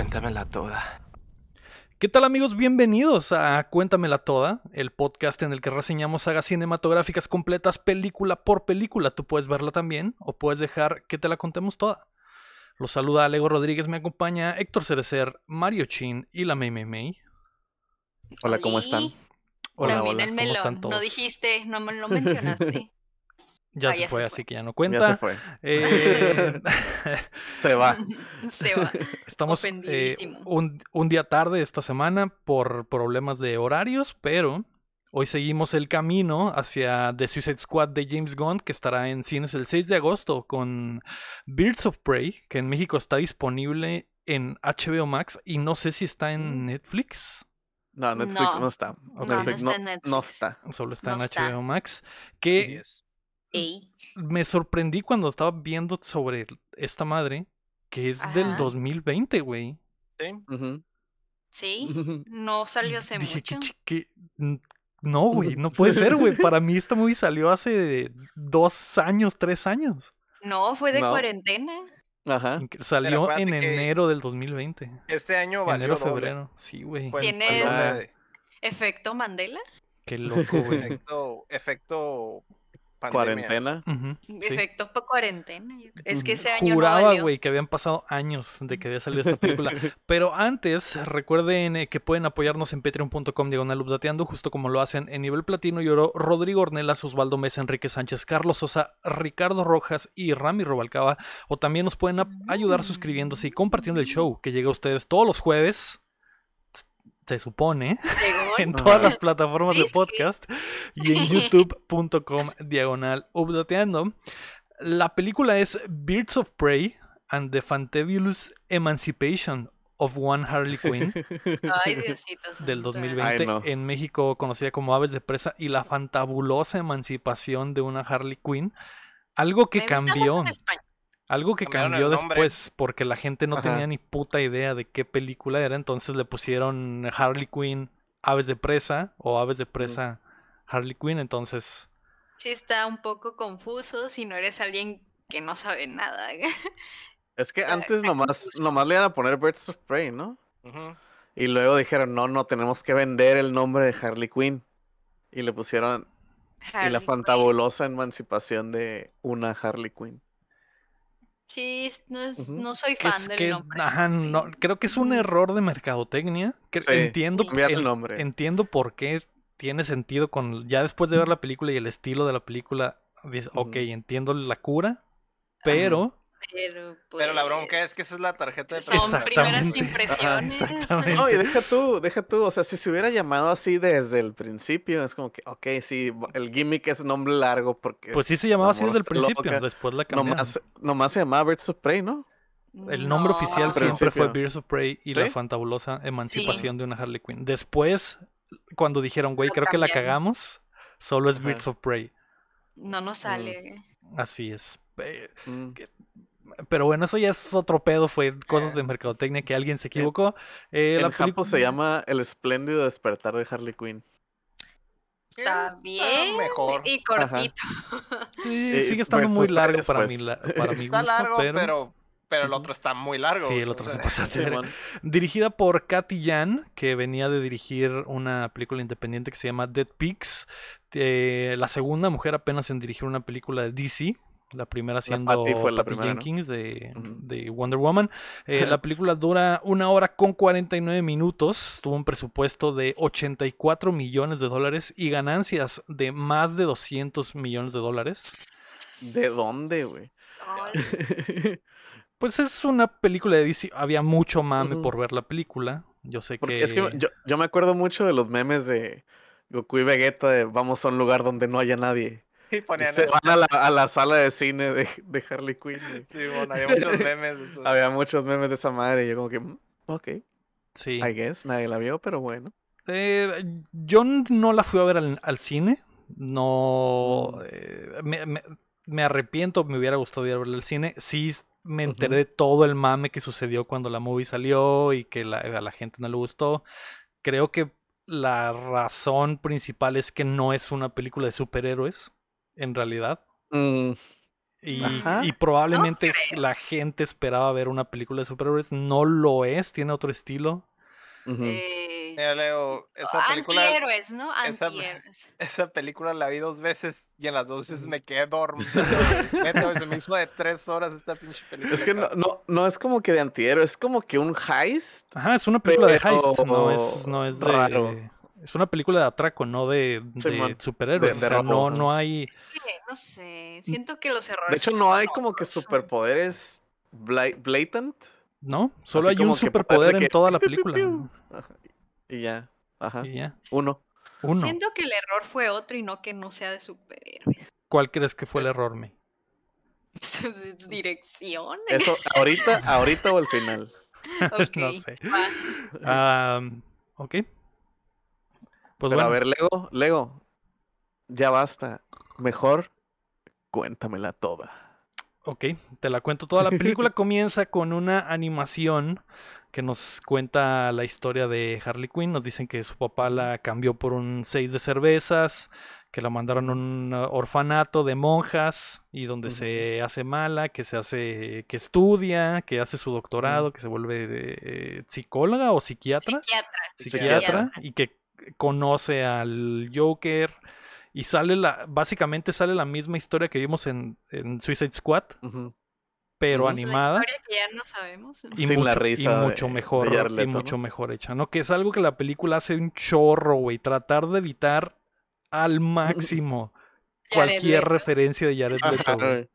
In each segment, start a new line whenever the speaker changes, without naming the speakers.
Cuéntamela toda.
¿Qué tal amigos? Bienvenidos a Cuéntamela Toda, el podcast en el que reseñamos sagas cinematográficas completas película por película. Tú puedes verla también o puedes dejar que te la contemos toda. Los saluda Alego Rodríguez, me acompaña Héctor Cerecer, Mario Chin y la May May May.
Hola, ¿cómo están?
Hola,
También
hola,
el
¿cómo están
melón.
todos?
No dijiste, no me lo mencionaste.
Ya
Ah,
se
ya se
fue,
fue.
así que ya no
Ya
cuenta.
se fue.
Eh,
Se va.
Se va.
Estamos eh, un, un día tarde esta semana por problemas de horarios, pero hoy seguimos el camino hacia The Suicide Squad de James Gunn, que estará en cines el 6 de agosto con Birds of Prey, que en México está disponible en HBO Max y no sé si está en Netflix.
No, Netflix no,
No.
está.
No,
está en
no
Netflix.
está.
Solo está
No
en
está.
HBO Max. Que
Ey.
me sorprendí cuando estaba viendo sobre esta madre, que es del
Ajá.
2020, güey.
Ujú.
Sí, no salió hace
Dije, ¿qué
mucho.
No, güey, no puede ser, güey. Para mí esta movie salió hace dos años, tres años.
No, fue de
No.
cuarentena.
Ajá.
Salió en enero del 2020.
Este año valió
Enero,
doble.
febrero. Sí, güey.
Fue-
¿Tienes- Efecto Mandela.
Qué loco, güey.
efecto, efecto pandemia.
Cuarentena.
Sí.
Efecto pa' cuarentena. Es que ese año no
Juraba, güey, que habían pasado años de que había salido esta película. Pero antes, recuerden eh, que pueden apoyarnos en patreon.com diagonal updateando, justo como lo hacen en nivel platino y oro Rodrigo Ornelas, Osvaldo Mesa, Enrique Sánchez, Carlos Sosa, Ricardo Rojas y Rami Robalcaba. O también nos pueden ap- ayudar suscribiéndose y compartiendo el show que llega a ustedes todos los jueves. Se supone
Según.
en todas las plataformas de podcast y en youtube.com diagonal updateando. La película es Birds of Prey and the Fantabulous Emancipation of One Harley Quinn
Ay, Diosito.
del
santo.
2020
Ay, no.
en México conocida como Aves de Presa y la fantabulosa emancipación de una Harley Quinn. Algo que
Me gusta más
cambió,
en español.
Algo que cambió después porque la gente no
Ajá.
tenía ni puta idea de qué película era, entonces le pusieron Harley Quinn Aves de Presa o Aves de Presa Harley Quinn, entonces
Sí está un poco confuso si no eres alguien que no sabe nada.
Es que antes nomás, nomás le iban a poner Birds of Prey, ¿no? Y luego dijeron, no, no, tenemos que vender el nombre de Harley Quinn. Y le pusieron y la fantabulosa emancipación de una Harley Quinn.
Sí, no, es- no soy
es
fan del
que,
nombre.
ajá, no, creo que es un error de mercadotecnia. que
Sí,
entiendo,
cambiar el
en-
nombre.
entiendo por qué tiene sentido con ya después de ver la película y el estilo de la película, dices, ok,
Ujú.
entiendo la cura, pero
Pero,
Pero la
pues,
bronca es que esa es la tarjeta de
Son primeras impresiones.
No, y deja tú, deja tú, o sea, si se hubiera llamado así desde el principio, es como que, ok, sí, el gimmick es nombre largo porque
pues sí se llamaba así desde el principio,
loca.
después la cambiaron.
nomás, nomás se llamaba Birds of Prey, ¿no?
El nombre
No,
oficial
al
siempre fue. Birds of Prey y la fantabulosa emancipación de una Harley Quinn. Después, cuando dijeron, güey, creo que la cagamos, solo es
Ajá.
Birds of Prey.
No nos sale.
Así es.
Mm.
Pero bueno, eso ya es otro pedo, fue cosas de mercadotecnia que alguien se equivocó. Eh,
En
la
Japón se llama El espléndido despertar de Harley Quinn.
Está bien.
mejor.
Y cortito.
Sí,
Eh,
sigue estando
Birds
muy largo para mí, la- para mi
Está
gusto,
largo,
pero...
pero... pero, el otro está muy largo.
Sí, el
o
otro se
sea,
pasa.
Simón.
Dirigida por Katy Yan, que venía de dirigir una película independiente que se llama Dead Pigs. Eh, la segunda mujer apenas en dirigir una película de DC. La primera siendo
Patty fue la
Patty
primera, ¿no?
Jenkins de, Wonder Woman. Eh, la película dura una hora con 49 minutos. Tuvo un presupuesto de 84 millones de dólares y ganancias de más de 200 millones de dólares.
¿De dónde, güey?
Pues es una película de DC. Había mucho mame por ver la película. Yo sé
Porque
que...
es que yo, yo me acuerdo mucho de los memes de Goku y Vegeta de vamos a un lugar donde no haya nadie.
Y
Y
ponían
se
eso.
van a la, a la sala de cine de, de Harley Quinn.
Sí, bueno, había muchos memes de eso.
Había muchos memes de esa madre y yo como que, "Mm, ok,
Sí.
I guess, nadie la vio, pero bueno.
Eh, yo no la fui a ver al, al cine. No.
Mm.
eh, me, me- me arrepiento, me hubiera gustado ir a verla al cine. Sí me enteré de todo el mame que sucedió cuando la movie salió y que la- a la gente no le gustó. Creo que la razón principal es que no es una película de superhéroes, en realidad.
Mm,
Y, probablemente la gente esperaba ver una película de superhéroes. No lo es, tiene otro estilo.
Ujú.
Eh,
Mira, Leo, esa película,
Antihéroes, ¿no?
esa-
Antihéroes.
esa película la vi dos veces y en las dos veces me quedé dormido. se me hizo de tres horas esta pinche película.
Es que no, no, no es como que de antihéroe, es como que un heist.
Ajá, es una película de heist, no es, no es de.
raro.
Es una película de atraco, no de, superhéroes.
de- de
o sea, no, no hay.
Es que, no sé, siento que los errores.
De hecho, no hay como que superpoderes bla- blatant.
No, solo
Así
hay un
que
superpoder
poder de
en toda la película.
Y ya. Ajá.
Y ya.
Uno.
Uno.
Siento que el error fue otro y no que no sea de superhéroes.
¿Cuál crees que fue el error, me?
Dirección.
Eso, ahorita, ahorita o al final.
Ok,
no sé. Ah, ok. Pues
Pero
bueno,
a ver, Lego, Lego. Ya basta. Mejor cuéntamela toda.
ok, te la cuento toda. La película comienza con una animación que nos cuenta la historia de Harley Quinn. Nos dicen que su papá la cambió por un 6 de cervezas, que la mandaron a un orfanato de monjas y donde se hace mala, que se hace, que estudia, que hace su doctorado, que se vuelve eh, psicóloga o psiquiatra.
Psiquiatra.
psiquiatra y que conoce al Joker y sale la básicamente sale la misma historia que vimos en, en Suicide Squad pero animada
que ya no sabemos.
y
Sin
mucho,
la
y
risa
mucho
de-
mejor
de
y mucho
¿no?
mejor hecha no que es algo que la película hace un chorro güey tratar de evitar al máximo cualquier referencia de Jared Leto.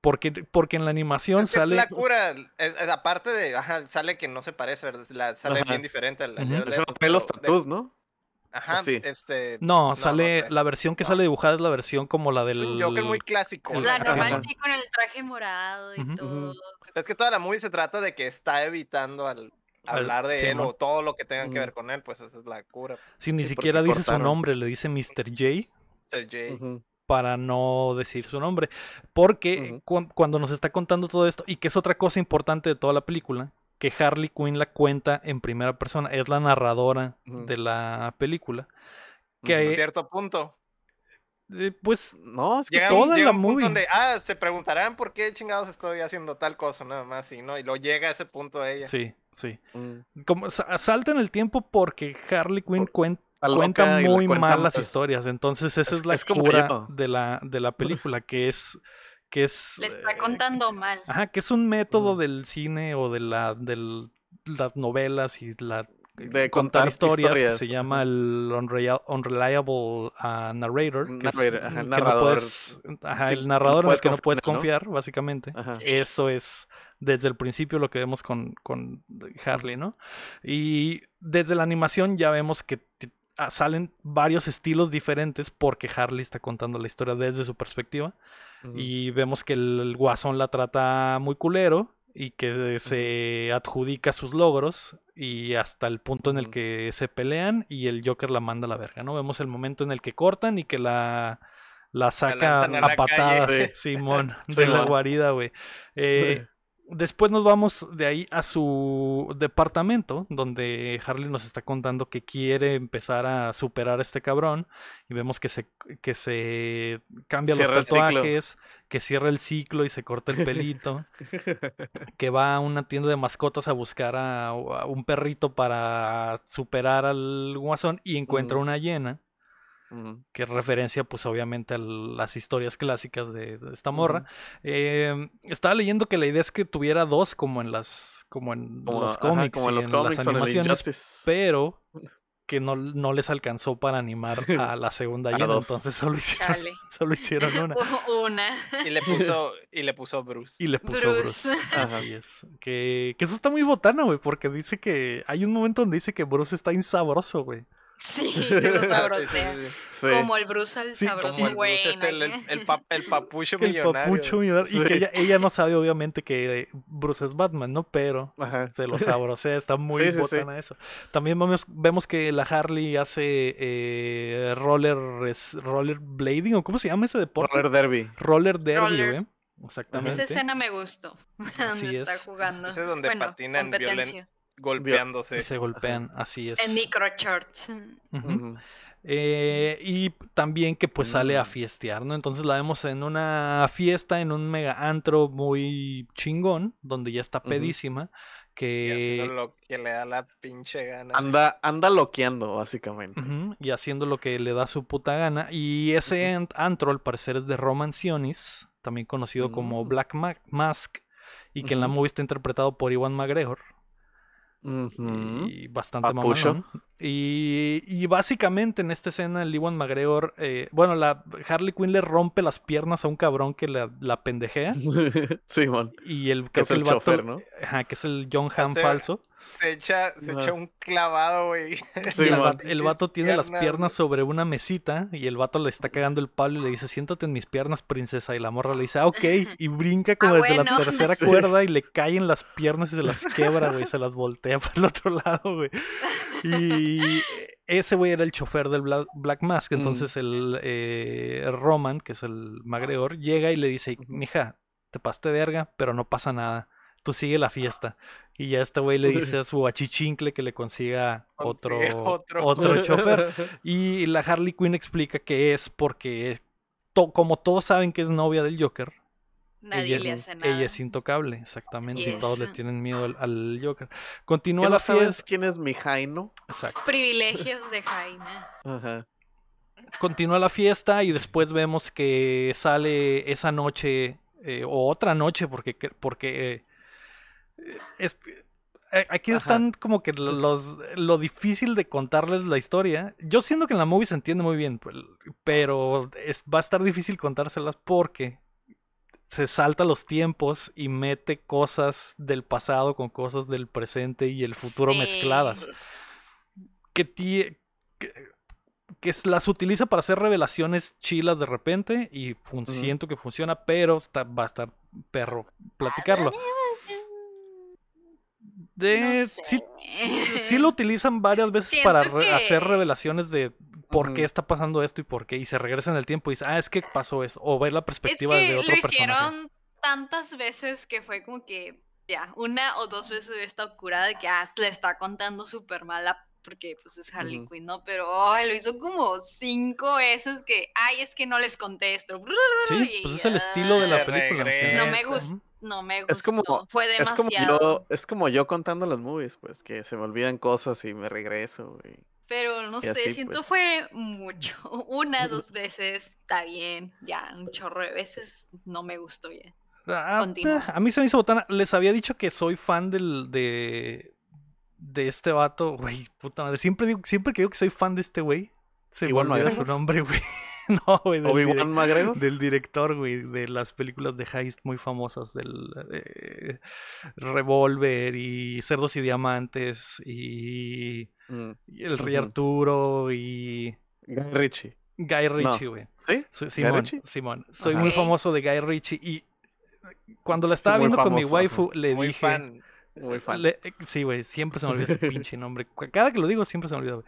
Porque porque en la animación
Es que
sale
es la cura. es- es aparte de, ajá, sale que no se parece, ¿verdad? La- sale
Ajá.
bien diferente al, al
Ujú.
Jared
De hecho,
Leto,
no trae los
pero de-
tatús, ¿no?
Ajá,
Sí.
este.
no sale la versión que
No.
sale dibujada es la versión como la
Es
del
un Joker muy clásico.
el-
La normal sí con el traje morado y todo.
Es que toda la movie se trata de que está evitando al hablar de él o todo lo que tenga que ver con él, pues esa es la cura.
Sí, ni
Sí,
siquiera dice su nombre, le dice Mr. J
Ser Jay.
Para no decir su nombre. Porque cuando nos está contando todo esto, y que es otra cosa importante de toda la película, que Harley Quinn la cuenta en primera persona, es la narradora de la película. Que
Hasta
eh,
cierto punto.
eh, pues
No, es que
Llega,
toda
llega
la
un punto donde, ah, se preguntarán por qué chingados estoy haciendo tal cosa, nada más, y no, y lo llega a ese punto ella.
sí, sí.
Mm.
Como sa- salta en el tiempo porque Harley Quinn
Por-
cuenta
la
muy
cuenta
mal las historias. Entonces esa
Es-
es, la
es como
cura
yo.
de la, de la película, que es que es
Le está
eh,
contando mal.
Ajá, que es un método
Ujú.
del cine o de la del- las novelas y la
De contar
historias, que se llama el unreliable ah, narrator, que, es-
Narrator, ajá,
que no
narrador.
puedes- ajá,
Sí,
el
no
narrador en el
puedes
que no puedes
confiar, ¿no?
básicamente.
Sí.
Eso es desde el principio lo que vemos con, con Harley, ¿no? Y desde la animación ya vemos que salen varios estilos diferentes porque Harley está contando la historia desde su perspectiva. Y vemos que el, guasón la trata muy culero y que se adjudica sus logros y hasta el punto en el que se pelean y el Joker la manda a la verga, ¿no? Vemos el momento en el que cortan y que la, la saca
a la
patadas,
calle.
Simón, de la guarida, güey. Eh, Después nos vamos de ahí a su departamento, donde Harley nos está contando que quiere empezar a superar a este cabrón. Y vemos que se, que se cambia
Cierra
los tatuajes, que cierra el ciclo y se corta el pelito. que va a una tienda de mascotas a buscar a, a un perrito para superar al guasón y encuentra una hiena Que referencia pues obviamente a las historias clásicas de, de esta morra. Eh, estaba leyendo que la idea es que tuviera dos como en las como en
Como,
los
ajá,
cómics
como en
y
los
en
cómics
las
en
animaciones, pero que no, no les alcanzó para animar a la segunda llena, entonces solo hicieron,
Chale.
solo hicieron una.
Una.
Y le puso, y le puso Bruce.
Y le puso
Bruce.
Bruce.
Ajá.
Así es. Que, que eso está muy botana, güey, porque dice que hay un momento donde dice que Bruce está insabroso, güey.
Sí, se lo
sí, sí,
sabrosea.
sí.
Como el Bruce al
Sí,
sabroso
Como el Bruce es el, el,
bueno.
el pa- el papucho
El
millonario.
papucho millonario. Y que ella, ella no sabe, obviamente, que Bruce es Batman, ¿no? Pero
Ajá.
se lo sabrosea, está muy
Sí, sí, sí.
botana eso. También vemos, vemos que la Harley hace eh, roller, es- roller blading, o ¿cómo se llama ese deporte?
Roller Derby.
Roller derby,
Roller.
güey. Exactamente.
Esa escena me gustó.
Así
Donde está
es.
jugando.
Ese es donde
bueno,
patinan
competencia.
Golpeándose.
Y se golpean, así es.
En.
Ujú. Eh, y también que pues sale a
Mm.
fiestear, ¿no? Entonces la vemos en una fiesta, en un mega antro muy chingón, donde ya está pedísima,
Y haciendo
que...
lo que le da la pinche gana.
Anda, anda loqueando, básicamente.
Y haciendo lo que le da su puta gana. Y ese ant- antro, al parecer, es de Roman Sionis, también conocido como
Mm.
Black Ma- Mask, y que en la movie está interpretado por Iwan McGregor. Y bastante mamalón. Y, y básicamente en esta escena el Iwan McGregor, eh, bueno, la Harley Quinn le rompe las piernas a un cabrón que la, la pendejea.
Simón,
Y el,
que es el
el vato,
chofer, ¿no?
ajá, que es el John Hamm falso.
Se echa, se echa un clavado, güey.
Y el, va- vato tiene las
piernas,
sobre una mesita y el vato le está cagando el palo y le dice, siéntate en mis piernas, princesa. Y la morra le dice, ah, ok. Y brinca como
Ah,
desde la tercera
Sí.
cuerda y le caen las piernas y se las quebra, güey. Se las voltea para el otro lado, güey. Y ese güey era el chofer del Bla- Black Mask.
Mm.
Entonces el eh, Roman, que es el McGregor, llega y le dice, mija, te pasaste de verga, pero no pasa nada. Tú sigue la fiesta. Y ya este güey le dice a su achichincle que le consiga otro,
otro.
otro chofer. Y la Harley Quinn explica que es porque, to- como todos saben que es novia del Joker,
Nadie
ella,
le hace nada.
ella es intocable, exactamente. Y todos le tienen miedo al, al Joker.
¿Qué
Continúa
no
la
sabes
fiesta.
quién es mi Jaino?
Exacto.
Privilegios de Jaina.
Ajá.
Continúa la fiesta y después vemos que sale esa noche eh, o otra noche porque, porque eh, es- eh, aquí
Ajá.
están como que lo- los, lo difícil de contarles la historia. Yo siento que en la movie se entiende muy bien, pues, pero es- va a estar difícil contárselas porque se salta los tiempos y mete cosas del pasado con cosas del presente y el futuro
Sí.
mezcladas. Que, tie- que, las utiliza para hacer revelaciones chilas de repente y fun- siento que funciona, pero está, va a estar perro platicarlo. De,
No
sí,
sé.
sí lo utilizan varias veces
Siento
para re- hacer revelaciones de por qué está pasando esto y por qué, y se regresa en el tiempo y dice, ah, es que pasó eso, o ver la
Es
perspectiva
que
de
lo
otro personaje.
hicieron tantas veces que fue como que ya, una o dos veces esta curada de que ah, le está contando súper mala porque pues es Harley. Quinn, ¿no? Pero ay, lo hizo como cinco veces que, ay, es que no les contesto.
Sí, pues es el estilo de la película.
No me
Eso.
No me gustó.
Es como-
fue
Es como,
demasiado.
yo, es como yo contando las movies, pues, que se me olvidan cosas y me regreso.
Pero no
Y
sé,
así,
siento
pues.
fue mucho. Una, dos veces, está bien. Ya, un chorro de veces no me gustó ya.
Ah,
Continúa.
eh, a mí se me hizo botana. Les había dicho que soy fan del, de, de este vato. Güey, puta madre. Siempre, digo, siempre que digo que soy fan de este güey, se me
¿Iwan
olvida su nombre, güey. No, güey.
Obi-Wan McGregor.
del director, güey, de las películas de heist muy famosas, del eh, Revolver y Cerdos y Diamantes y,
Mm,
y El Rey. Arturo y
Guy Ritchie.
Guy. Ritchie, güey.
¿Sí?
Sí, Simón,
Ritchie?
Simón. Soy
Ajá.
muy famoso de Guy Ritchie y cuando la estaba
muy
viendo con mi waifu le
Muy
dije...
fan.
Muy fan.
le- eh, sí, güey, siempre se me olvida ese pinche nombre. Cada que lo digo siempre se me olvida, güey.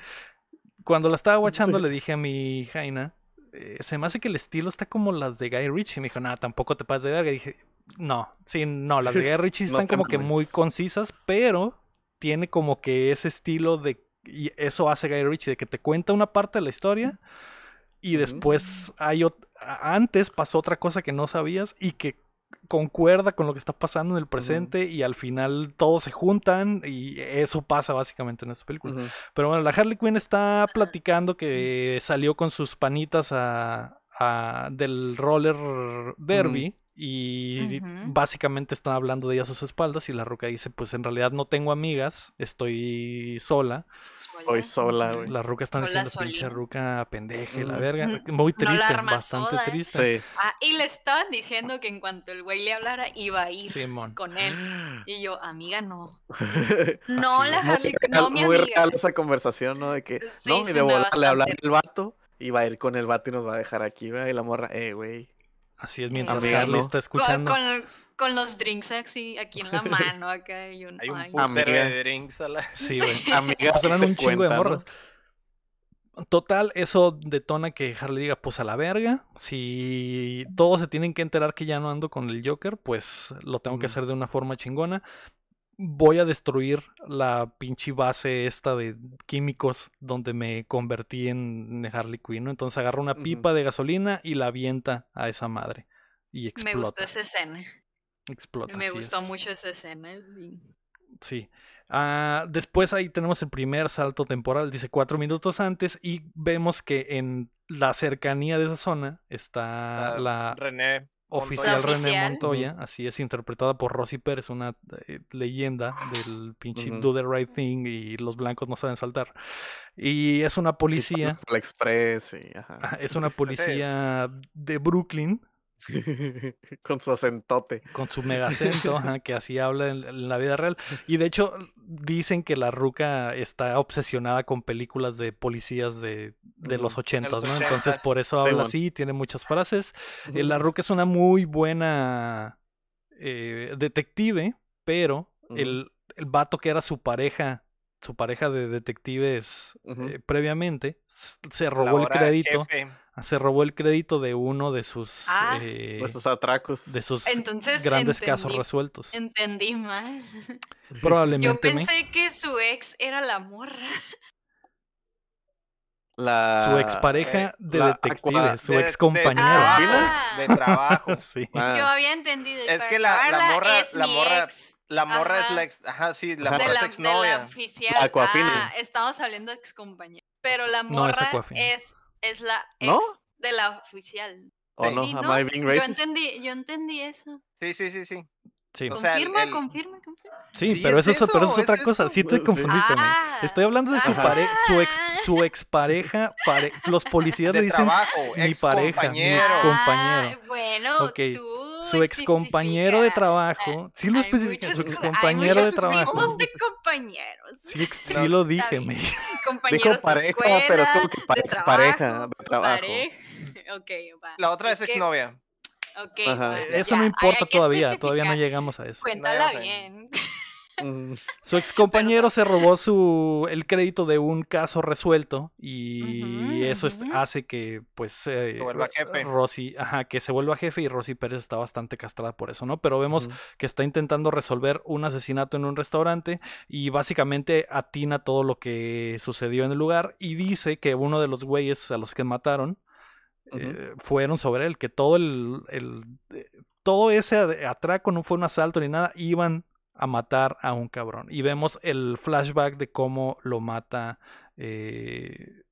Cuando la estaba watchando
Sí.
le dije a mi Jaina, eh, se me hace que el estilo está como las de Guy Ritchie. Me dijo, nada, tampoco te pases de verga. Y dije, no, sí, no, las de Guy Ritchie
No
están como que muy concisas, pero tiene como que ese estilo de... Y eso hace Guy Ritchie, de que te cuenta una parte de la historia y después hay antes pasó otra cosa que no sabías y que concuerda con lo que está pasando en el presente y al final todos se juntan y eso pasa básicamente en esta película. Pero bueno, la Harley Quinn está platicando que salió con sus panitas a, a- del roller derby y básicamente están hablando de ella a sus espaldas y la ruca dice, pues en realidad no tengo amigas, estoy sola.
Hoy sola, güey.
La ruca están
Sola,
diciendo pinche ruca pendeje, la verga. Muy
no
triste,
armas
bastante
sola, ¿eh?
triste.
Sí.
Ah, y le estaban diciendo que en cuanto el güey le hablara iba a ir
Simón.
con él. Y yo, amiga, no. No, la.
Muy real-
no, mi
muy real esa conversación, ¿no? De que,
Sí,
no, y de volada le hablan
bastante.
el vato y va a ir con el vato y nos va a dejar aquí, ¿verdad? Y la morra, eh, güey.
Así es, mientras
no.
está
Con,
escuchando.
con, con los drinks así aquí en la mano acá. Y yo,
Hay un
ay,
putero de drinks a la...
Sí, güey.
Amiga,
Pues un chingo de morras. Total, eso detona que Harley diga, pues a la verga. Si todos se tienen que enterar que ya no ando con el Joker, pues lo tengo que hacer de una forma chingona. Voy a destruir la pinche base esta de químicos donde me convertí en Harley Quinn, ¿no? Entonces agarra una pipa de gasolina y la avienta a esa madre. Y explota.
Me gustó esa escena.
explota,
Me gustó
es.
mucho esa escena. sí.
Sí. Ah, después ahí tenemos el primer salto temporal, dice cuatro minutos antes, y vemos que en la cercanía de esa zona está
Ah,
la
René.
Oficial René. Montoya, así es, interpretada por Rosy Pérez, una eh, leyenda del pinche. Do the Right Thing y los blancos no saben saltar. Y es una policía,
El Express y ajá,
es una policía de Brooklyn
Con su acentote.
con su mega acento, ajá, que así habla en, en la vida real. Y de hecho, dicen que la ruca está obsesionada con películas de policías de, de los ochentas, ¿no? Entonces por eso
Sí,
habla así, tiene muchas frases. Eh, La ruca es una muy buena eh, detective, pero el, el vato que era su pareja, su pareja de detectives eh, previamente, se robó el crédito,
jefe.
se robó el crédito de uno de sus
Ah.
eh,
Pues sus atracos.
de sus
Entonces
grandes casos resueltos.
Entendí mal.
Probablemente.
Yo
me-
pensé que su ex era la morra.
La...
Su expareja
eh,
de
la
detective,
Aqua-
su
de- de
ex compañera.
Ah.
De trabajo.
sí.
Ah,
Yo había entendido.
Es que la- la morra-
es
la
mi
morra-
ex.
La morra es
Ajá.
la ex. Ajá, sí, la
Ajá.
de
morra
la,
es
de la oficial.
Aquafina.
Ah, estamos hablando de ex compañera. Pero la
No, es
morra es, es la ex
¿No?
de la oficial.
¿O no?
Sí,
Am
¿no?
I being
Yo
racist?
entendí, yo entendí eso.
Sí, sí, sí, sí.
Sí,
O sea, el-
confirma,
el-
confirma, confirma.
sí,
sí,
pero
es
eso, es- pero eso es
eso,
otra
es
cosa.
eso.
Sí te confundiste.
Ah.
Estoy hablando de su pareja, su ex, su expareja, pare- los policías le
De
dicen
trabajo,
mi pareja, mi
compañero.
ex compañero.
Ah, bueno,
Ok,
tú
Su ex compañero de trabajo, sí lo especifica, su ex
co- hay
compañero de trabajo.
tipos de compañeros.
Sí, ex- sí
No,
lo dije, me.
compañeros
Dijo
de
pareja,
escuela,
pero es como que
de
pareja,
trabajo,
pareja, de trabajo.
pareja. Ok, va.
La otra es,
que-
exnovia.
Ok,
Ajá.
Eso
ya,
no importa todavía, todavía no llegamos a eso.
Cuéntala
No,
bien.
Mm,
Su ex compañero se robó su el crédito de un caso resuelto y eso hace que pues eh,
Se vuelva jefe.
Rosy, ajá, que se vuelva jefe y Rosy Pérez está bastante castrada por eso, ¿no? Pero vemos que está intentando resolver un asesinato en un restaurante y básicamente atina todo lo que sucedió en el lugar y dice que uno de los güeyes a los que mataron Eh, fueron sobre él, que todo el, el- eh, todo ese atraco no fue un asalto ni nada, iban a matar a un cabrón. Y vemos el flashback de cómo lo mata eh,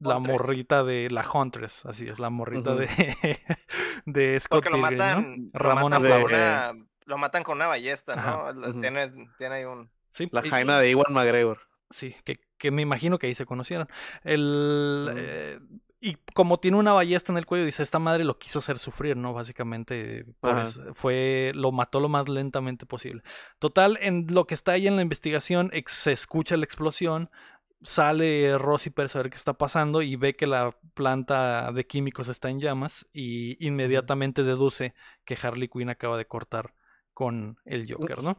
la
Huntress.
morrita de la Huntress, así es, la morrita de, de Scott
Porque lo matan, lo
Ramona
matan, una, lo matan con una ballesta, ¿no? Tiene, tiene ahí un...
Sí,
La jaina de Iwan McGregor.
Sí, que, que me imagino que ahí se conocieron. El, eh, y como tiene una ballesta en el cuello, dice, esta madre lo quiso hacer sufrir, ¿no? Básicamente, eso, fue, lo mató lo más lentamente posible. Total, en lo que está ahí en la investigación, ex- se escucha la explosión, sale Rosy Pérez a ver qué está pasando y ve que la planta de químicos está en llamas y inmediatamente deduce que Harley Quinn acaba de cortar con el Joker, ¿no?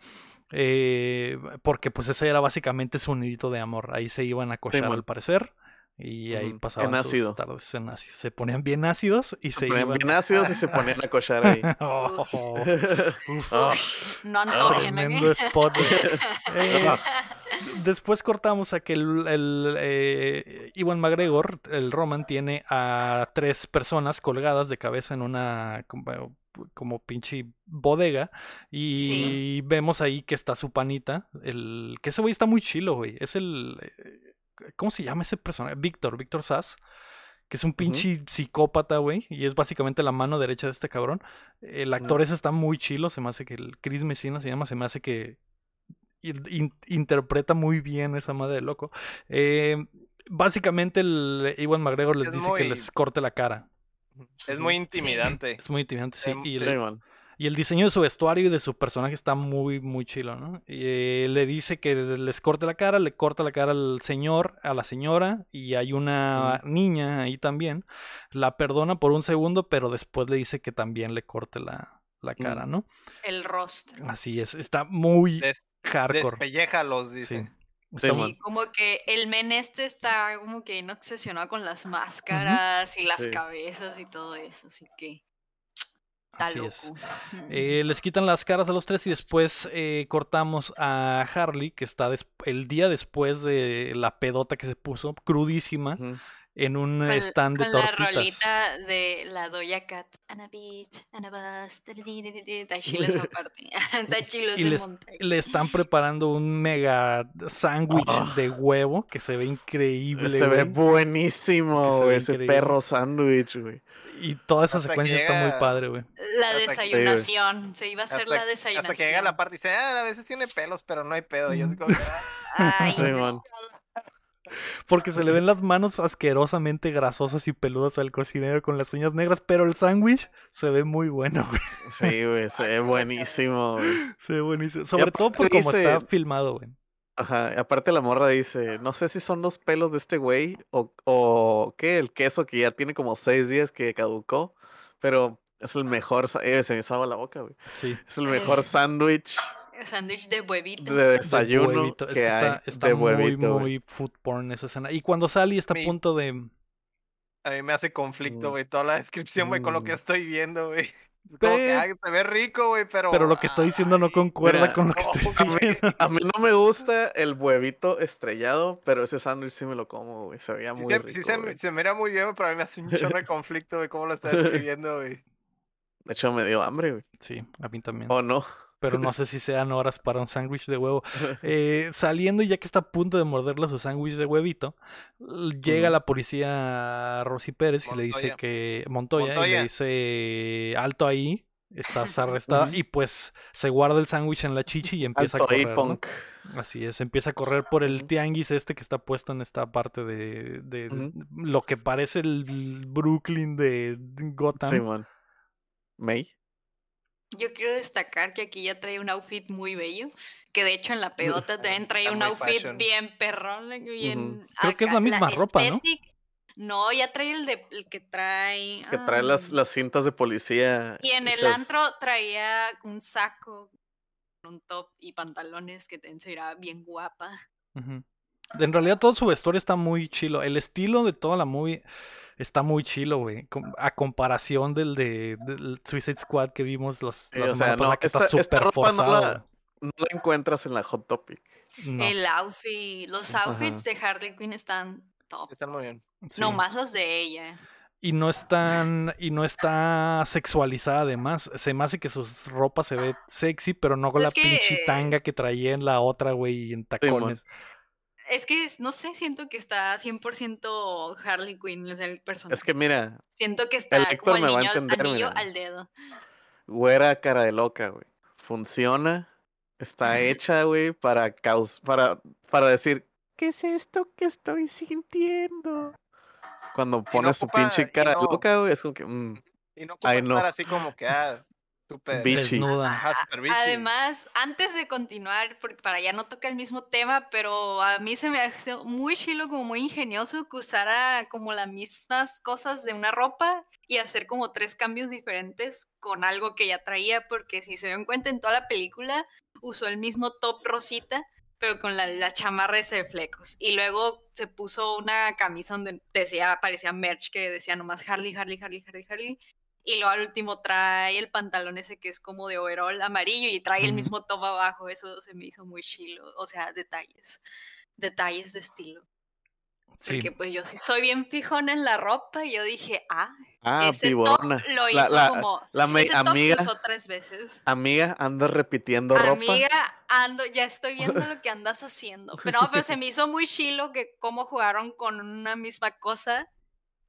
Eh, porque pues ese era básicamente su nidito de amor. Ahí se iban a cochar al parecer. Y ahí pasaban
en
sus
ácido.
tardes en ácido. Se ponían bien ácidos y se,
Se ponían
iban.
bien ácidos y se ponían a cochar ahí.
Oh, uf.
Ah,
No antojen, ¿eh?
Tremendo spot. Eh, después cortamos a que el, el, eh, Iwan McGregor, el Roman, tiene a tres personas colgadas de cabeza en una como, como pinche bodega. Y
Sí.
vemos ahí que está su panita. El, que ese güey está muy chilo, güey. Es el. ¿Cómo se llama ese personaje? Víctor, Víctor Sass. Que es un pinche psicópata, güey. Y es básicamente la mano derecha de este cabrón. El actor ese está muy chilo. Se me hace que el Chris Messina se llama. Se me hace que in- in- interpreta muy bien esa madre de loco. Eh, básicamente el Iwan McGregor les
Es
dice que les corte la cara.
Es muy intimidante.
Es muy intimidante, sí.
Em,
Y,
Sí,
el. Y el diseño de su vestuario y de su personaje está muy, muy chilo, ¿no? Y, eh, le dice que les corte la cara, le corta la cara al señor, a la señora, y hay una niña ahí también. La perdona por un segundo, pero después le dice que también le corte la, la cara,
Mm.
¿no?
El rostro.
Así es, está muy
Des-
hardcore.
Despelléjalos,
Sí.
dice.
Sí,
como que el men este está como que no obsesionado con las máscaras y las
Sí.
cabezas y todo eso, así que
Así es. Eh, les quitan las caras a los tres y después eh, cortamos a Harley, que está el día después de la pedota que se puso, crudísima, en un
Con,
stand de
con la
tortitas.
rolita de la Doja Cat. Ana Beach, Ana Bus. Está chilo esa parte. Está chilo
Y
ese
les-. Le están preparando un mega sándwich
Ah.
de huevo que se ve increíble.
Se ve buenísimo,
se ve
ese
increíble.
perro sándwich, güey.
Y toda esa
Hasta
secuencia está muy padre, güey.
La desayunación. Se iba a hacer
Hasta,
la desayunación.
hasta que llega la parte y dice, ah, a veces tiene pelos, pero no hay pedo. Y yo así como, que, "Ah".
Ay,
Sí.
Porque se le ven las manos asquerosamente grasosas y peludas al cocinero con las uñas negras, pero el sándwich se ve muy bueno, güey.
Sí, güey, se ve buenísimo, güey.
Se ve buenísimo. Sobre todo por cómo
dice-
está filmado, güey.
Ajá, aparte la morra dice, no sé si son los pelos de este güey o, o qué, el queso que ya tiene como seis días que caducó, pero es el mejor, eh, se me hizo agua la boca, güey.
Sí.
Es el mejor sándwich
Sándwich de huevito.
de
de
desayuno
huevito. Es
que hay
está, está
de
muy,
huevito,
muy food porn esa escena. Y cuando Sally está a punto de.
A mí me hace conflicto,
Mm.
güey, toda la descripción, güey, con lo que
Mm.
estoy viendo, güey. Como que, ay, se ve rico, güey, pero...
Pero lo que está diciendo no concuerda
mira,
con lo que
no,
estoy
a mí-
viendo.
A mí no me gusta el huevito estrellado, pero ese sándwich sí me lo como, güey. Se veía
Sí,
muy
se,
rico,
sí se, se mira muy bien, pero a mí me hace un chorro de conflicto, güey, cómo lo está describiendo, güey.
De hecho, me dio hambre, güey.
Sí, a mí también.
¿O no?
Pero no sé si sean horas para un sándwich de huevo. Eh, saliendo, ya que está a punto de morderle su sándwich de huevito, llega la policía Rosy Pérez y le dice que. Montoya, y le dice: Alto ahí, estás arrestada. y pues se guarda el sándwich en la chichi y empieza
Alto
a
ahí,
correr. ¿no?
punk.
Así es, empieza a correr por el tianguis este que está puesto en esta parte de, de lo que parece el Brooklyn de Gotham.
Simón. May.
Yo quiero destacar que aquí ya trae un outfit muy bello, que de hecho en la pedota también trae un outfit
fashion.
bien perrón, bien
Creo que es la misma ropa, ¿no?
No, ya trae el de el que trae.
Que trae las, las cintas de policía.
Y en el antro traía un saco, un top y pantalones que te se irá bien guapa.
Ujú. En realidad todo su vestuario está muy chilo. El estilo de toda la movie está muy chilo, güey. A comparación del de del Suicide Squad que vimos los,
Sí,
la
o sea, no,
pasada, que está
esta-
súper
no
forzado.
la- No la encuentras en la Hot Topic.
No,
El outfit, los
Ajá.
outfits de Harley Quinn están top.
Están muy bien.
sí.
No más los de ella.
Y no están, y no está sexualizada además. Se me hace que su ropa se ve sexy, pero no con
Es
la pinche
que-
tanga que traía en la otra, güey, y en tacones.
Es que, no sé, siento que está 100% Harley Quinn, o sea, el personaje.
Es que mira,
Siento que está
Héctor
como el
me va a
niño
entender,
anillo
mira.
al dedo.
güera cara de loca, güey. Funciona. Está hecha, güey, para caus para, para decir, ¿qué es esto que estoy sintiendo? Cuando pone su
ocupa-
pinche cara de
no-
loca, güey, es como que, mm,
Y no
no.
estar así como que, ah,
Bitchy.
Desnuda.
Ajá.
Además, antes de continuar, porque para ya no toca el mismo tema, pero a mí se me hace muy chilo, como muy ingenioso que usara como las mismas cosas de una ropa y hacer como tres cambios diferentes con algo que ya traía, porque si se dan cuenta en toda la película, usó el mismo top rosita, pero con la, la chamarra ese de flecos. Y luego se puso una camisa donde decía, parecía merch que decía nomás Harley, Harley, Harley, Harley, Harley. Y luego al último trae el pantalón ese que es como de overall amarillo y trae el mismo top abajo. Eso se me hizo muy chilo. O sea, detalles. Detalles de estilo.
Sí.
Porque pues yo sí soy bien fijón en la ropa y yo dije, ah,
ah,
ese top lo
La-
hizo
la-
como...
la me-
ese top
amiga,
lo usó tres veces.
amiga, anda repitiendo ropa.
Amiga, ando, ya estoy viendo lo que andas haciendo. Pero no, pero se me hizo muy chilo que cómo jugaron con una misma cosa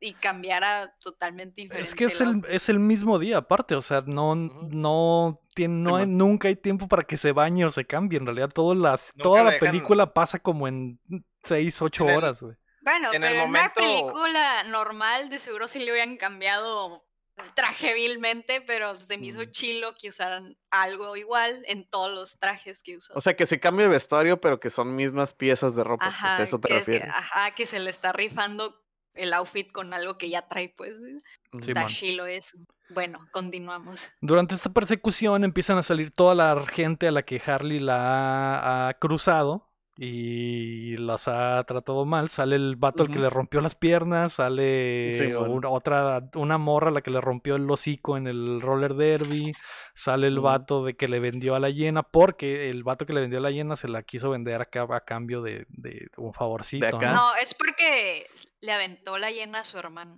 y cambiara totalmente diferente.
Es que es
el
el, es el mismo día, aparte, o sea, no, no tiene, no hay- nunca hay tiempo para que se bañe o se cambie. En realidad, todo las, toda la
dejan-
película pasa como en 6, 8
En el-
horas, güey.
Bueno,
En el
pero en una película normal de seguro sí le hubieran cambiado el traje vilmente, pero se me hizo
Mm.
chilo que usaran algo igual en todos los trajes que usó.
O sea, que se cambia de vestuario, pero que son mismas piezas de ropa. pues,
ajá,
eso te
que, es que- ajá, que se le está rifando el outfit con algo que ya trae, pues.
Ujú.
Sí,
Está chilo eso. Bueno, continuamos.
Durante esta persecución empiezan a salir toda la gente a la que Harley la ha, ha cruzado y las ha tratado mal. Sale el vato al que le rompió las piernas, sale una- otra, una morra a la que le rompió el hocico en el roller derby, sale el
Ujú.
vato de que le vendió a la hiena, porque el vato que le vendió a la hiena se la quiso vender acá a cambio de, de un favorcito.
acá.
¿no?
No, es porque le aventó la hiena a su hermano.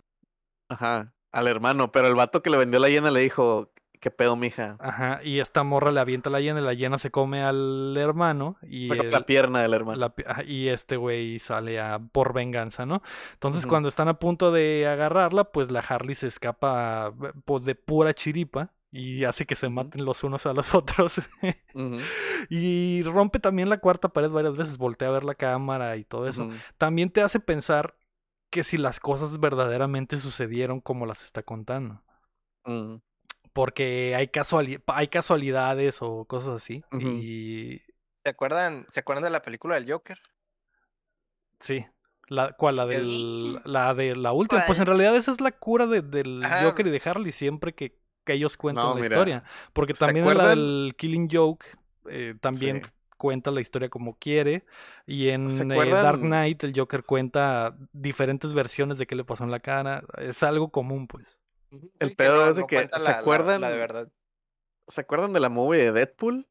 Ajá, al hermano, pero el vato que le vendió la hiena le dijo, ¿qué pedo, mija?
Ajá, y esta morra le avienta la hiena y la hiena se come al hermano y,
Saca
el-
la pierna del hermano.
la y este güey sale a, por venganza, ¿no? Entonces cuando están a punto de agarrarla, pues la Harley se escapa eh, pues, de pura chiripa y hace que se maten los unos a los otros. Y rompe también la cuarta pared varias veces, voltea a ver la cámara y todo eso. También te hace pensar que si las cosas verdaderamente sucedieron como las está contando.
Mm,
Porque hay, casuali- hay casualidades o cosas así. Y
¿Se acuerdan, ¿Se acuerdan de la película del Joker?
sí. La, ¿Cuál? La,
Sí.
del, la de la última. Pues en realidad esa es la cura de- del
Ajá.
Joker y de Harley siempre que, que ellos cuentan
No,
la
mira,
historia. Porque
¿se
también en la del Killing Joke eh, también
Sí.
cuenta la historia como quiere. Y en
¿Se
eh, Dark? Knight el Joker cuenta diferentes versiones de qué le pasó en la cara. Es algo común, pues.
El
Sí,
pedo es de
no
que, ¿se
la-
acuerdan?
La, de verdad.
¿Se acuerdan de la movie de Deadpool?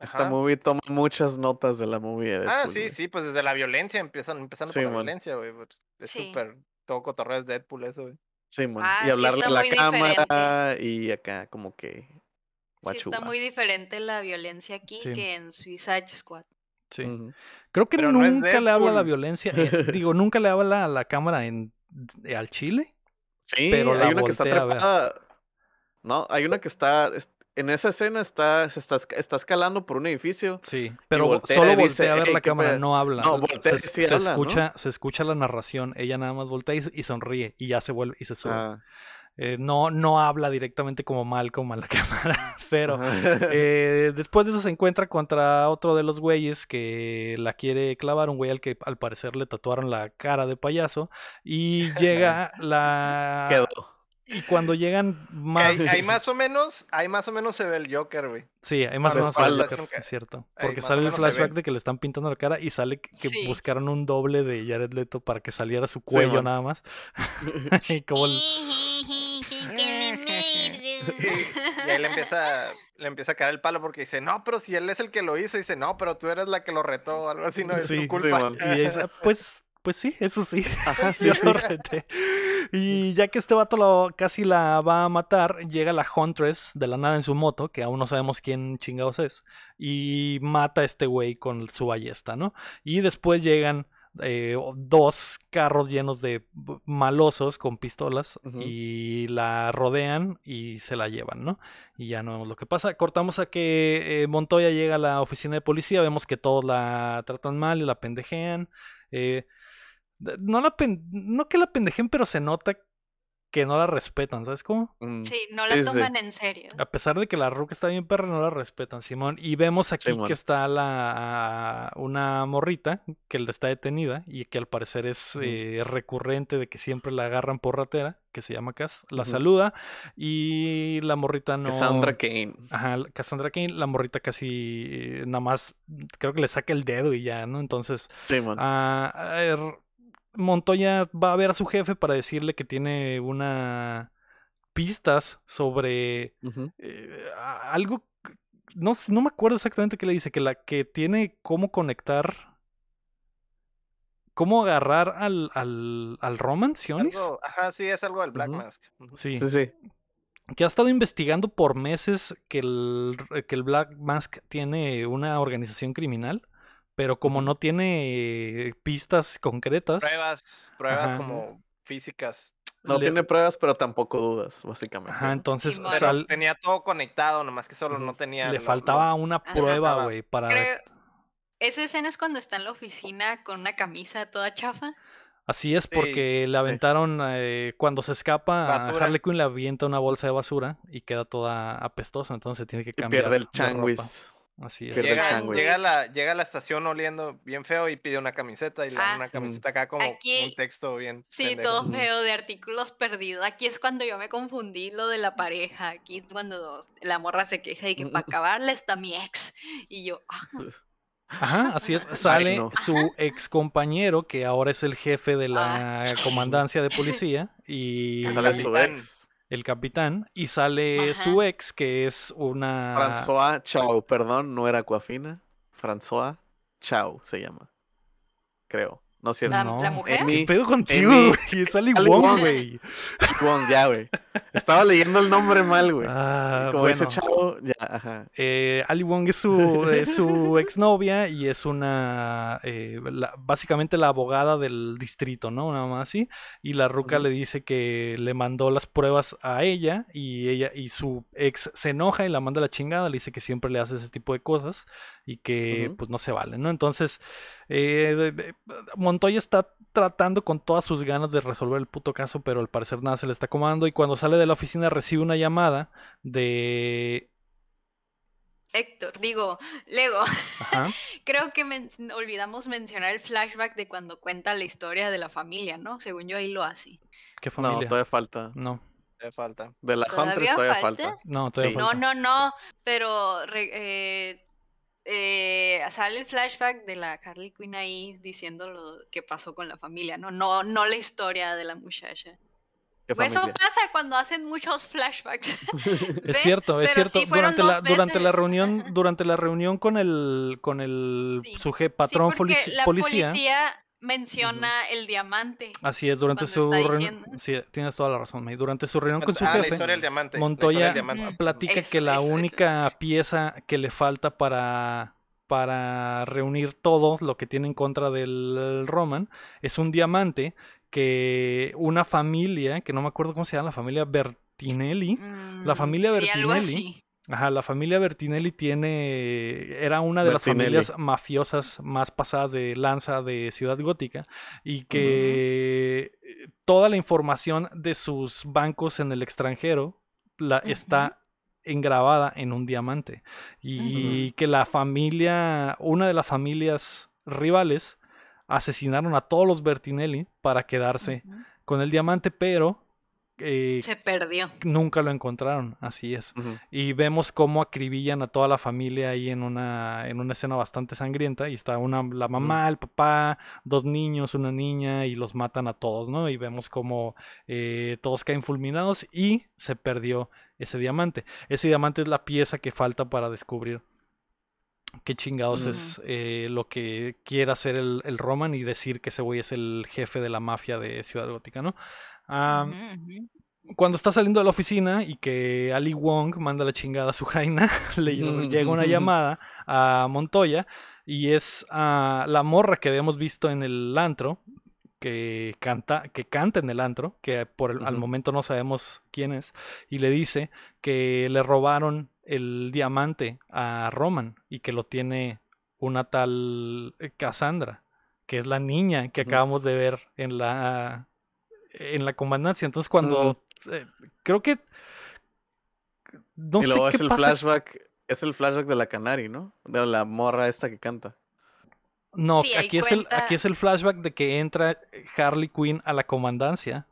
Esta
Ajá.
movie toma muchas notas de la movie de Deadpool.
Ah, sí,
güey.
sí, pues desde la violencia empiezan, empezando por la violencia, güey. pues, Es
Sí.
súper, todo cotorreo es Deadpool eso, güey.
Sí, man.
Ah,
y
sí
hablarle
está
a la
muy
cámara y acá como que
Sí,
guachuba.
está muy diferente la violencia aquí
Sí.
que en Suicide Squad.
Sí. Creo que
Pero no es
nunca le habla la violencia. eh, digo, nunca le habla a la cámara en, eh, al chile.
Sí,
Pero
hay una que está trepada. No, hay una que está. es- En esa escena está, se está, está escalando por un edificio.
Sí, pero
voltea
solo
dice,
voltea a ver
"Ey,
la
¿qué
cámara,
pedo?".
no habla.
No, voltea
se,
sí
se
habla, ¿no?
escucha, se escucha la narración. Ella nada más voltea y, y sonríe y ya se vuelve y se sube.
Ah,
Eh, no, no habla directamente como Malcolm a la cámara, pero eh, después de eso se encuentra contra otro de los güeyes que la quiere clavar, un güey al que al parecer le tatuaron la cara de payaso y llega la
Quedó.
y cuando llegan más
Ahí, ahí más o menos, ahí más o menos se ve el Joker, güey.
Sí, hay más o menos
espaldas.
es cierto. Porque sale el flashback de que le están pintando la cara y sale que,
Sí.
buscaron un doble de Jared Leto para que saliera su cuello nada más. y como el-
Y ahí le empieza, le empieza a caer el palo porque dice, no, pero si él es el que lo hizo, dice, no, pero tú eres la que lo retó, o algo así, no es
Sí,
tu culpa.
y dice, pues, pues sí, eso sí.
Ajá, sí,
Yo
sí.
lo reté. Y ya que este vato lo, casi la va a matar, llega la Huntress de la nada en su moto, que aún no sabemos quién chingados es, y mata a este güey con su ballesta, ¿no? Y después llegan eh, dos carros llenos de malosos con pistolas y la rodean y se la llevan, ¿no? Y ya no vemos lo que pasa. Cortamos a que eh, Montoya llega a la oficina de policía, vemos que todos la tratan mal y la pendejean. eh, no, la pen- no que la pendejen, pero se nota que no la respetan, ¿sabes cómo?
Mm,
Sí, no la
Sí, sí.
toman en serio.
A pesar de que la ruca está bien perra, no la respetan, Simón. Y vemos aquí
Simón.
que está la una morrita que le está detenida y que al parecer es eh, recurrente de que siempre la agarran por ratera, que se llama Cass. La saluda y la morrita no...
Cassandra Kane.
Ajá, la- Cassandra Kane, la morrita casi eh, nada más creo que le saca el dedo y ya, ¿no? Entonces,
Sí, man.
Montoya va a ver a su jefe para decirle que tiene una pistas sobre eh, algo no, no me acuerdo exactamente qué le dice, que la que tiene cómo conectar cómo agarrar al al, al Roman Sionis.
Algo- ajá, sí, es algo del Black. Mask.
Sí,
Sí, sí.
que ha estado investigando por meses que el, que el Black Mask tiene una organización criminal, pero como no tiene pistas concretas,
Pruebas, pruebas
Ajá.
como físicas.
No
le-
tiene pruebas, pero tampoco dudas, básicamente.
Ajá, entonces
tenía todo conectado, nomás que solo no tenía.
le
lo-
faltaba
lo-
una prueba, güey, para...
Creo, esa escena es cuando está en la oficina con una camisa toda chafa.
Así es,
Sí,
porque le aventaron, eh, cuando se escapa, a
Basura.
Harley Quinn le avienta una bolsa de basura y queda toda apestosa, entonces se tiene que
Y
cambiar
pierde el changuis.
Así es.
Llega, llega, a la, llega a la estación oliendo bien feo y pide una camiseta y le
Ah.
una camiseta acá como
Aquí-
un texto bien.
Sí,
pendejo.
todo feo de artículos perdidos. Aquí es cuando yo me confundí lo de la pareja. Aquí es cuando la morra se queja y que para acabarla está mi ex. Y yo, ah,
Ajá, así es. Sale
no.
su ex compañero, que ahora es el jefe de la
Ah.
comandancia de policía, y
Sale su ex.
El capitán, y sale
Ajá.
su ex, que es una...
François Chao, perdón, no era Aquafina. François Chao se llama. Creo. No es cierto.
La,
No.
la mujer.
Amy-
¿Qué pedo contigo, güey? Es Ali Wong, güey.
Wong, ya, güey. Estaba leyendo el nombre mal, güey.
Ah,
Como
bueno.
dice Chao, ya, ajá.
Eh, Ali Wong es su, es su exnovia y es una, eh, la- básicamente la abogada del distrito, ¿no? Nada más así. Y la ruca le dice que le mandó las pruebas a ella y ella y su ex se enoja y la manda a la chingada, le dice que siempre le hace ese tipo de cosas y que pues no se vale, ¿no? Entonces, eh, Montoya está tratando con todas sus ganas de resolver el puto caso, pero al parecer nada se le está comando y cuando sale de la oficina recibe una llamada de...
Héctor, digo, Lego.
Ajá.
Creo que men- olvidamos mencionar el flashback de cuando cuenta la historia de la familia, ¿no? Según yo ahí lo hace.
¿Qué
No,
familia?
todavía falta.
No,
falta.
De la
¿Todavía
Huntress todavía
falta?
falta.
no, todavía
Sí.
No,
falta.
no, no, pero re- eh, eh, sale el flashback de la Harley Quinn ahí diciendo lo que pasó con la familia, ¿no? No, no la historia de la muchacha.
¿Qué
Pues eso pasa cuando hacen muchos flashbacks.
Es cierto, es
Pero
cierto.
sí
durante la, durante reunión, durante la reunión con el, con el
Sí.
suje
Sí,
patrón
porque
polici-
la
policía.
policía menciona el diamante.
Así es, durante su reunión. Sí, tienes toda la razón, May. Durante su reunión con su
ah, la
jefe,
historia del diamante. la
Montoya
historia del diamante.
Ujú.
platica
Eso,
que la
eso,
única
eso.
pieza que le falta para, para reunir todo lo que tiene en contra del Roman es un diamante que una familia, que no me acuerdo cómo se llama, la familia Bertinelli. La
Mm,
familia
sí, algo
Bertinelli
así.
Ajá, la familia Bertinelli tiene, era una de las familias mafiosas más pasadas de lanza de Ciudad Gótica y que toda la información de sus bancos en el extranjero la, está engravada en un diamante y que la familia, una de las familias rivales asesinaron a todos los Bertinelli para quedarse con el diamante, pero eh,
Se perdió.
nunca lo encontraron, así es. Y vemos cómo acribillan a toda la familia ahí en una, en una escena bastante sangrienta. Y está una, la mamá, el papá, dos niños, una niña, y los matan a todos, ¿no? Y vemos cómo eh, todos caen fulminados y se perdió ese diamante. Ese diamante es la pieza que falta para descubrir qué chingados es eh, lo que quiere hacer el, el Roman y decir que ese güey es el jefe de la mafia de Ciudad Gótica, ¿no? Ah, cuando está saliendo de la oficina y que Ali Wong manda la chingada a su jaina, le llega una llamada a Montoya y es a la morra que habíamos visto en el antro que canta que canta en el antro que por el- al momento no sabemos quién es y le dice que le robaron el diamante a Roman y que lo tiene una tal eh, Cassandra que es la niña que acabamos de ver en la en la comandancia. Entonces cuando eh, creo que no
y
sé
luego
qué
es el
pasa.
flashback, es el flashback de la Canary, ¿no? De la morra esta que canta.
No,
Sí,
aquí es el aquí es el flashback de que entra Harley Quinn a la comandancia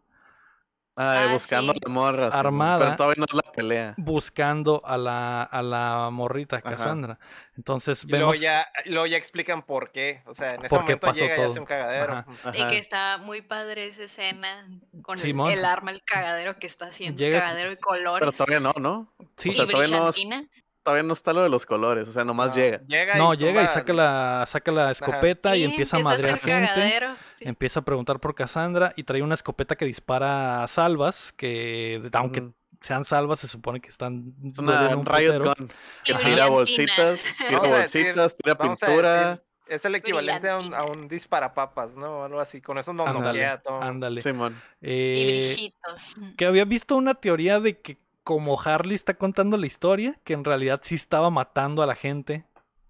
Ah,
Ah,
buscando
sí.
a la morra.
Armada.
Pero todavía no es la pelea.
buscando a la a la morrita
Ajá.
Luego Entonces
Y luego
vemos
ya, luego ya explican por qué. O sea, en ese momento
pasó
llega y
todo.
hace un cagadero.
Ajá.
Y
Ajá.
que está muy padre esa escena con el, el arma, el cagadero que está haciendo,
Llega-
cagadero de
Pero
colores
todavía no, ¿no?
sí,
y
o sea, todavía no-
brillantina.
Todavía no está lo de los colores, o sea, nomás
No,
llega.
Llega
no
y
llega y saca la saca la escopeta y
Sí,
empieza a madrear gente.
sí.
Empieza a preguntar por Cassandra y trae una escopeta que dispara a salvas, que aunque sean salvas se supone que están
Es una
un
riot
putero.
gun que
Y
tira bolsitas, tira bolsitas, tira pintura.
es el equivalente a un, a un disparapapas, ¿no? Algo así. Con eso no
Ándale,
todo.
ándale.
Simón.
Eh,
Y brillitos.
que había visto una teoría de que como Harley está contando la historia, que en realidad sí estaba matando a la gente,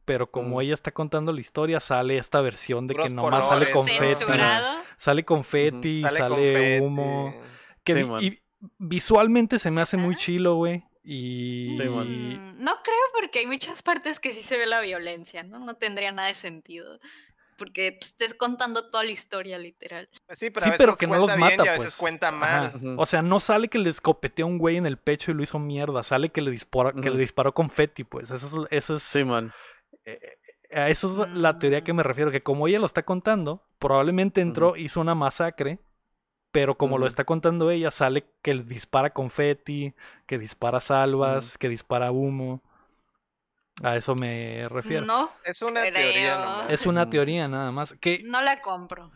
pero como
Mm.
ella está contando la historia, sale esta versión de que nomás sale confeti,
Censurado.
sale confeti,
Sale,
sale,
confeti.
humo, que vi- y visualmente se me hace muy chilo, güey. Y.
Mm, No creo porque hay muchas partes que sí se ve la violencia, ¿no? No tendría nada de sentido. Porque pues, estés contando toda la historia, literal.
Sí, pero,
Sí,
a veces
pero que no los
bien
mata,
y a veces
pues.
cuenta mal.
Ajá. O sea, no sale que le escopeteó a un güey en el pecho y lo hizo mierda, sale que le disparó, que le disparó confeti, pues. Eso es, eso es
Simón.
eh, a eso es la- la teoría que me
Mm.
refiero, que como ella lo está contando, probablemente entró, hizo una masacre, pero como lo está contando ella, sale que dispara confeti, que dispara salvas, que dispara humo. A eso me refiero.
No,
Es una teoría nomás.
Es una teoría nada más. Que,
no la compro.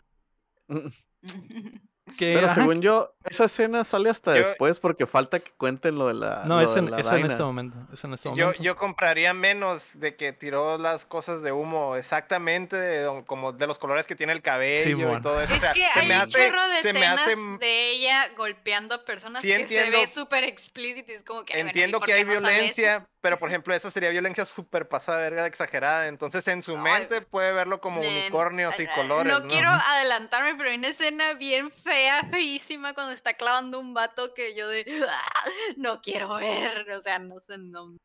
Que
Pero
ajá,
según yo, esa escena sale hasta
Yo-
después porque falta que cuenten lo de la.
No, es en,
la
es en este momento. Es en este
Yo,
momento.
yo compraría menos de que tiró las cosas de humo exactamente de como de los colores que tiene el cabello
Simón.
y todo eso. o
Es
sea,
que
se
hay
me
un
hace-
chorro de
se me
escenas
hace-
de ella golpeando a personas
Sí,
que
entiendo.
se ve súper explícito y es como que... "Ay, bueno, ¿y
Entiendo que hay
no sale eso?".
violencia, pero por ejemplo, eso sería violencia súper pasada, verga, exagerada. Entonces, en su
Ay,
mente puede verlo como
Nen,
unicornios y colores.
No
¿no?
quiero adelantarme, pero hay una escena bien fea, feísima, cuando está clavando un vato que yo de... "Ah, No quiero ver, o sea, no sé, no...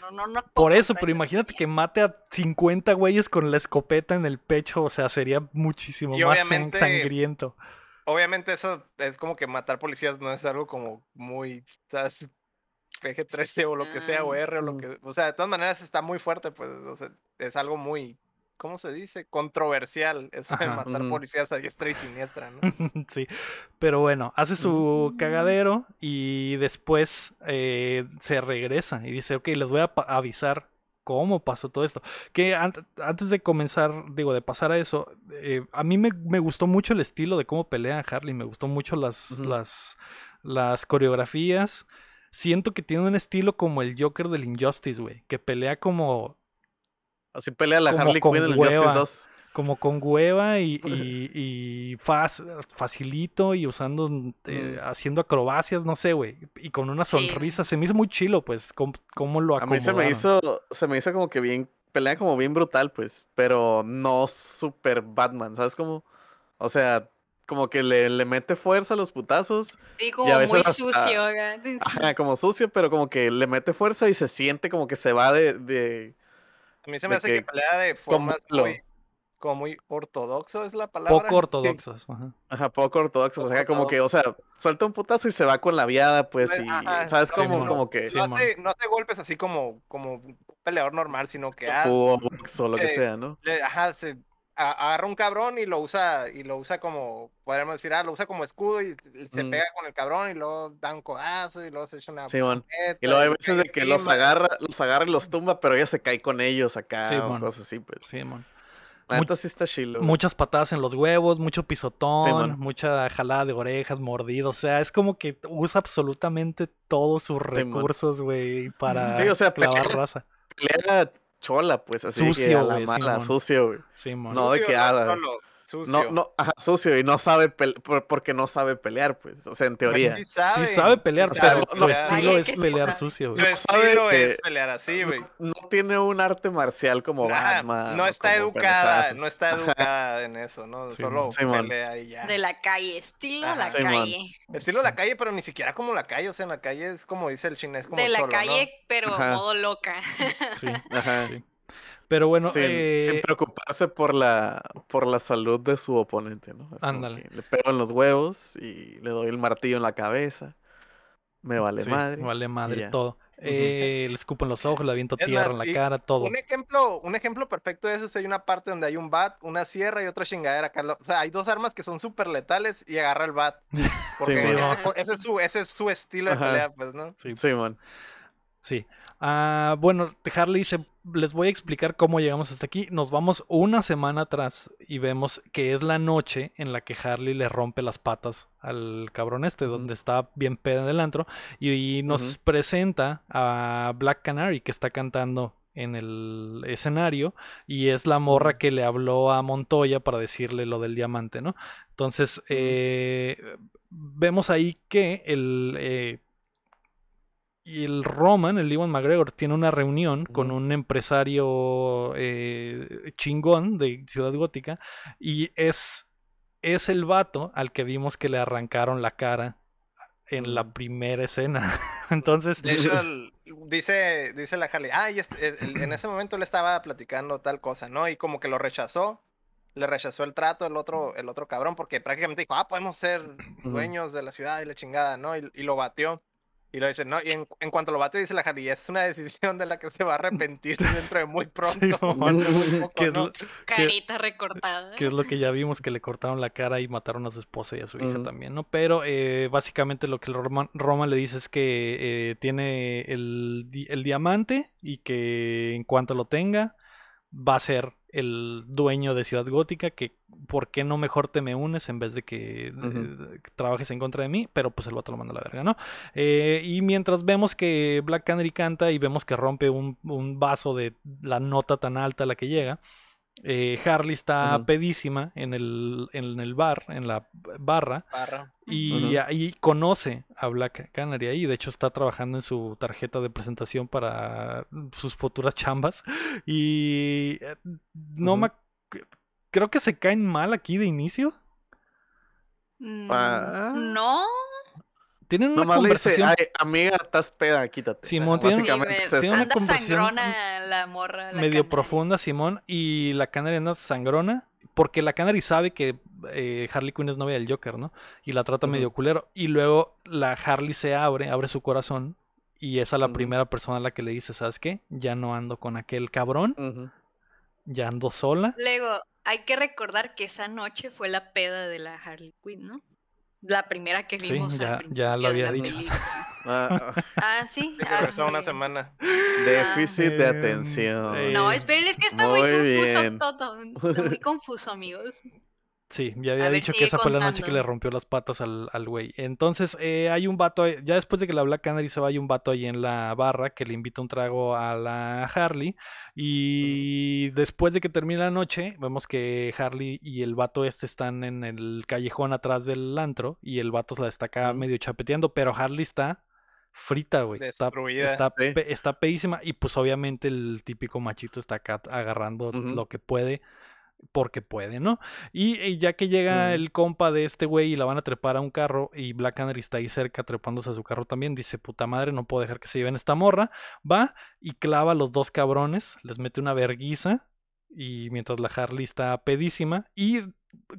No, no, no
Por eso, pero imagínate que mate a 50 güeyes con la escopeta en el pecho, o sea, sería muchísimo
Y
más sangriento.
Obviamente, eso es como que matar policías no es algo como muy. ¿sabes? PG-13 o lo que sea, o
Ah.
R o lo
Mm.
que. O sea, de todas maneras está muy fuerte, pues. o sea, es algo muy. ¿Cómo se dice? Controversial. Eso de matar policías a diestra y siniestra, ¿no?
sí, pero bueno, hace su cagadero y después eh, se regresa y dice, ok, les voy a avisar cómo pasó todo esto. Que an- antes de comenzar, digo, de pasar a eso, eh, a mí me, me gustó mucho el estilo de cómo pelea Harley, me gustó mucho las, las, las coreografías. Siento que tiene un estilo como el Joker del Injustice, güey, que pelea como
Así pelea la
Como
Harley
con
Quinn en el
hueva.
Justice 2.
como con hueva y, y, y facilito y usando, eh,
Mm.
haciendo acrobacias, no sé, güey. Y con una
Sí.
sonrisa. Se me hizo muy chilo, pues, cómo, cómo lo
A mí se me
acomodaron.
hizo, se me hizo como que bien, pelea como bien brutal, pues, pero no super Batman, ¿sabes cómo? O sea, como que le, le mete fuerza a los putazos,
Sí,
a
como
veces
muy
hasta-
sucio.
ajá, como sucio, pero como que le mete fuerza y se siente como que se va de, de
A mí se me
De
hace que
que
pelea de formas muy. Como muy ortodoxo es la palabra.
Poco ortodoxas. ajá.
ajá, poco ortodoxos, o sea, como que, o sea, suelta un putazo y se va con la viada, pues,
Pues,
y,
ajá,
¿sabes? Como, como que
Sí,
no, hace, no hace golpes así como, como un peleador normal, sino que ah,
jugó box o lo que sea, ¿no?
le- ajá, se agarra un cabrón y lo usa, y lo usa como, podríamos decir, ah, lo usa como escudo y se
Mm.
pega con el cabrón y luego da un codazo y luego se echa una paleta
Y luego hay veces de que los agarra, los agarra y los tumba, pero ella se cae con ellos acá
Sí,
o cosas así, pues.
Sí,
sí está chilo. güey.
Muchas patadas en los huevos, mucho pisotón, mucha jalada de orejas, mordido. O sea, es como que usa absolutamente todos sus recursos, güey, para
Sí, o sea,
clavar
pelea-
raza.
Pelea chola, pues, así de que
Sucio,
a la
güey,
mala,
Simón.
sucio, güey.
Sí.
No, de
Sucio,
que haga.
solo, sucio.
No, no, ajá, sucio y no sabe porque no sabe pelear, pues, o sea, en
Pues
teoría.
sí sabe,
Sí sabe pelear,
sí
pero
sabe
su
pelear.
estilo
Ay,
es
que sí
pelear
sabe.
sucio,
Su estilo
que-
es pelear así, güey.
No tiene un arte marcial como
Ajá,
Batman.
no está educada, no está educada en eso, ¿no?
Sí,
Solo pelea y ya.
De la calle, estilo
Ajá.
la calle.
Estilo la calle, pero ni siquiera como la calle, o sea, en la calle es como dice el chinés, como
De la
solo, ¿no?
calle, pero
Ajá.
modo loca.
Sí.
Ajá.
Sí. Pero bueno,
sin,
eh,
sin preocuparse por la, por la salud de su oponente, ¿no? Es
Ándale.
Le pego en los huevos y le doy el martillo en la cabeza. Me vale
sí,
madre.
vale madre todo. Eh, le escupo en los ojos, le aviento
Es
tierra
más,
en la cara, todo.
Un ejemplo, un ejemplo perfecto de eso es hay una parte donde hay un bat, una sierra y otra chingadera. acá lo- O sea, hay dos armas que son súper letales y agarra el bat. Porque
Sí,
ese,
man.
es su, ese es su estilo de pelea, pues, ¿no?
Sí,
Simón.
sí. Ah, bueno, Harley dice, les voy a explicar cómo llegamos hasta aquí. Nos vamos una semana atrás y vemos que es la noche en la que Harley le rompe las patas al cabrón este, donde está bien pedo en el antro, y, nos presenta a Black Canary que está cantando en el escenario y es la morra que le habló a Montoya para decirle lo del diamante, ¿no? Entonces, eh, vemos ahí que el, eh, y el Roman, el Iwan McGregor, tiene una reunión con un empresario eh, chingón de Ciudad Gótica y es, es el vato al que vimos que le arrancaron la cara en la
Ujú.
primera escena. Entonces,
De hecho, el- dice, dice la Harley, ah, y este- el- el- en ese momento le estaba platicando tal cosa, ¿no? Y como que lo rechazó, le rechazó el trato el otro, el otro cabrón, porque prácticamente dijo, ah, podemos ser dueños de la ciudad y la chingada, ¿no? Y, y lo batió. Y lo dice, no, y en, en cuanto lo bate, dice la Harley, es una decisión de la que se va a arrepentir dentro de muy pronto.
Carita recortada.
que es lo que ya vimos que le cortaron la cara y mataron a su esposa y a su hija también, ¿no? Pero eh, básicamente lo que el Roma, Roma le dice es que eh, tiene el, el diamante y que en cuanto lo tenga va a ser el dueño de Ciudad Gótica, que ¿por qué no mejor te me unes en vez de que eh, trabajes en contra de mí? Pero pues el vato lo manda a la verga, ¿no? Eh, y mientras vemos que Black Canary canta y vemos que rompe un, un vaso de la nota tan alta a la que llega, eh, Harley está pedísima en el, en el bar, en la barra,
Barra.
y ahí conoce a Black Canary ahí. De hecho, está trabajando en su tarjeta de presentación para sus futuras chambas. Y eh, no me. Creo que se caen mal aquí de inicio.
Mm,
Ah.
No.
Tienen una
Nomás le dice,
conversación.
"Ay, amiga, estás peda, quítate.
Simón, tiene-
Sí,
tiene una
anda
conversación
sangrona la morra. la
medio
Canary.
profunda, Simón, y la Canary anda sangrona, porque la Canary sabe que eh, Harley Quinn es novia del Joker, ¿no? Y la trata medio culero, y luego la Harley se abre, abre su corazón, y es a la primera persona a la que le dice, ¿sabes qué? Ya no ando con aquel cabrón, ya ando sola.
Luego, hay que recordar que esa noche fue la peda de la Harley Quinn, ¿no? La primera que
Sí,
vimos
ya-
al
ya
principio
lo
de
había
la
dicho.
película.
Ah,
Ah, sí.
Sí,
Ah,
una semana.
déficit de
Em,
atención.
eh,
No, esperen, es que está muy,
Muy
confuso
bien.
todo. Está muy confuso, amigos.
Sí, ya había
A ver,
dicho que esa fue la noche que le rompió las patas al, al güey. Entonces, eh, hay un vato, ahí- ya después de que la Black Canary se va, hay un vato ahí en la barra que le invita un trago a la Harley. Y después de que termina la noche, vemos que Harley y el vato este están en el callejón atrás del antro. Y el vato se la está acá medio chapeteando, pero Harley está frita, güey. Está, está,
Sí.
está peísima. Y pues obviamente el típico machito está acá agarrando lo que puede porque puede, ¿no? Y, y ya que llega el compa de este güey y la van a trepar a un carro y Black Canary está ahí cerca trepándose a su carro también, dice, puta madre, no puedo dejar que se lleven esta morra, va y clava a los dos cabrones, les mete una verguiza y mientras la Harley está pedísima y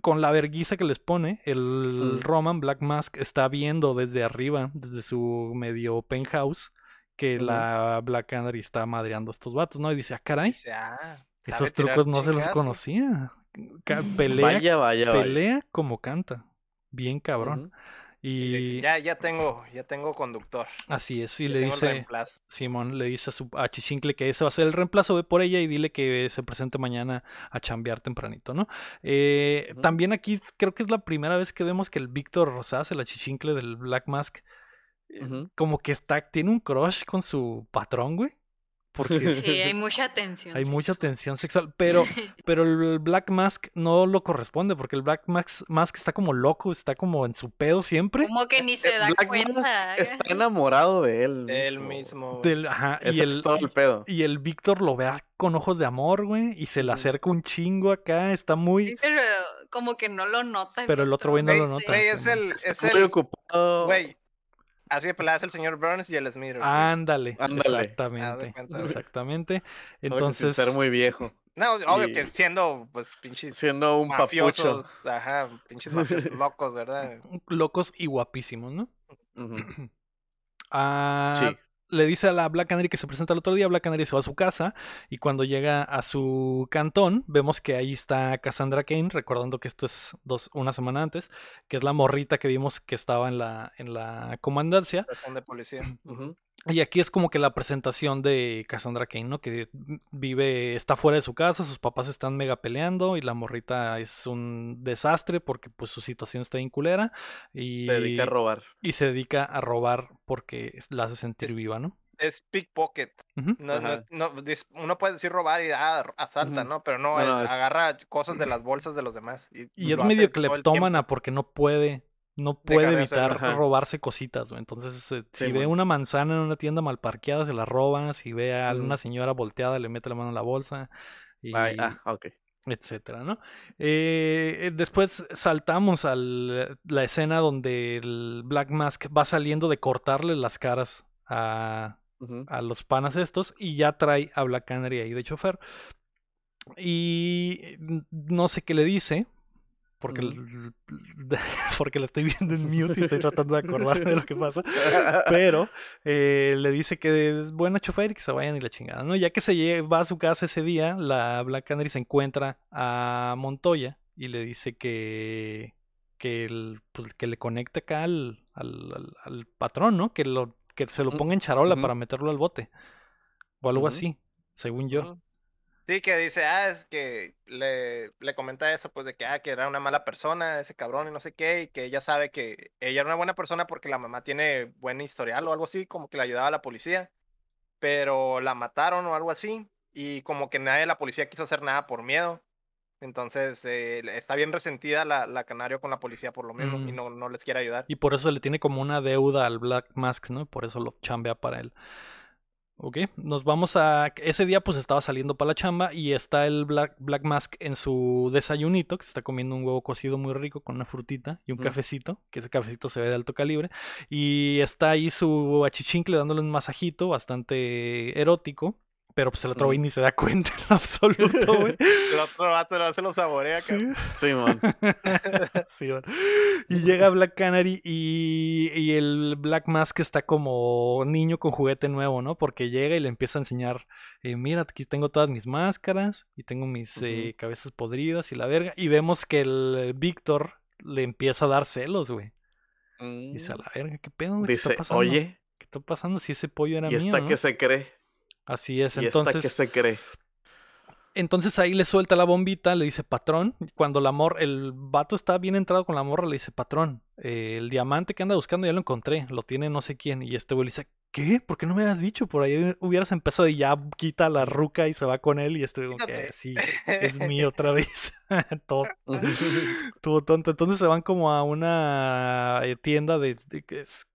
con la verguiza que les pone, el
Mm.
Roman Black Mask está viendo desde arriba, desde su medio penthouse, que la Black Canary está madreando a estos vatos, ¿no? Y dice, ah, caray.
Dice, ah,
Esos trucos no se los conocía. Pelea,
Vaya, vaya, vaya.
pelea como canta. Bien cabrón.
Y dice, ya, ya tengo, ya tengo conductor.
así es. Y
ya
le dice. Simón le dice a, su, a Chichincle que ese va a ser el reemplazo, ve por ella y dile que se presente mañana a chambear tempranito, ¿no? Eh. También aquí creo que es la primera vez que vemos que el Víctor Rosas, el Chichincle del Black Mask, eh, como que está, tiene un crush con su patrón, güey. Porque
Sí, hay mucha tensión.
hay mucha
sexual.
tensión sexual, pero
Sí.
Pero el Black Mask no lo corresponde porque el Black Mask, Mask está como loco, está como en su pedo siempre.
Como que ni se
Eh,
da
Black
cuenta.
Mask está enamorado de él.
Él mismo.
Del, ajá, y
Ese es
el,
todo el pedo.
y el Víctor lo ve con ojos de amor, güey, y se le acerca un chingo acá, está muy...
Sí, pero como que no lo nota.
Pero el otro güey no lo nota.
Güey, es el, es
Está muy
el,
ocupado.
güey, así de peladas el señor Burns y el Smithers. güey.
Ándale,
Ándale.
exactamente, exactamente.
Sin
Entonces,
ser muy viejo.
No, obvio
y-
que siendo, pues, pinches
Siendo un papucho.
mafiosos, ajá, pinches mafiosos locos, ¿verdad?
locos y guapísimos, ¿no?
Ujú.
Ah,
Sí.
Le dice a la Black Canary que se presenta el otro día, Black Canary se va a su casa y cuando llega a su cantón vemos que ahí está Cassandra Kane, recordando que esto es dos, una semana antes, que es la morrita que vimos que estaba en la, en la comandancia.
Estación de policía.
Y aquí es como que la presentación de Cassandra Kane, ¿no? Que vive, está fuera de su casa, sus papás están mega peleando y la morrita es un desastre porque pues su situación está bien culera y,
Se dedica a robar.
y se dedica a robar porque la hace sentir
Es-
viva, ¿no?
Es pickpocket. No, no, es- no, uno puede decir robar y ah, asalta. ¿no? Pero no,
No,
él
no, es-
agarra cosas de las bolsas de los demás. Y,
Y es medio cleptómana porque no puede, no puede evitar robarse cositas, güey. Entonces, eh, si ve una manzana en una tienda mal parqueada, se la roba. Si ve a una señora volteada, le mete la mano en la bolsa. Y,
Ay, ah, ok.
etcétera, ¿no? Eh, eh, después saltamos a la escena donde el Black Mask va saliendo de cortarle las caras a, a los panas estos y ya trae a Black Canary ahí de chofer. Y no sé qué le dice, porque, porque la estoy viendo en mute y estoy tratando de acordarme de lo que pasa. Pero eh, le dice que es buena chofer y que se vayan y la chingada, ¿no? Ya que se va a su casa ese día, la Black Canary se encuentra a Montoya y le dice que que, el- pues, que le conecte acá al, al, al- al patrón, ¿no? Que lo que se lo ponga en charola para meterlo al bote o algo así, según yo.
Sí, que dice, ah, es que le, le comenta eso, pues de que, ah, que era una mala persona, ese cabrón y no sé qué, y que ella sabe que ella era una buena persona porque la mamá tiene buen historial o algo así, como que le ayudaba a la policía, pero la mataron o algo así, y como que nadie de la policía quiso hacer nada por miedo. Entonces, eh, está bien resentida la, la Canario con la policía por lo mismo, y
Mm.
no, no les quiere ayudar.
Y por eso le tiene como una deuda al Black Mask, ¿no? Por eso lo chambea para él. Ok, nos vamos a... Ese día pues estaba saliendo para la chamba y está el Black, Black Mask en su desayunito, que se está comiendo un huevo cocido muy rico con una frutita y un
Mm.
cafecito, que ese cafecito se ve de alto calibre. Y está ahí su achichincle dándole un masajito bastante erótico, pero pues el otro güey
Mm.
ni se da cuenta en lo absoluto, güey.
El otro vato no se lo saborea,
Sí.
cabrón.
Simón.
Sí, man. y llega Black Canary y, y el Black Mask está como niño con juguete nuevo, ¿no? Porque llega y le empieza a enseñar, eh, mira, aquí tengo todas mis máscaras y tengo mis eh, cabezas podridas y la verga. Y vemos que el Víctor le empieza a dar celos, güey. Y dice, a
Mm.
la verga, ¿qué pedo, güey? ¿Qué está
Dice,
pasando?
oye,
¿Qué está pasando si ese pollo era
y
mío,
esta
no?"
que se cree.
Así es,
Y esta
entonces...
que se cree.
Entonces ahí le suelta la bombita, le dice patrón. Cuando la mor el vato está bien entrado con la morra, le dice patrón, eh, el diamante que anda buscando ya lo encontré, lo tiene no sé quién. Y este güey le dice, ¿qué? ¿Por qué no me habías dicho? Por ahí hubieras empezado y ya quita la ruca y se va con él. Y este güey, que sí, es mío otra vez. todo, todo tonto. Entonces se van como a una eh, tienda de, de es,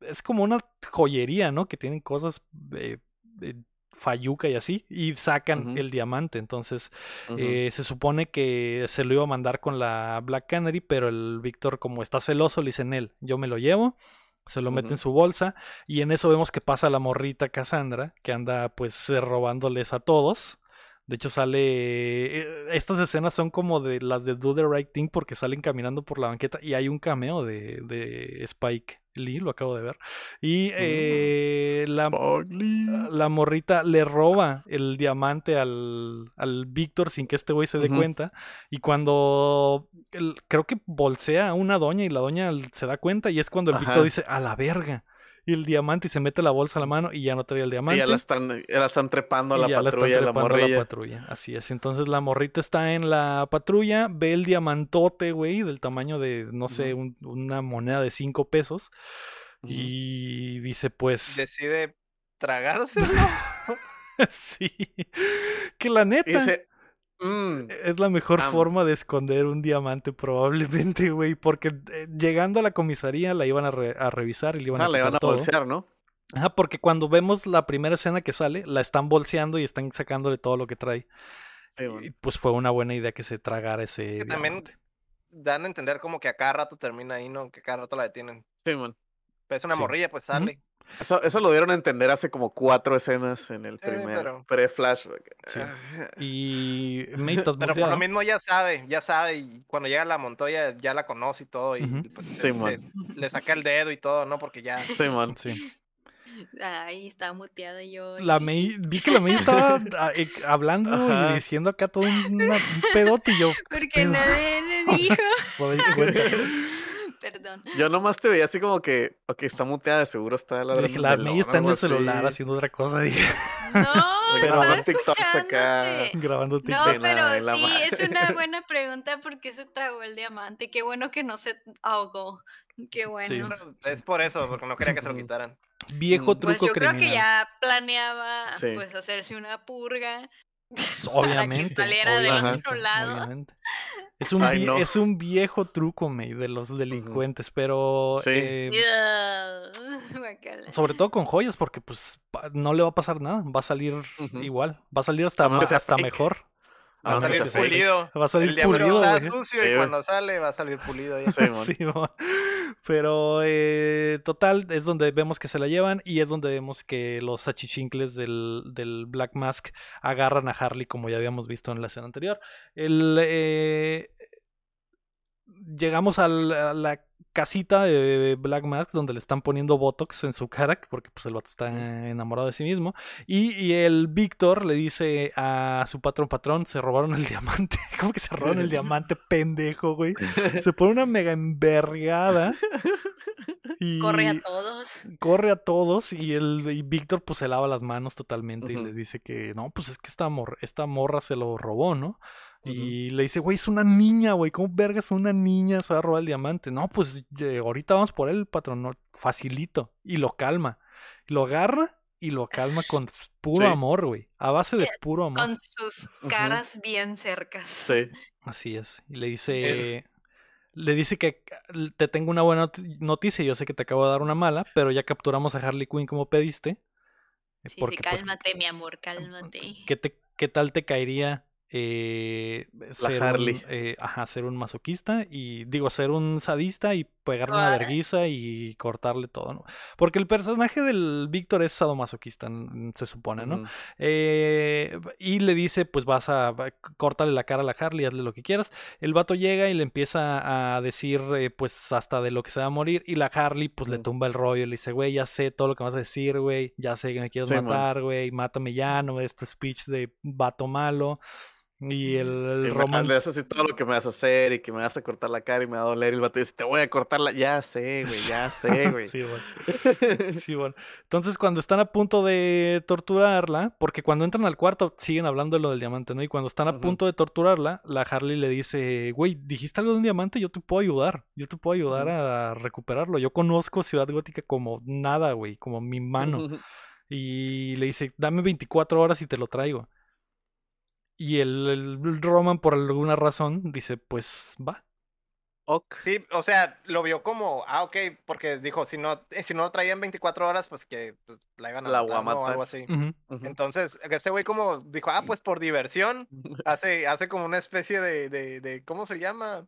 es como una joyería, ¿no? Que tienen cosas eh, eh, fayuca y así, y sacan el diamante. Entonces, eh, se supone que se lo iba a mandar con la Black Canary, pero el Víctor, como está celoso, le dice en él, yo me lo llevo. Se lo mete en su bolsa y en eso vemos que pasa la morrita Cassandra, que anda pues eh, robándoles a todos. De hecho sale... eh, Estas escenas son como de las de Do the Right Thing porque salen caminando por la banqueta y hay un cameo de, de Spike Lee, lo acabo de ver. Y eh, la,
Spike Lee.
la morrita le roba el diamante al, al Víctor sin que este güey se dé cuenta. Y cuando el- creo que bolsea a una doña y la doña se da cuenta y es cuando el Víctor dice a la verga. Y el diamante y se mete la bolsa a la mano y ya no trae el
Y
diamante.
ya la están, ya la están trepando a
y
la
ya la están
patrulla, la
a patrulla. Así es. Entonces la morrita está en la patrulla, ve el diamantote, güey, del tamaño de, no sé, un- una moneda de cinco pesos. Y dice, pues.
Decide tragárselo.
sí. Que la
Y
neta.
dice, "Mm,
Es la mejor
Am.
forma de esconder un diamante, probablemente, güey. Porque eh, llegando a la comisaría la iban a, re- a revisar y le iban a
ah, le
quitar
van a
todo.
bolsear, ¿no?
Ajá, porque cuando vemos la primera escena que sale, la están bolseando y están sacándole todo lo que trae.
Sí,
Y pues fue una buena idea que se tragara ese
Que también dan a entender como que a cada rato termina ahí, ¿no? Que cada rato la detienen.
Sí, man.
Pero es una
Sí.
morrilla, pues sale.
Eso, eso lo dieron a entender hace como cuatro escenas en el
Sí,
primer
pero-
pre-flashback.
Sí.
Ah,
Y May, ¿estás
Pero por lo mismo ya sabe, ya sabe, y cuando llega la Montoya ya la conoce y todo, y pues
Sí,
le-
man.
le, le saca el dedo y todo, ¿no? Porque ya...
Sí, man.
Sí.
Ay, estaba muteada yo.
La May, vi que la May estaba ah, eh, hablando
Ajá.
y diciendo acá todo un, una- un pedote y yo,
Porque
pedo?
nadie le dijo.
Pues.
Perdón.
Yo nomás te veía así como que, ok, está muteada, de seguro está
la
melón
May
o
está en el celular haciendo otra cosa, dije,
No,
Pero-
estaba
Grabando TikToks acá.
escuchándote.
grabando
No,
TikTok.
Pena
pero
la
sí, es una buena pregunta porque se tragó el diamante. Qué bueno que no se ahogó. Qué bueno.
Es por eso, porque no quería que se lo quitaran.
Viejo
Mm.
truco
Pues yo creo que ya planeaba
Sí.
pues hacerse una purga
Obviamente.
que saliera del otro lado.
obviamente. Es un,
Ay,
vie-
no.
es un viejo truco, May, de los delincuentes, pero
Sí.
eh, sobre todo con joyas, porque pues no le va a pasar nada, va a salir igual, va a salir hasta, hasta mejor.
Va a salir pulido.
Va a salir
el
pulido,
está sucio
Sí,
y cuando sale va a salir pulido. ya.
Sí,
pero eh, total, es donde vemos que se la llevan y es donde vemos que los achichincles del, del Black Mask agarran a Harley como ya habíamos visto en la escena anterior. El, eh, llegamos al- a la casita de Black Mask donde le están poniendo Botox en su cara porque pues el vato está enamorado de sí mismo y, y el Víctor le dice a su patrón patrón se robaron el diamante ¿cómo que se robaron el diamante pendejo güey? se pone una mega envergada y
Corre a todos.
corre a todos y el y Víctor pues se lava las manos totalmente y le dice que no, pues es que esta, mor- esta morra se lo robó, ¿no? Y le dice, güey, es una niña, güey, ¿cómo vergas una niña se va a robar el diamante? No, pues eh, ahorita vamos por él, patrón, no, facilito. Y lo calma. Lo agarra y lo calma con puro
Sí.
amor, güey. A base de puro amor.
Con sus caras bien cercas.
Sí.
Así es. Y le dice. Le dice que te tengo una buena noti- noticia. Yo sé que te acabo de dar una mala, pero ya capturamos a Harley Quinn como pediste.
Sí, sí,
pues,
cálmate, mi amor, cálmate.
¿qué, te- qué tal te caería eh, ser,
Harley.
Un, eh, ajá, ser un masoquista y digo, ser un sadista y pegarle una verguiza y cortarle todo, ¿no? Porque el personaje del Víctor es sadomasoquista, se supone, ¿no? Eh, y le dice, pues vas a va- córtale la cara a la Harley, hazle lo que quieras. El vato llega y le empieza a decir, eh, pues hasta de lo que se va a morir. Y la Harley, pues le tumba el rollo, le dice, güey, ya sé todo lo que vas a decir, güey, ya sé que me quieres
Sí,
matar, güey, mátame ya, no tu speech de vato malo. Y el, el
Y le haces así todo lo que me vas a hacer y que me vas a cortar la cara y me va a doler. Y el vato dice, te voy a cortar la... Ya sé, güey, ya sé, güey.
Sí, bueno. Sí, bueno. Entonces, cuando están a punto de torturarla, porque cuando entran al cuarto siguen hablando de lo del diamante, ¿no? Y cuando están a punto de torturarla, la Harley le dice, güey, dijiste algo de un diamante, yo te puedo ayudar. Yo te puedo ayudar a recuperarlo. Yo conozco Ciudad Gótica como nada, güey, como mi mano. Y le dice, dame 24 horas y te lo traigo. Y el, el Roman, por alguna razón, dice, pues va.
Ok.
Sí, o sea, lo vio como, ah, ok, porque dijo, si no, eh, si no lo traía en 24 horas, pues que pues, la iban a
La
matar, o algo así. Entonces, ese güey como dijo, ah, pues por diversión, hace, hace como una especie de, de, de, ¿cómo se llama?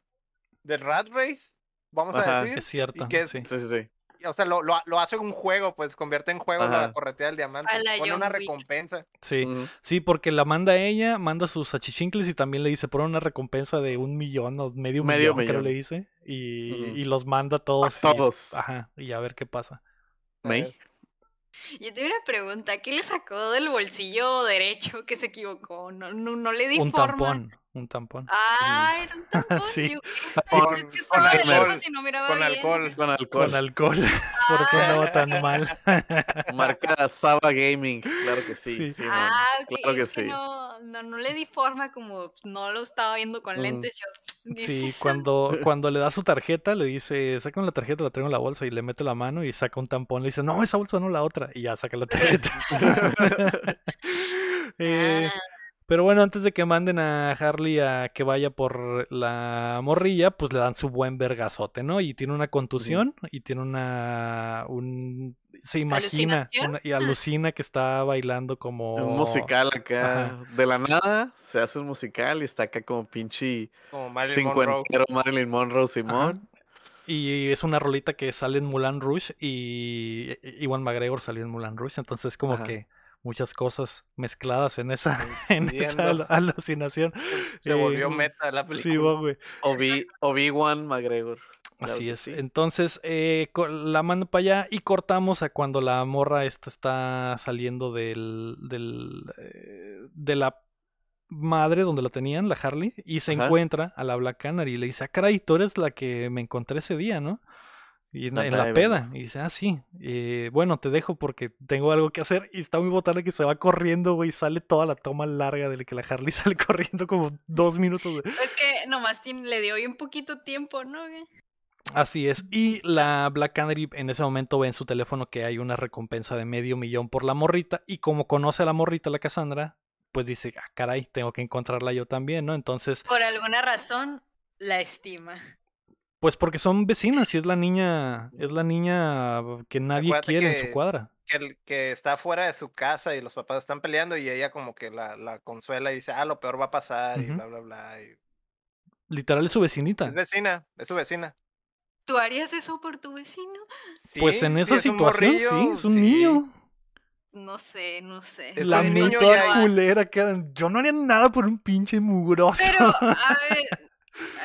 De rat race, vamos
Ajá,
a decir.
Es cierto.
Y que es-
sí.
Sí, sí, sí.
O sea, lo, lo, lo hace un juego, pues convierte en juego la
Ajá.
corretea del diamante.
A la
Pone una
Wick.
recompensa.
Sí. Sí, porque la manda ella, manda sus achichincles y también le dice, pon una recompensa de un millón o medio,
Medio
millón, creo
millón.
le dice. Y, y los manda a todos. y-
todos.
ajá, y a ver qué pasa.
May.
Yo tengo una pregunta. ¿Qué le sacó del bolsillo derecho que se equivocó? No, no, no le di
Un
forma.
tampón, un tampón.
Ah, era un tampón.
Sí.
Yo, ¿qué es
Con-
es que
con
estaba de
alcohol,
lejos y no miraba
Con
bien.
alcohol.
Con alcohol.
Con alcohol, por eso andaba tan mal.
Marca Saba Gaming. Claro que sí.
Sí.
sí, man.
Ah,
Claro que
es que
sí.
no, no, no le di forma como no lo estaba viendo con
Mm.
lentes. Yo, ¿qué es
Sí,
eso?
cuando, cuando le da su tarjeta, le dice, saca la tarjeta, la traigo en la bolsa y le mete la mano y saca un tampón, le dice, no, esa bolsa no la otra, y ya saca la tarjeta. Eh,
Ah,
Pero bueno, antes de que manden a Harley a que vaya por la morrilla, pues le dan su buen vergazote, ¿no? Y tiene una contusión y tiene una... Un, se imagina y alucina que está bailando como...
Un musical acá.
Ajá.
De la nada se hace un musical y está acá como pinche
Como Marilyn Monroe.
cincuentero Marilyn Monroe Simón.
Ajá. Y es una rolita que sale en Mulan Rouge y Iwan McGregor salió en Mulan Rouge, entonces como
Ajá.
que muchas cosas mezcladas en esa, en esa
Entiendo.
al- alucinación.
Se volvió
Eh,
meta la
Sí,
película.
va, güey.
Obi- Obi-Wan McGregor. Claro
Así es.
sí.
Entonces, eh, la mando para allá y cortamos a cuando la morra esta está saliendo del, del, eh, de la madre donde la tenían, la Harley, y se
Ajá.
encuentra a la Black Canary y le dice, ah, caray, tú eres la que me encontré ese día, ¿no? Y en,
La
en la
peda.
Y dice, ah, sí, eh, bueno, te dejo porque tengo algo que hacer. Y está muy botana que se va corriendo, güey, y sale toda la toma larga de que la Harley sale corriendo como dos minutos. güey.
Es que nomás le dio bien poquito tiempo, ¿no? güey?
Así es. Y la Black Canary en ese momento ve en su teléfono que hay una recompensa de medio millón por la morrita. Y como conoce a la morrita, la Cassandra, pues dice, ah, caray, tengo que encontrarla yo también, ¿no? Entonces,
Por alguna razón la estima.
Pues porque son vecinas y es la niña, es la niña que nadie
Acuérdate
quiere en su cuadra.
Que, el- que está fuera de su casa y los papás están peleando y ella como que la, la consuela y dice, ah, lo peor va a pasar y bla, bla, bla. y-
Literal es su vecinita.
Es vecina, es su vecina.
¿Tú harías eso por tu vecino?
Pues en
sí,
esa
es
situación sí, es un
sí.
niño.
No sé, no sé.
Es
La
igual.
culera que yo no haría nada por un pinche mugroso.
Pero, a ver,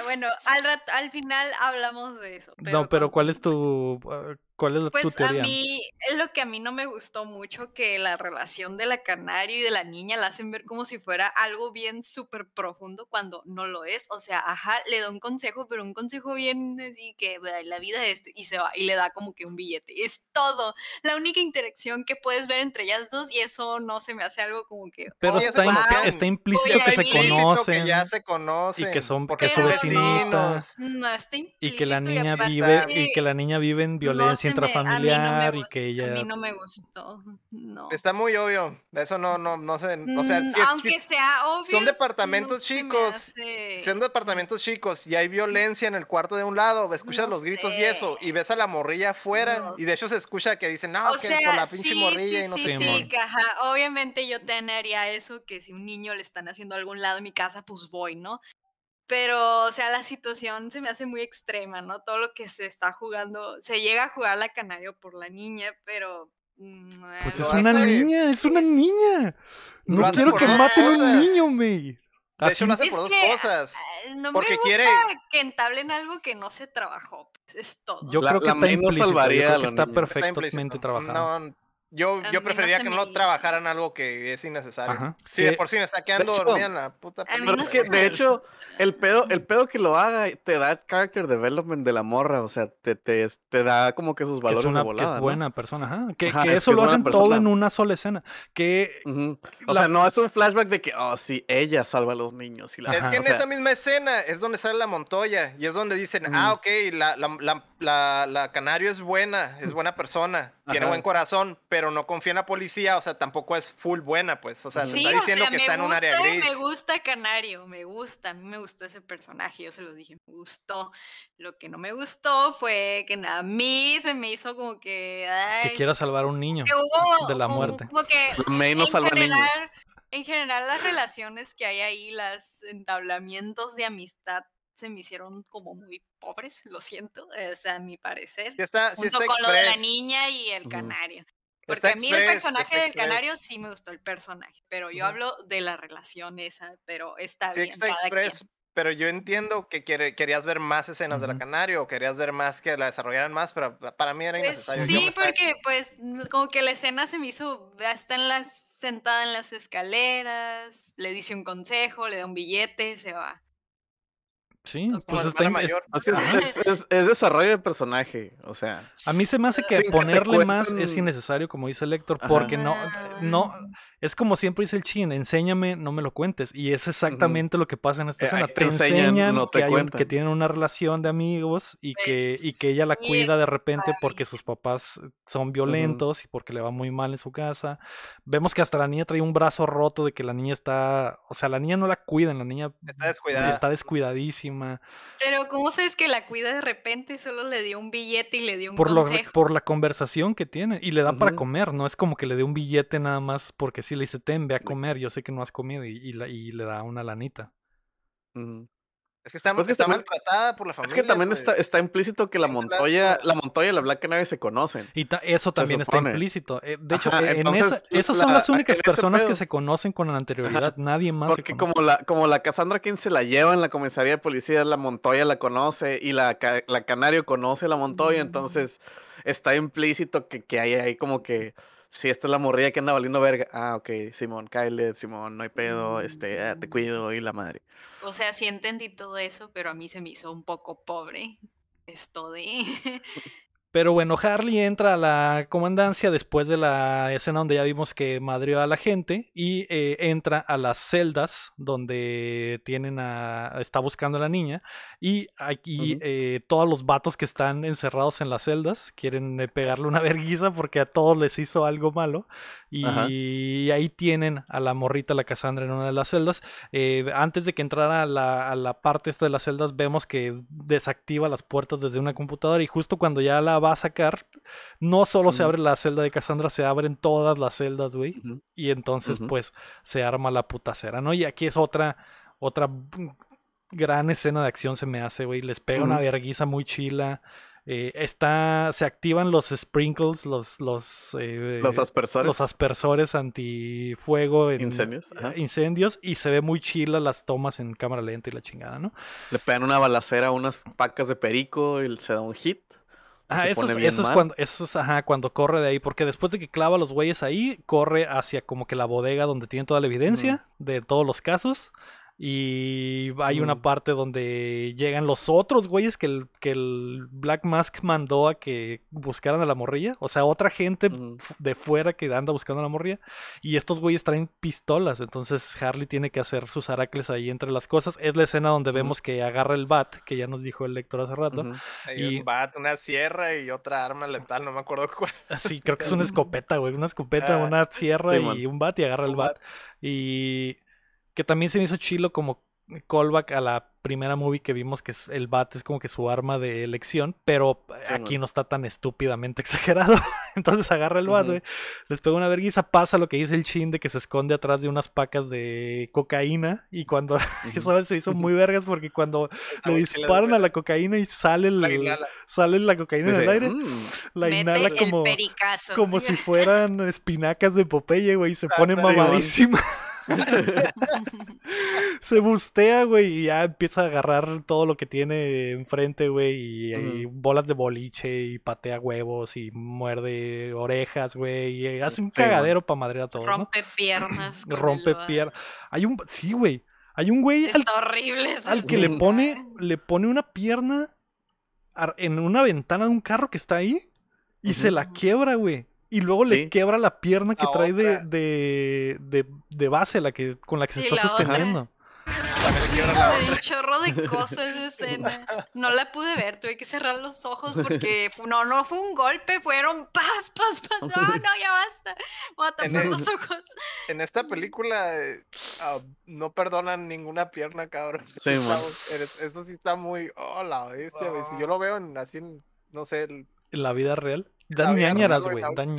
bueno, al, rat- al final hablamos de eso.
no, pero ¿cuál es tu, uh, cuál es tu
Pues a
teoría?
mí es lo que a mí no me gustó mucho, que la relación de la canario y de la niña la hacen ver como si fuera algo bien súper profundo cuando no lo es. O sea, ajá, le da un consejo, pero un consejo bien así que "Bla, la vida es esto y se va y le da como que un billete. Es todo. La única interacción que puedes ver entre ellas dos y eso no se me hace algo como que...
Pero
"Oh,
está,
conocían.
está implícito
a
que se.
Implícito
conocen
Que ya se conocen.
que son-
porque
que
son
su
vecinita.
vecinos.
No, está
y que la
implícito
niña vive y que la niña vive en violencia
no me- no
intrafamiliar y
gustó,
que ella
A mí no me gustó. No.
Está muy obvio. Eso no, no, no sé. O sea,
Mm,
si
aunque sea obvio.
son departamentos chicos,
Hace...
son departamentos chicos y hay violencia en el cuarto de un lado, escuchas
No
los gritos y eso, y ves a la morrilla afuera,
No
y de hecho se escucha que dicen, no,
o
que
sea,
por la pinche
sí,
morrilla
sí,
y no
sí,
sé
sí, que, ajá, obviamente yo haría eso, que si un niño le están haciendo a algún lado de mi casa, pues voy, ¿no? Pero, o sea, la situación se me hace muy extrema, ¿no? Todo lo que se está jugando, se llega a jugar la canario por la niña, pero... mm,
pues
eh,
es una niña, es una niña. No quiero que maten a un niño, May.
De hecho, lo hace
Es
por dos
que,
cosas.
eh, No
porque
me gusta
quiere-
que entablen algo que no se trabajó, pues, es todo.
Yo
La-
creo que
la
está
no
yo
salvaría
creo que está.
Está
perfectamente
implícito.
trabajado.
No, yo,
A mí
yo preferiría que no trabajaran algo que es innecesario.
Ajá.
Sí, de por sí me está quedando
hecho,
dormida en la puta
Pero es que, de hecho, el pedo, el pedo que lo haga te da character development de la morra, o sea, te, te, te da como que sus
que
valores
es una
de
que es
¿no?
buena persona, ajá. Que,
Ajá,
que
es
eso
que es
lo hacen todo en una sola escena. Que.
O
La-
sea, no es un flashback de que, oh, sí, ella salva a los niños. Y la...
Es
Ajá,
que en
o sea,
esa misma escena es donde sale la Montoya y es donde dicen, ah, ok, la, la, la, la, la Canario es buena, es buena persona, tiene buen corazón, pero no confía en la policía, o sea, tampoco es full buena, pues, o sea,
Sí,
está
o
diciendo
sea,
que
me
está en un
gusta,
área gris.
me gusta Canario, me gusta, a mí me gustó ese personaje, yo se lo dije, me gustó. Lo que no me gustó fue que a mí se me hizo como que...
que
ay,
quiera salvar a un niño
que hubo
de la
como-
muerte.
Como que
salva niños.
en general las relaciones que hay ahí, los entablamientos de amistad se me hicieron como muy pobres, lo siento, o sea, a mi parecer.
Sí está, sí
junto
está
con lo de la
express.
niña y el canario.
Está
Porque a mí el
express,
personaje
está
del
express.
canario sí me gustó el personaje, pero yo hablo de la relación esa, pero está
Sí
bien,
está
cada
express,
quien.
pero yo entiendo que quiere- querías ver más escenas de la. Canario, o querías ver más que la desarrollaran más, pero para mí era
Pues
innecesario.
Sí, porque pues como que la escena se me hizo, ya está en las, sentada en las escaleras, le dice un consejo, le da un billete, se va.
Sí, pues está
mayor.
es, es, es- es- es desarrollo de personaje, o sea.
a mí se me hace que ponerle más es innecesario, como dice el Héctor,
Ajá.
porque no,
Ah.
no, es como siempre dice el chin, enséñame, no me lo cuentes. Y es exactamente lo que pasa en esta
Eh,
escena.
ahí
Te
te enseñan,
enseñan
no te
que, hay un- que tienen una relación de amigos y que, y
Pues,
que ella la
sí,
cuida de repente porque sus papás son violentos y porque le va muy mal en su casa. Vemos que hasta la niña trae un brazo roto de que la niña está, o sea, la niña no la cuidan, la niña
Está descuidada.
está descuidadísima.
Pero ¿cómo sabes que la cuida de repente? Solo le dio un billete y le dio un
por, lo,
consejo.
por la conversación que tiene y le da para comer, no es como que le dé un billete nada más porque si le dice, ten, ve a comer, yo sé que no has comido y, y la- y le da una lanita.
Es que está,
Pues que
está
también-
maltratada por la
Es
familia.
que también está, está implícito que la Montoya, la Montoya y la Black Canary se conocen.
Y ta- eso también está implícito. Eh, de hecho,
Ajá,
en
entonces,
esa- esas son
la-
las únicas personas que se conocen con anterioridad, nadie más
Porque como la, como la Cassandra King se la lleva en la comisaría de policía, la Montoya la conoce y la, la Canario conoce a la Montoya,
Mm.
entonces está implícito que, que hay ahí como que si esta es la morrilla que anda valiendo verga, ah, ok, Simón, Kyle, Simón, no hay pedo, este, ah, te cuido y la madre.
O sea, sí entendí todo eso, pero a mí se me hizo un poco pobre esto de...
Pero bueno, Harley entra a la comandancia después de la escena donde ya vimos que madrió a la gente y eh, entra a las celdas donde tienen a está buscando a la niña y aquí eh, todos los vatos que están encerrados en las celdas quieren eh, pegarle una verguiza porque a todos les hizo algo malo y
Ajá.
ahí tienen a la morrita, la Cassandra en una de las celdas. Eh, antes de que entrara a la, a la parte esta de las celdas vemos que desactiva las puertas desde una computadora y justo cuando ya la va a sacar, no solo se abre la celda de Cassandra, se abren todas las celdas, güey. Y entonces pues se arma la putacera, ¿no? Y aquí es otra, otra gran escena de acción se me hace, güey. Les pega una verguiza muy chila. Eh, está, se activan los sprinkles, los, los, eh,
Los aspersores.
los aspersores antifuego en
Incendios, ajá.
incendios y se ve muy chila las tomas en cámara lenta y la chingada, ¿no?
Le pegan una balacera a unas pacas de perico y se da un hit.
Ah, eso es, eso cuando, eso es, ajá, cuando corre de ahí, porque después de que clava a los güeyes ahí, corre hacia como que la bodega donde tienen toda la evidencia de todos los casos. Y hay una
Ujú.
parte donde llegan los otros güeyes que el, que el Black Mask mandó a que buscaran a la morrilla. O sea, otra gente de fuera que anda buscando a la morrilla. Y estos güeyes traen pistolas. Entonces Harley tiene que hacer sus aracles ahí entre las cosas. Es la escena donde vemos que agarra el bat, que ya nos dijo el lector hace rato.
Hay
Y-
un bat, una sierra y otra arma letal, no me acuerdo cuál.
Sí, creo que es una escopeta, güey. Una escopeta,
Ah,
una sierra
sí,
y
man.
un bat y agarra el bat. Y que también se me hizo chilo como callback a la primera movie que vimos que es- el bat es como que su arma de elección, pero
Sí,
aquí
man.
no está tan estúpidamente exagerado. Entonces agarra el bat, güey, les pega una verguiza, pasa lo que dice el chin de que se esconde atrás de unas pacas de cocaína y cuando eso se hizo muy vergas porque cuando le disparan a la cocaína y sale el,
La
sale la cocaína en el aire,
"Mm".
la
Mete
inhala como como si fueran espinacas de Popeye, güey, y se pone
Ándale,
mamadísima. se bustea, güey, y ya empieza a agarrar todo lo que tiene enfrente, güey, y, y bolas de boliche, y patea huevos, y muerde orejas, güey, y hace un
Sí,
cagadero para madrear a todo, ¿no?
Rompe piernas. con el
Rompe piernas. Hay un, sí, güey, hay un güey al,
Está horrible esa
al que le pone, le pone una pierna en una ventana de un carro que está ahí, y se la quiebra, güey. Y luego le
Sí.
quiebra la pierna que
La
trae de, de, de, de base, la que, con la que se
Sí,
está
la otra.
sosteniendo.
Sí, un chorro de cosas esa escena. No la pude ver, tuve que cerrar los ojos porque no, no fue un golpe, fueron paz, paz, paz. No, no, ya basta. Voy a tapar los ojos.
En esta película ah, no perdonan ninguna pierna, cabrón.
Sí,
Está- Eso sí está muy. Oh, la bestia, güey. Si yo lo veo en, así en, no sé. el-
En la vida real. Dan ñañaras,
güey,
Dan.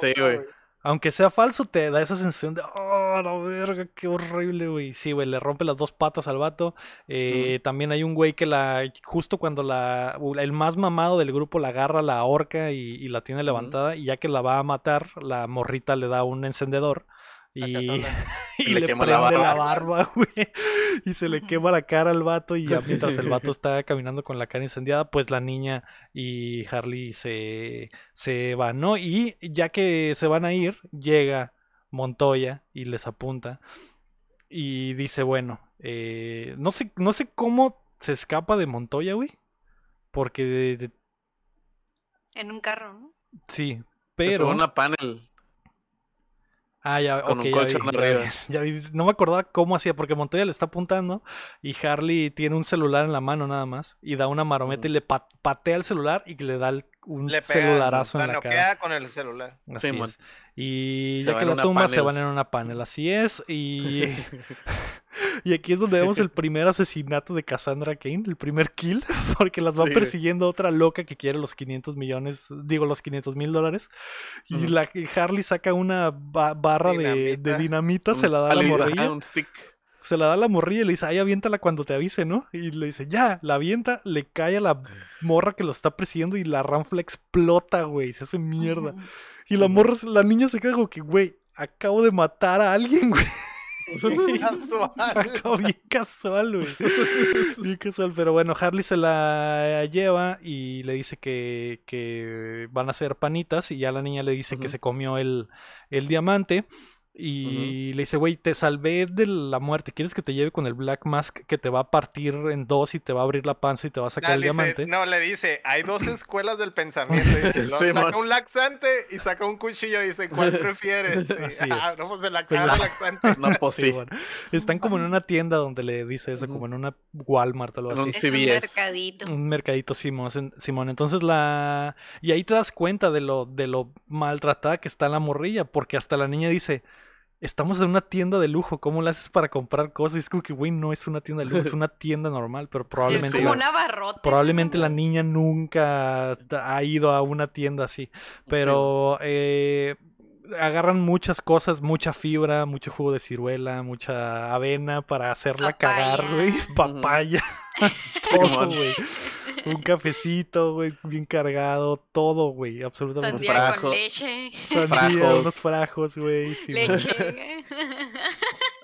Sí, güey.
Aunque sea falso, te da esa sensación de, oh, la verga, qué horrible, güey. Sí, güey, le rompe las dos patas al vato. Eh, También hay un güey que la, justo cuando la, el más mamado del grupo la agarra, la ahorca y, y la tiene levantada. Y ya que la va a matar, la morrita le da un encendedor. Y, y
le
le,
quema
prende
la
la
barba.
güey. Y se le quema la cara al vato. Y ya mientras el vato está caminando con la cara incendiada, pues la niña y Harley se, se van, ¿no? Y ya que se van a ir, llega Montoya y les apunta. Y dice, bueno, eh, no sé, no sé cómo se escapa de Montoya, güey. Porque de- de-
En un carro, ¿no?
sí,
Se
pero.
sube una panel.
Ah, ya,
con
ok,
un
ya
colchón
vi, ya vi, ya vi. No me acordaba cómo hacía, porque Montoya le está apuntando y Harley tiene un celular en la mano nada más y da una marometa y le pa- patea el celular y le da el- un
Le pega,
celularazo
la
en la cara.
con el celular.
Así
Sí,
es. Y
Se
ya
va
que la tumba se van en una panel, así es. Y, y aquí es donde vemos el primer asesinato de Cassandra Kane, el primer kill, porque las va
Sí,
persiguiendo otra loca que quiere los 500 millones, digo los 500 mil dólares. Y
Ujú.
la y Harley saca una ba- barra de, de
Dinamita.
se la da a la morrilla.
un stick.
Se la da a la morrilla y le dice, ay, aviéntala cuando te avise, ¿no? Y le dice, ya, la avienta, le cae a la morra que lo está persiguiendo y la ranfla explota, güey, se hace mierda. Y la morra, la niña se queda como que, güey, acabo de matar a alguien, güey.
Casual.
Bien casual, güey. Bien casual, pero bueno, Harley se la lleva y le dice que, que van a hacer panitas y ya la niña le dice que se comió el, el diamante y le dice, güey, te salvé de la muerte, ¿quieres que te lleve con el Black Mask que te va a partir en dos y te va a abrir la panza y te va a sacar el
dice-
diamante?
no, le dice, hay dos escuelas del pensamiento. Dice, luego
Sí,
saca
man.
un laxante y saca un cuchillo y dice, ¿cuál prefieres? Sí. Ah, no, pues se la
Pues
cara laxante.
No, pues
Sí,
sí.
bueno. Están como en una tienda donde le dice eso, como en una Walmart o algo
En
así.
un
Es un mercadito.
Un mercadito Simón, Simón. Entonces la... Y ahí te das cuenta de lo, de lo maltratada que está la morrilla, porque hasta la niña dice, estamos en una tienda de lujo, ¿cómo le haces para comprar cosas? Y es como que, güey, no es una tienda de lujo, es una tienda normal, pero
Es
probablemente...
como
la-
una barrota.
Probablemente la niña nunca ha ido a una tienda así, pero eh, agarran muchas cosas, mucha fibra, mucho jugo de ciruela, mucha avena para hacerla cagar,
Papaya.
güey, papaya, todo,
Simón.
güey. Un cafecito, güey, bien cargado, todo, güey, absolutamente.
Sandía con leche.
Sandía,
frajos.
unos frajos, güey. sí, güey.
leche.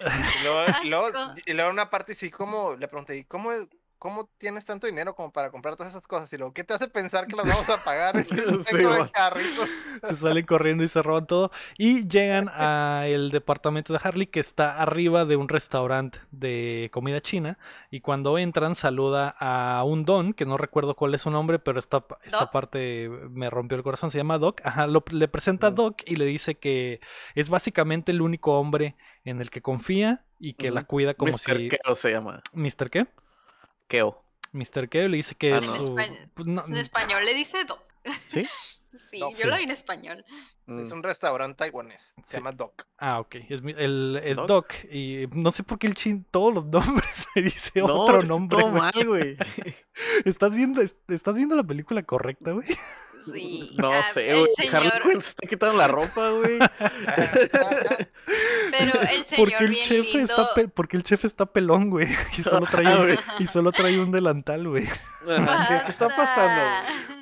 Y luego, y luego, y luego una parte sí como le pregunté, ¿y cómo, cómo tienes tanto dinero como para comprar todas esas cosas? Y luego, ¿qué te hace pensar que las vamos a pagar?
Sí.
Se salen corriendo y se roban todo. Y llegan al departamento de Harley que está arriba de un restaurante de comida china. Y cuando entran saluda a un don, que no recuerdo cuál es su nombre, pero esta, esta
¿Doc?
parte me rompió el corazón. Se llama Doc. Ajá, lo- le presenta a. Doc y le dice que es básicamente el único hombre en el que confía y que la cuida como
Mr.
si...
Keo se llama.
¿Mr. qué?
Keo.
Mr. qué le dice que
Ah,
es
no.
En
su...
español-
pues, no-
En español le dice Doc.
¿Sí?
Sí,
Doc.
yo
Sí.
lo vi en español.
Mm.
Es un restaurante taiwanés. Se
Sí.
llama Doc.
Ah, ok. Es, el, es
Doc.
Doc. Y no sé por qué el chin todos los nombres me dice
No,
otro nombre.
todo mal, güey.
¿Estás viendo, est- ¿Estás viendo la película correcta, güey?
Sí.
No
ah,
sé,
el
güey.
señor,
Harley Quinn se está quitando la ropa, güey.
pero el
Porque
señor
el,
bien
chef
lindo.
está pe- porque el chef está pelón, güey. Y solo trae
Ah,
un,
güey.
y solo trae un delantal, güey.
¿Qué está pasando?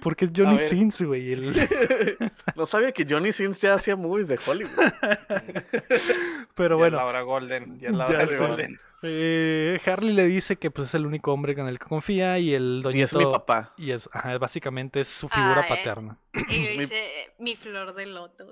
Porque es Johnny. Sins, güey. el-
No sabía que Johnny Sins ya hacía movies de Hollywood.
Pero
Ya
bueno.
es la hora golden. Ya es la
Ya
hora
sé. Eh, Harley le dice que pues es el único hombre en el que confía y el
Y es
doñito
mi papá.
y es ajá, básicamente es su figura
Ah, eh.
paterna.
Y le dice mi flor de loto.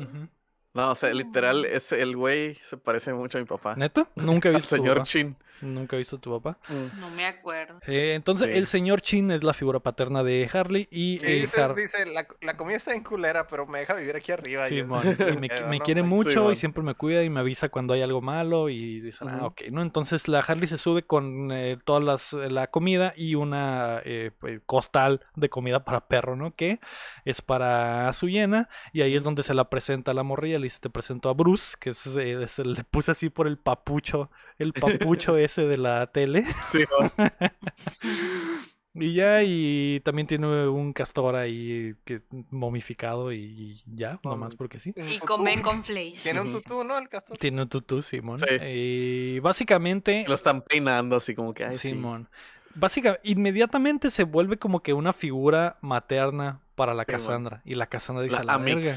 No, o sea, literal, es el güey se parece mucho a mi papá.
¿Neta? Nunca he
Al
visto a tu
señor. Chin.
Nunca he visto a tu papá.
Mm.
No me acuerdo.
Eh, entonces,
Sí.
el señor Chin es la figura paterna de Harley y
Sí,
eh,
dices-
Har-
dice, la, la comida está en culera, pero me deja vivir aquí arriba. y
Simón, y me, me
¿no?
quiere
Sí,
mucho y siempre me cuida y me avisa cuando hay algo malo y dicen, ah,
Ujú.
ok, ¿no? Entonces la Harley se sube con eh, todas las, la comida y una eh, pues, costal de comida para perro, ¿no? Que es para su llena y ahí es donde se la presenta a la morrilla, le dice, te presento a Bruce, que es, eh, es le puse así por el papucho, el papucho ese de la tele.
Sí.
Y ya, y también tiene un castor ahí que momificado y ya, nomás
Mm.
porque sí.
Y comen con flakes.
Tiene un tutú, ¿no? El castor.
Tiene un tutú, Simón.
Sí.
Y básicamente,
Lo están peinando así como que, ay, sí.
Simón. Básicamente, inmediatamente se vuelve como que una figura materna para la
Simón.
Cassandra. Y la Cassandra dice,
La
a la verga,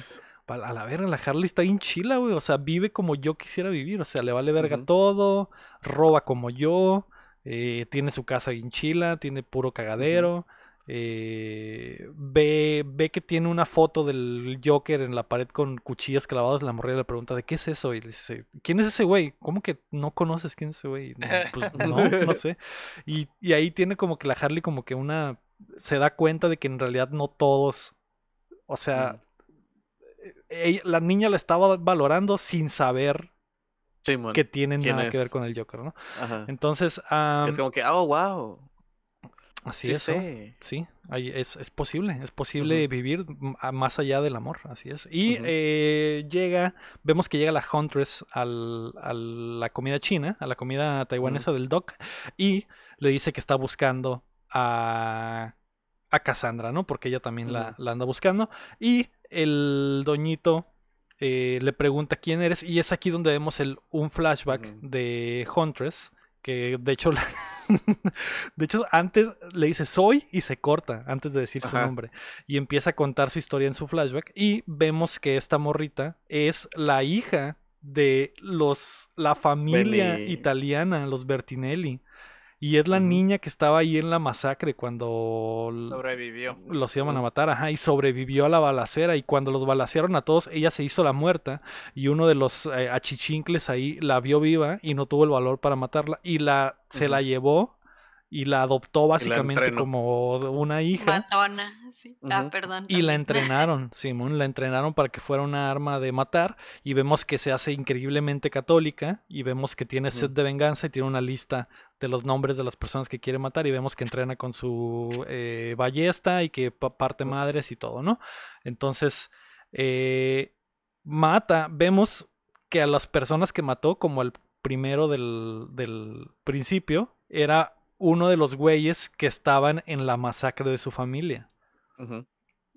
a la verga, la Harley está bien chila, güey. O sea, vive como yo quisiera vivir. O sea, le vale verga todo, roba como yo, eh, tiene su casa bien chila, tiene puro cagadero. eh, ve, ve que tiene una foto del Joker en la pared con cuchillas clavadas. La morrilla le pregunta, ¿de qué es eso? Y le dice, ¿quién es ese güey? ¿Cómo que no conoces quién es ese güey? "No, Pues no, no sé. Y, y ahí tiene como que la Harley como que una... Se da cuenta de que en realidad no todos... O sea, ella- la niña la estaba valorando sin saber que tienen
¿quién
nada que ver con el Joker, ¿no?
Ajá.
Entonces, am,
es como que, oh, wow.
así
Sí
es. Sí, ahí es, es posible, es posible vivir más allá del amor, así es. Y eh, llega, vemos que llega la Huntress al, a la comida china, a la comida taiwanesa del Doc, y le dice que está buscando a, a Cassandra, ¿no? Porque ella también la, la anda buscando. Y el doñito eh, le pregunta quién eres, y es aquí donde vemos el, un flashback de Huntress, que de hecho la- de hecho, antes le dice soy y se corta antes de decir su nombre. Y empieza a contar su historia en su flashback. Y vemos que esta morrita es la hija de los la familia italiana, los Bertinelli. Y es la niña que estaba ahí en la masacre cuando
Sobrevivió.
los iban a matar, ajá, y sobrevivió a la balacera. Y cuando los balacearon a todos, ella se hizo la muerta. Y uno de los eh, achichincles ahí la vio viva y no tuvo el valor para matarla. Y la se la llevó y la adoptó básicamente como una hija.
Matona. Sí. Ah, perdón.
Y la entrenaron, Simón, la entrenaron para que fuera una arma de matar y vemos que se hace increíblemente católica y vemos que tiene sed de venganza y tiene una lista de los nombres de las personas que quiere matar y vemos que entrena con su eh, ballesta y que pa- parte madres y todo, ¿no? Entonces, eh, mata, vemos que a las personas que mató, como el primero del, del principio, era uno de los güeyes que estaban en la masacre de su familia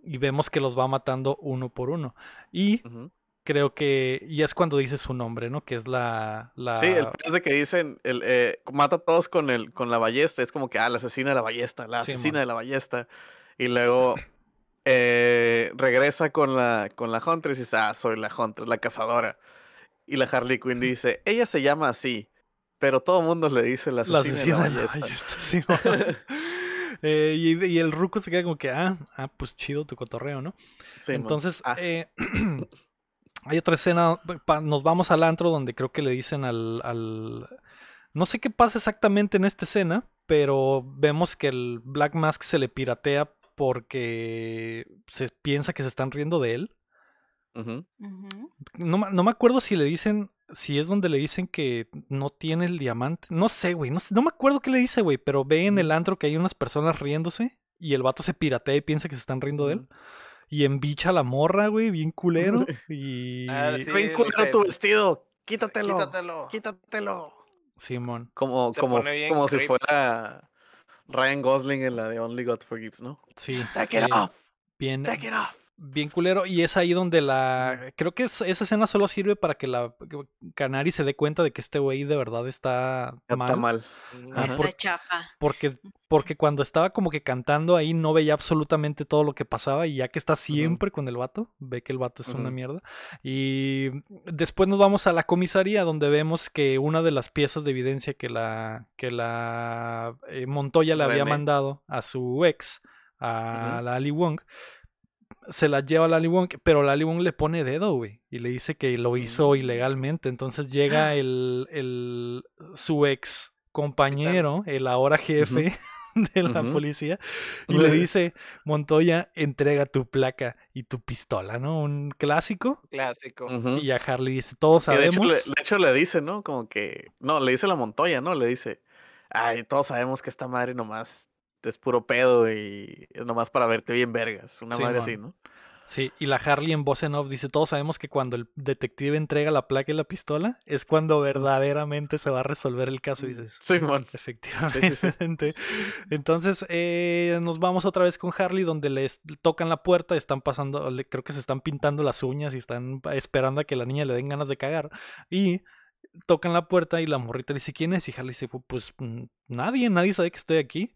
y vemos que los va matando uno por uno. Y. creo que. Y es cuando dice su nombre, ¿no? Que es la. la...
Sí, el de que dicen, el, eh, mata a todos con, el, con la ballesta. Es como que, ah, la asesina de la ballesta, la
Sí,
asesina de la ballesta. Y luego eh, regresa con la, con la Huntress y dice, ah, soy la Huntress, la cazadora. Y la Harley Quinn dice, ella se llama así, pero todo el mundo le dice la
La
asesina, de
de
la ballesta.
sí. Eh, y, y el ruco se queda como que, ah, ah, pues chido tu cotorreo, ¿no?
Sí.
Entonces,
Ah,
eh, hay otra escena, pa- nos vamos al antro donde creo que le dicen al, al- No sé qué pasa exactamente en esta escena, pero vemos que el Black Mask se le piratea porque se piensa que se están riendo de él. No, me acuerdo si le dicen, si es donde le dicen que no tiene el diamante. No sé, güey, no, sé- no me acuerdo qué le dice, güey, pero ve en el antro que hay unas personas riéndose y el vato se piratea y piensa que se están riendo de él. Y embicha a la morra, güey, bien culero. Y.
Ah, sí.
Ven, culero,
dices,
tu vestido, quítatelo,
Quítatelo.
quítatelo.
Simón.
Como,
Se
como,
bien
como si fuera Ryan Gosling en la de Only God Forgives, ¿no?
Sí.
Take it off,
Bien,
take it off.
Bien culero. Y es ahí donde la. Creo que es- esa escena solo sirve para que la que Canary se dé cuenta de que este güey de verdad está mal.
Está mal.
Está
Por-
chafa.
Porque, porque cuando estaba como que cantando ahí no veía absolutamente todo lo que pasaba y ya que está siempre con el vato, ve que el vato es una mierda. Y después nos vamos a la comisaría donde vemos que una de las piezas de evidencia que la, que la eh, Montoya le había mandado a su ex, a la Ali Wong, se la lleva a la Ali Wong, pero la Ali Wong le pone dedo, güey, y le dice que lo hizo
Mm.
ilegalmente. Entonces llega el, el su ex compañero, el ahora jefe de la policía, y le dice, Montoya, entrega tu placa y tu pistola, ¿no? Un clásico.
Clásico.
Y a Harley dice, todos
Que de, hecho,
sabemos.
le, de hecho le dice, ¿no? Como que. No, le dice la Montoya, ¿no? Le dice. Ay, todos sabemos que esta madre nomás es puro pedo y es nomás para verte bien vergas. Una madre así. ¿no?
Sí, y la Harley en voz en off dice, todos sabemos que cuando el detective entrega la placa y la pistola es cuando verdaderamente se va a resolver el caso. Y dices,
Simón.
efectivamente. Entonces eh, nos vamos otra vez con Harley donde les tocan la puerta, están pasando, le- creo que se están pintando las uñas y están esperando a que la niña le den ganas de cagar. Y tocan la puerta y la morrita le dice, ¿quién es? Y Harley dice, pues mm, nadie, nadie sabe que estoy aquí.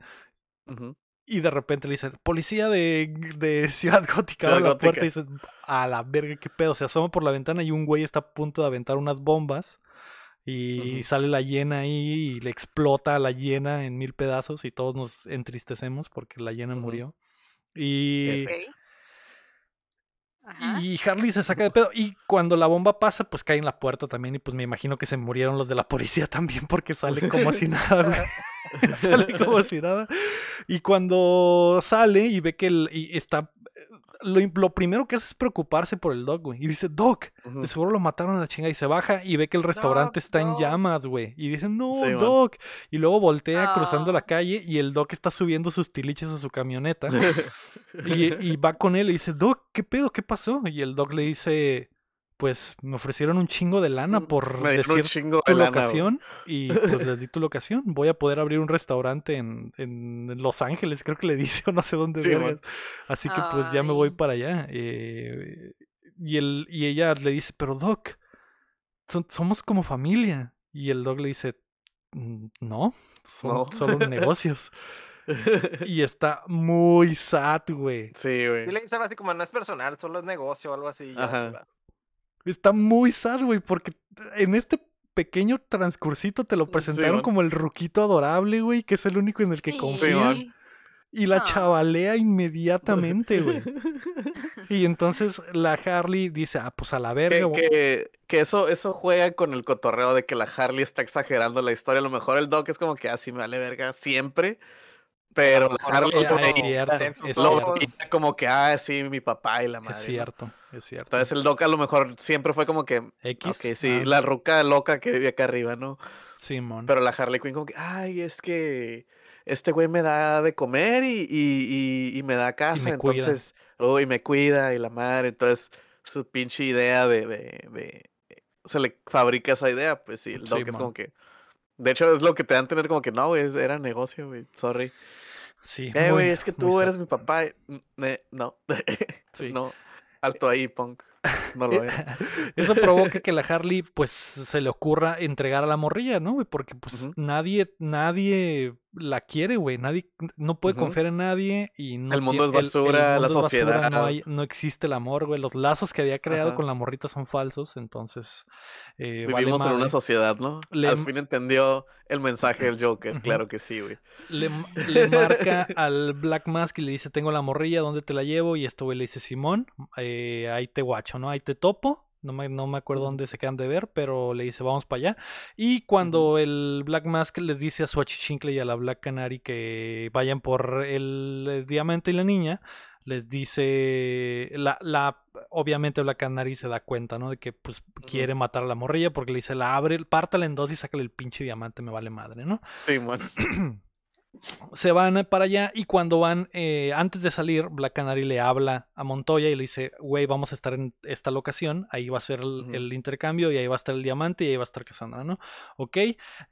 Y de repente le dicen, policía de, de Ciudad Gótica,
Ciudad
abre la puerta y dicen, a la verga, qué pedo. Se asoma por la ventana y un güey está a punto de aventar unas bombas. Y sale la hiena ahí y le explota a la hiena en mil pedazos y todos nos entristecemos porque la hiena murió. Y. Y Harley se saca de pedo. Y cuando la bomba pasa, pues cae en la puerta también. Y pues me imagino que se murieron los de la policía también porque sale como si nada, güey. sale como si nada. Y cuando sale y ve que el, y está. Lo, lo primero que hace es preocuparse por el Doc, güey. Y dice, Doc, de seguro lo mataron a la chinga. Y se baja y ve que el restaurante
Doc,
está en llamas, güey. Y dice, no,
Sí, man.
Doc. Y luego voltea cruzando la
Ah.
calle y el Doc está subiendo sus tiliches a su camioneta. Y, y va con él y dice, Doc, ¿qué pedo? ¿Qué pasó? Y el Doc le dice, pues me ofrecieron un chingo de lana por
Mm, Me un
decir
chingo
tu
de lana, güey.
locación y pues les di tu locación. Voy a poder abrir un restaurante en, en Los Ángeles, creo que le dice o no sé dónde.
Sí.
Así que pues ya me voy para allá. eh, y, el, y ella le dice, pero Doc, son- somos como familia. Y el Doc le dice, "Mm, no, son
No.
solo negocios. Y está muy sad, güey.
sí, güey.
Y le dice algo así como no es personal, solo es negocio o algo así. ya
Ajá.
Está muy sad, güey, porque en este pequeño transcursito te lo
Sí,
presentaron como el ruquito adorable, güey, que es el único en el que
Sí.
confía.
man.
y la
Ah.
chavalea inmediatamente, güey. Y entonces la Harley dice, ah, pues a la verga.
Que, que, que eso, eso juega con el cotorreo de que la Harley está exagerando la historia. A lo mejor el Doc es como que así me vale verga siempre. Pero la Harley lo como que, ah, sí, mi papá y la madre.
es
¿no?
cierto, es cierto.
Entonces el Doc a lo mejor siempre fue como que,
X.
ok, sí,
ah,
la ruca loca que vive acá arriba, ¿no?
Simón.
Pero la Harley Quinn como que, ay, es que este güey me da de comer y, y, y, y me da casa,
me
entonces, oh, y me cuida y la madre, entonces su pinche idea de, de, de- se le fabrica esa idea, pues sí, el Doc es como que, de hecho es lo que te dan a entender como que no, güey, es- era negocio, güey, sorry.
Sí,
Eh, güey, es que tú eres mi papá, mm, eh, no,
Sí.
no, alto ahí, punk. No lo era.
Eso provoca que la Harley, pues, se le ocurra entregar a la morrilla, ¿no? Porque, pues, nadie, nadie la quiere, güey. Nadie, no puede confiar en nadie y no
El mundo es basura, la
mundo es
sociedad.
no, hay- no existe el amor, güey. Los lazos que había creado
Ajá.
con la morrita son falsos, entonces, eh, vale
Vivimos en una sociedad, ¿no?
Le-
Al fin entendió el mensaje del Joker, claro que sí, güey.
le, le marca al Black Mask y le dice, tengo la morrilla, ¿dónde te la llevo? Y esto güey le dice, Simón, eh, ahí te guacho, ¿no? Ahí te topo. No me, no me acuerdo dónde se quedan de ver, pero le dice, vamos para allá. Y cuando el Black Mask le dice a su achichincle y a la Black Canary que vayan por el, eh, diamante y la niña, les dice, la, la, obviamente Black Canary se da cuenta, ¿no? De que pues quiere matar a la morrilla porque le dice, la abre, pártala en dos y sácale el pinche diamante, me vale madre, ¿no?
Sí, man.
se van para allá y cuando van, eh, antes de salir, Black Canary le habla a Montoya y le dice, güey, vamos a estar en esta locación, ahí va a ser el, intercambio y ahí va a estar el diamante y ahí va a estar Cassandra, ¿no? Ok.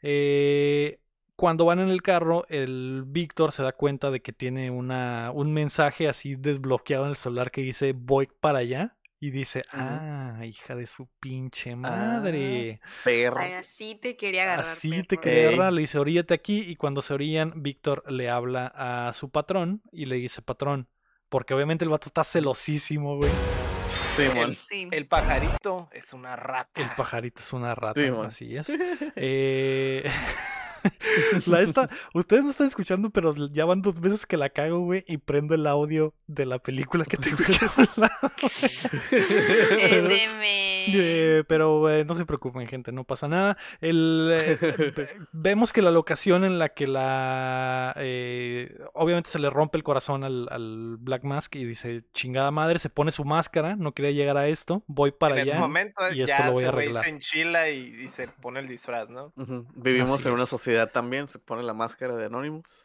eh, cuando van en el carro, el Víctor se da cuenta de que tiene una, un mensaje así desbloqueado en el celular que dice, voy para allá. Y dice, ah, hija de su pinche
Ah,
madre.
Perro.
Ay, así te quería agarrar.
Así te quería agarrar, le dice, oríllate aquí, y cuando se orillan, Víctor le habla a su patrón y le dice, patrón, porque obviamente el vato está celosísimo, güey.
Sí,
El-
man.
Sí.
El pajarito es una rata.
El pajarito es una rata,
Sí,
así es. Eh, la esta, ustedes no están escuchando, pero ya van dos veces que la cago, güey, y prendo el audio de la película que tengo que hablar. Eh, pero eh, no se preocupen, gente, no pasa nada. El, eh, ve- vemos que la locación en la que la... eh, obviamente se le rompe el corazón al, al Black Mask y dice, chingada madre, se pone su máscara, no quería llegar a esto, voy para
en
allá.
ese momento
y esto
ya
lo voy a
ese güey
arreglar.
se enchila y, y se pone el disfraz, ¿no?
Vivimos
Así
en una
es.
También, se pone la máscara de Anonymous.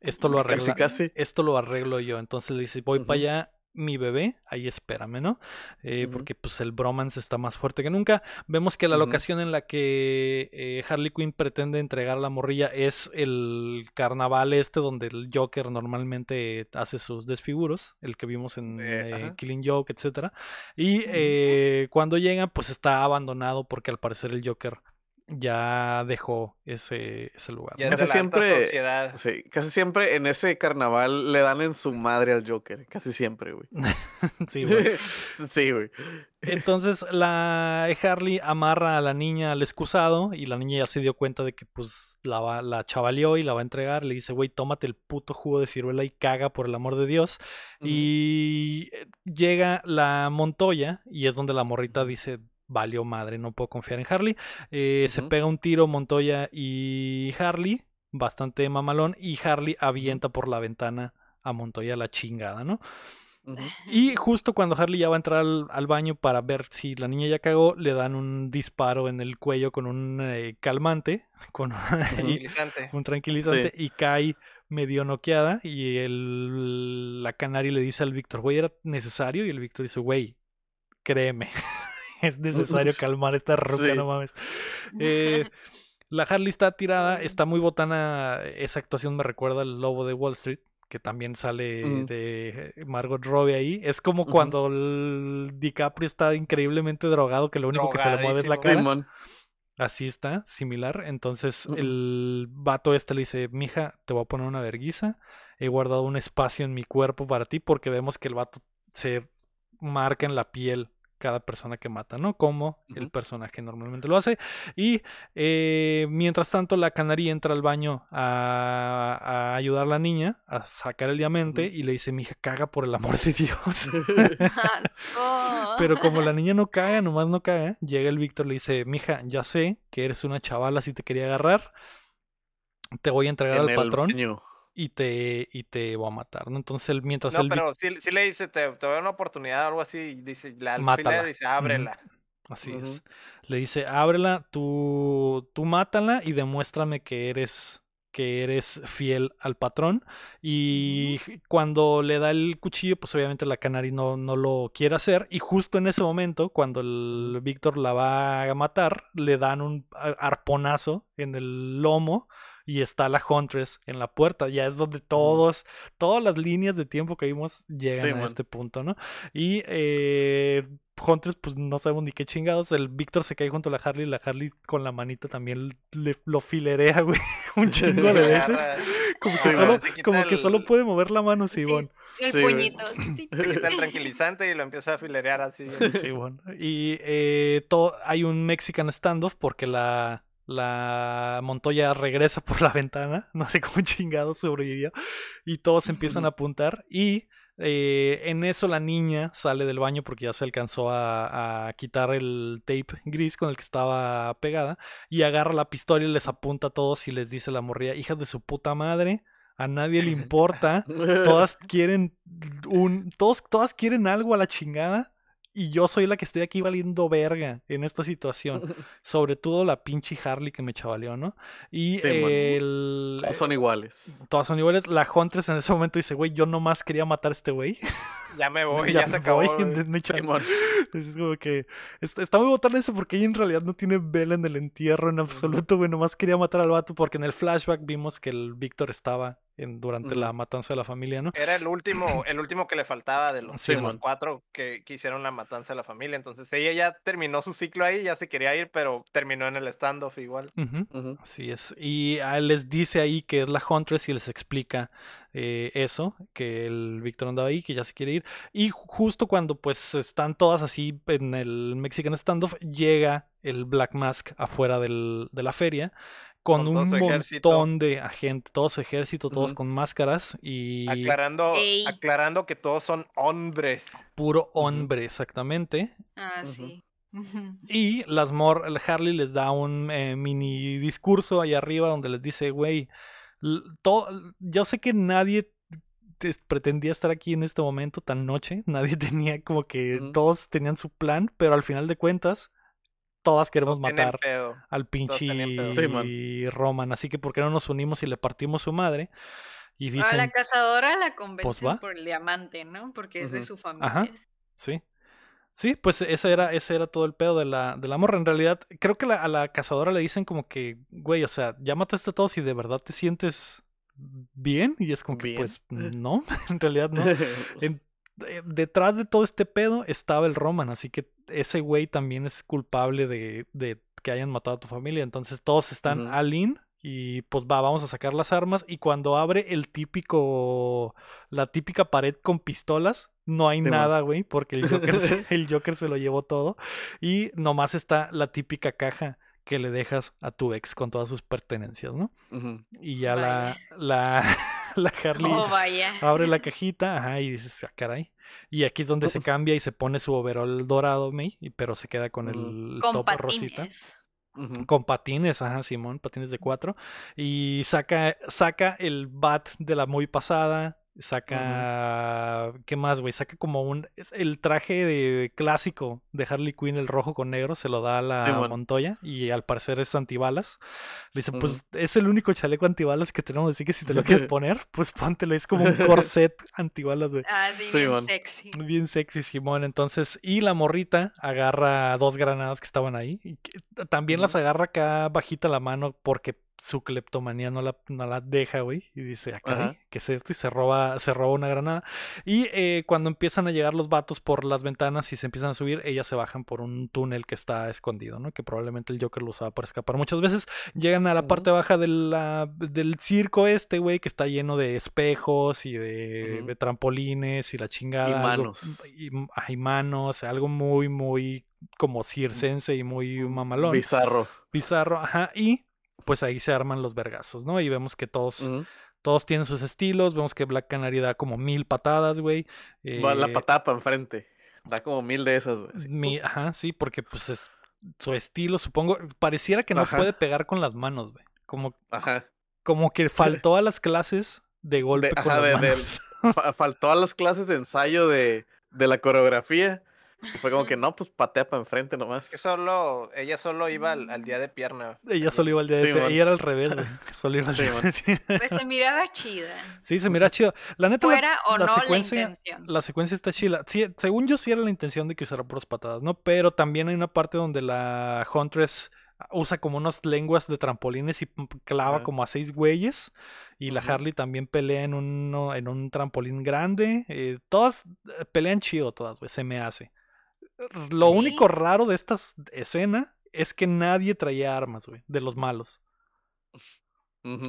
Esto lo
Casi,
arregla.
casi.
Esto lo arreglo yo. Entonces le dice, voy para allá, mi bebé, ahí espérame, ¿no? Eh. Porque pues el bromance está más fuerte que nunca. Vemos que la locación en la que eh, Harley Quinn pretende entregar la morrilla es el carnaval este donde el Joker normalmente hace sus desfiguros, el que vimos en
Eh,
eh. Killing Joke, etcétera. Y eh, cuando llega, pues está abandonado porque al parecer el Joker ya dejó ese, ese lugar.
Ya
Casi siempre-
sociedad.
Sí, casi siempre en ese carnaval le dan en su madre al Joker. Casi siempre, güey.
Sí, güey.
sí, güey.
Entonces la Harley amarra a la niña al excusado y la niña ya se dio cuenta de que pues la, va, la chavaleó y la va a entregar. Le dice, güey, tómate el puto jugo de ciruela y caga por el amor de Dios. Y eh, llega la Montoya y es donde la morrita dice, valió madre, no puedo confiar en Harley. Eh, Se pega un tiro Montoya y Harley, bastante mamalón, y Harley avienta por la ventana a Montoya la chingada, ¿no? Y justo cuando Harley ya va a entrar al, al baño para ver si la niña ya cagó, le dan un disparo en el cuello con un eh, calmante, con
Tranquilizante.
un tranquilizante, y cae medio noqueada. Y el, la canaria le dice al Víctor, güey, ¿era necesario? Y el Víctor dice, güey, créeme, es necesario calmar esta ruca,
Sí.
no mames. Eh, la Harley está tirada, está muy botana. Esa actuación me recuerda al lobo de Wall Street, que también sale
Mm.
de Margot Robbie ahí. Es como cuando el DiCaprio está increíblemente drogado, que lo único que se le mueve es la cara. Así está, similar. Entonces el vato este le dice, mija, te voy a poner una verguiza. He guardado un espacio en mi cuerpo para ti porque vemos que el vato se marca en la piel cada persona que mata, ¿no? Como el personaje normalmente lo hace. Y eh, mientras tanto, la canaria entra al baño a, a ayudar a la niña a sacar el diamante y le dice, mija, caga por el amor de Dios.
Asco.
Pero como la niña no caga, nomás no caga, llega el Víctor y le dice, mija, ya sé que eres una chavala si te quería agarrar, te voy a entregar
en
al
el
patrón
baño.
Y te, y te voy a matar, ¿no? Entonces, él, mientras
No,
él...
pero sí, sí le dice, te, te voy a dar una oportunidad o algo así, y dice, la alfiler dice, ábrela.
Así es. Le dice, ábrela, tú, tú mátala y demuéstrame que eres que eres fiel al patrón y cuando le da el cuchillo pues obviamente la Canary no, no lo quiere hacer y justo en ese momento cuando el Víctor la va a matar le dan un arponazo en el lomo y está la Huntress en la puerta. Ya es donde todos, todas las líneas de tiempo que vimos llegan
Sí,
a
man.
este punto, ¿no? Y eh, Huntress, pues no sabemos ni qué chingados. El Víctor se cae junto a la Harley y la Harley con la manita también le, lo filerea, güey, un chingo de veces. Como,
Sí,
que, solo, como que solo puede mover la mano,
Sí,
Simón.
el
Sí,
puñito.
quita el tranquilizante y lo empieza a filerear así.
Sí, bueno. Y eh, hay un Mexican standoff porque la, la Montoya regresa por la ventana. No sé cómo chingado sobrevivió. Y todos empiezan a apuntar. Y eh, en eso la niña sale del baño porque ya se alcanzó a, a quitar el tape gris con el que estaba pegada. Y agarra la pistola y les apunta a todos y les dice la morría, hijas de su puta madre. A nadie le importa todas quieren un todos todas quieren algo a la chingada y yo soy la que estoy aquí valiendo verga en esta situación sobre todo la pinche Harley que me chavaleó no y
Sí,
el
Todos son iguales.
todas son iguales la Huntress en ese momento dice güey yo nomás quería matar a este güey
Ya me voy, ya, se
me
acabó.
voy,
güey.
denme chance".
Simón.
Es como que está, está muy botán eso porque ella en realidad no tiene vela en el entierro en absoluto, güey. Nomás quería matar al vato porque en el flashback vimos que el Víctor estaba en, durante la matanza de la familia, ¿no?
Era el último, el último que le faltaba de los,
Sí,
de los
man.
cuatro que, que hicieron la matanza de la familia. Entonces ella ya terminó su ciclo ahí, ya se quería ir, pero terminó en el standoff igual.
Ujú. Así es. Y a él les dice ahí que es la Huntress y les explica eh, eso, que el Víctor andaba ahí, que ya se quiere ir. Y ju- justo cuando pues están todas así en el Mexican Standoff, llega el Black Mask afuera del- de la feria. Con, un montón de agentes, todo su ejército, todos con máscaras y
Aclarando,
Ey.
aclarando que todos son hombres.
puro hombre, exactamente.
Ah, sí.
Y las mor el Harley les da un eh, mini discurso ahí arriba donde les dice, güey, yo sé que nadie te- pretendía estar aquí en este momento tan noche, nadie tenía como que todos tenían su plan, pero al final de cuentas todas queremos
Todos
matar
pedo.
al pinche.
Sí, man.
Roman, así que ¿por qué no nos unimos y le partimos su madre? Y
A
dicen,
la cazadora la
Pues
convencen
va.
por el diamante, ¿no? Porque es de su familia.
Ajá. Sí. Sí, pues ese era, ese era todo el pedo de la, de la morra. En realidad, creo que la- a la cazadora le dicen como que, güey, o sea, ya mataste a todos y de verdad te sientes bien. Y es como que,
Bien.
pues, no, en realidad no. En- detrás de todo este pedo estaba el Roman, así que ese güey también es culpable de, de que hayan matado a tu familia. Entonces todos están
Ujú.
all in y pues va, vamos a sacar las armas. Y cuando abre el típico, la típica pared con pistolas, no hay
Sí,
nada, güey, porque el Joker, se, el Joker se lo llevó todo. Y nomás está la típica caja que le dejas a tu ex con todas sus pertenencias, ¿no? Y ya la, la, la Harley
Oh, vaya.
abre la cajita, ajá, y dices, ah, caray. Y aquí es donde se cambia y se pone su overall dorado, May, pero se queda con el
Con
top rosita. Con patines, ajá, Simón, patines de cuatro. Y saca, saca el bat de la muy pasada. Saca. ¿Qué más, güey? Saca como un. El traje de clásico de Harley Quinn, el rojo con negro, se lo da a la. Montoya. Y al parecer es antibalas. Le dice, pues es el único chaleco antibalas que tenemos. Así que si te lo quieres poner, pues póntelo. Es como un corset antibalas de.
Ah, sí,
Sí,
bien
man.
sexy.
Bien sexy, Simón. Entonces, y la morrita agarra dos granadas que estaban ahí. Y que- también las agarra acá bajita la mano porque su cleptomanía no la, no la deja, güey. Y dice, acá,
Ajá.
¿qué es esto? Y se roba, se roba una granada. Y eh, cuando empiezan a llegar los vatos por las ventanas y se empiezan a subir, ellas se bajan por un túnel que está escondido, ¿no? Que probablemente el Joker lo usaba para escapar muchas veces. Llegan a la parte baja de la- del circo este, güey, que está lleno de espejos y de, de trampolines y la chingada. algo-
manos.
y, hay manos, algo muy, muy como circense y muy mamalón.
Bizarro.
Bizarro, ajá. Y pues ahí se arman los vergazos, ¿no? Y vemos que todos, todos tienen sus estilos. Vemos que Black Canary da como mil patadas, güey.
Va la
Eh,
patada para enfrente. Da como mil de esas, güey.
ajá, sí, porque pues es su estilo, supongo. Pareciera que no
Ajá.
puede pegar con las manos, güey. Como,
Ajá.
como que faltó a las clases de golpe
De-
con
ajá,
las
de-
manos.
Fa- faltó a las clases de ensayo de, de la coreografía. Y Fue como que no, pues patea para enfrente nomás.
Es que solo, ella solo iba al, al día de pierna.
Ella solo iba al día de
Sí, man.
Ella era al revés, güey. Solo iba al
Sí,
día de.
Pues se miraba chida.
Sí, se mira chido. La neta, la-
Fuera o
la
no
secuencia-
la intención.
La secuencia está chila. Sí, según yo sí era la intención de que usara puras patadas, ¿no? Pero también hay una parte donde la Huntress usa como unas lenguas de trampolines y clava como a seis güeyes. Y la. Harley también pelea en, uno, en un trampolín grande. eh, todas eh, pelean chido, todas, güey, se me hace. Lo
Sí.
único raro de esta escena es que nadie traía armas, güey, de los malos.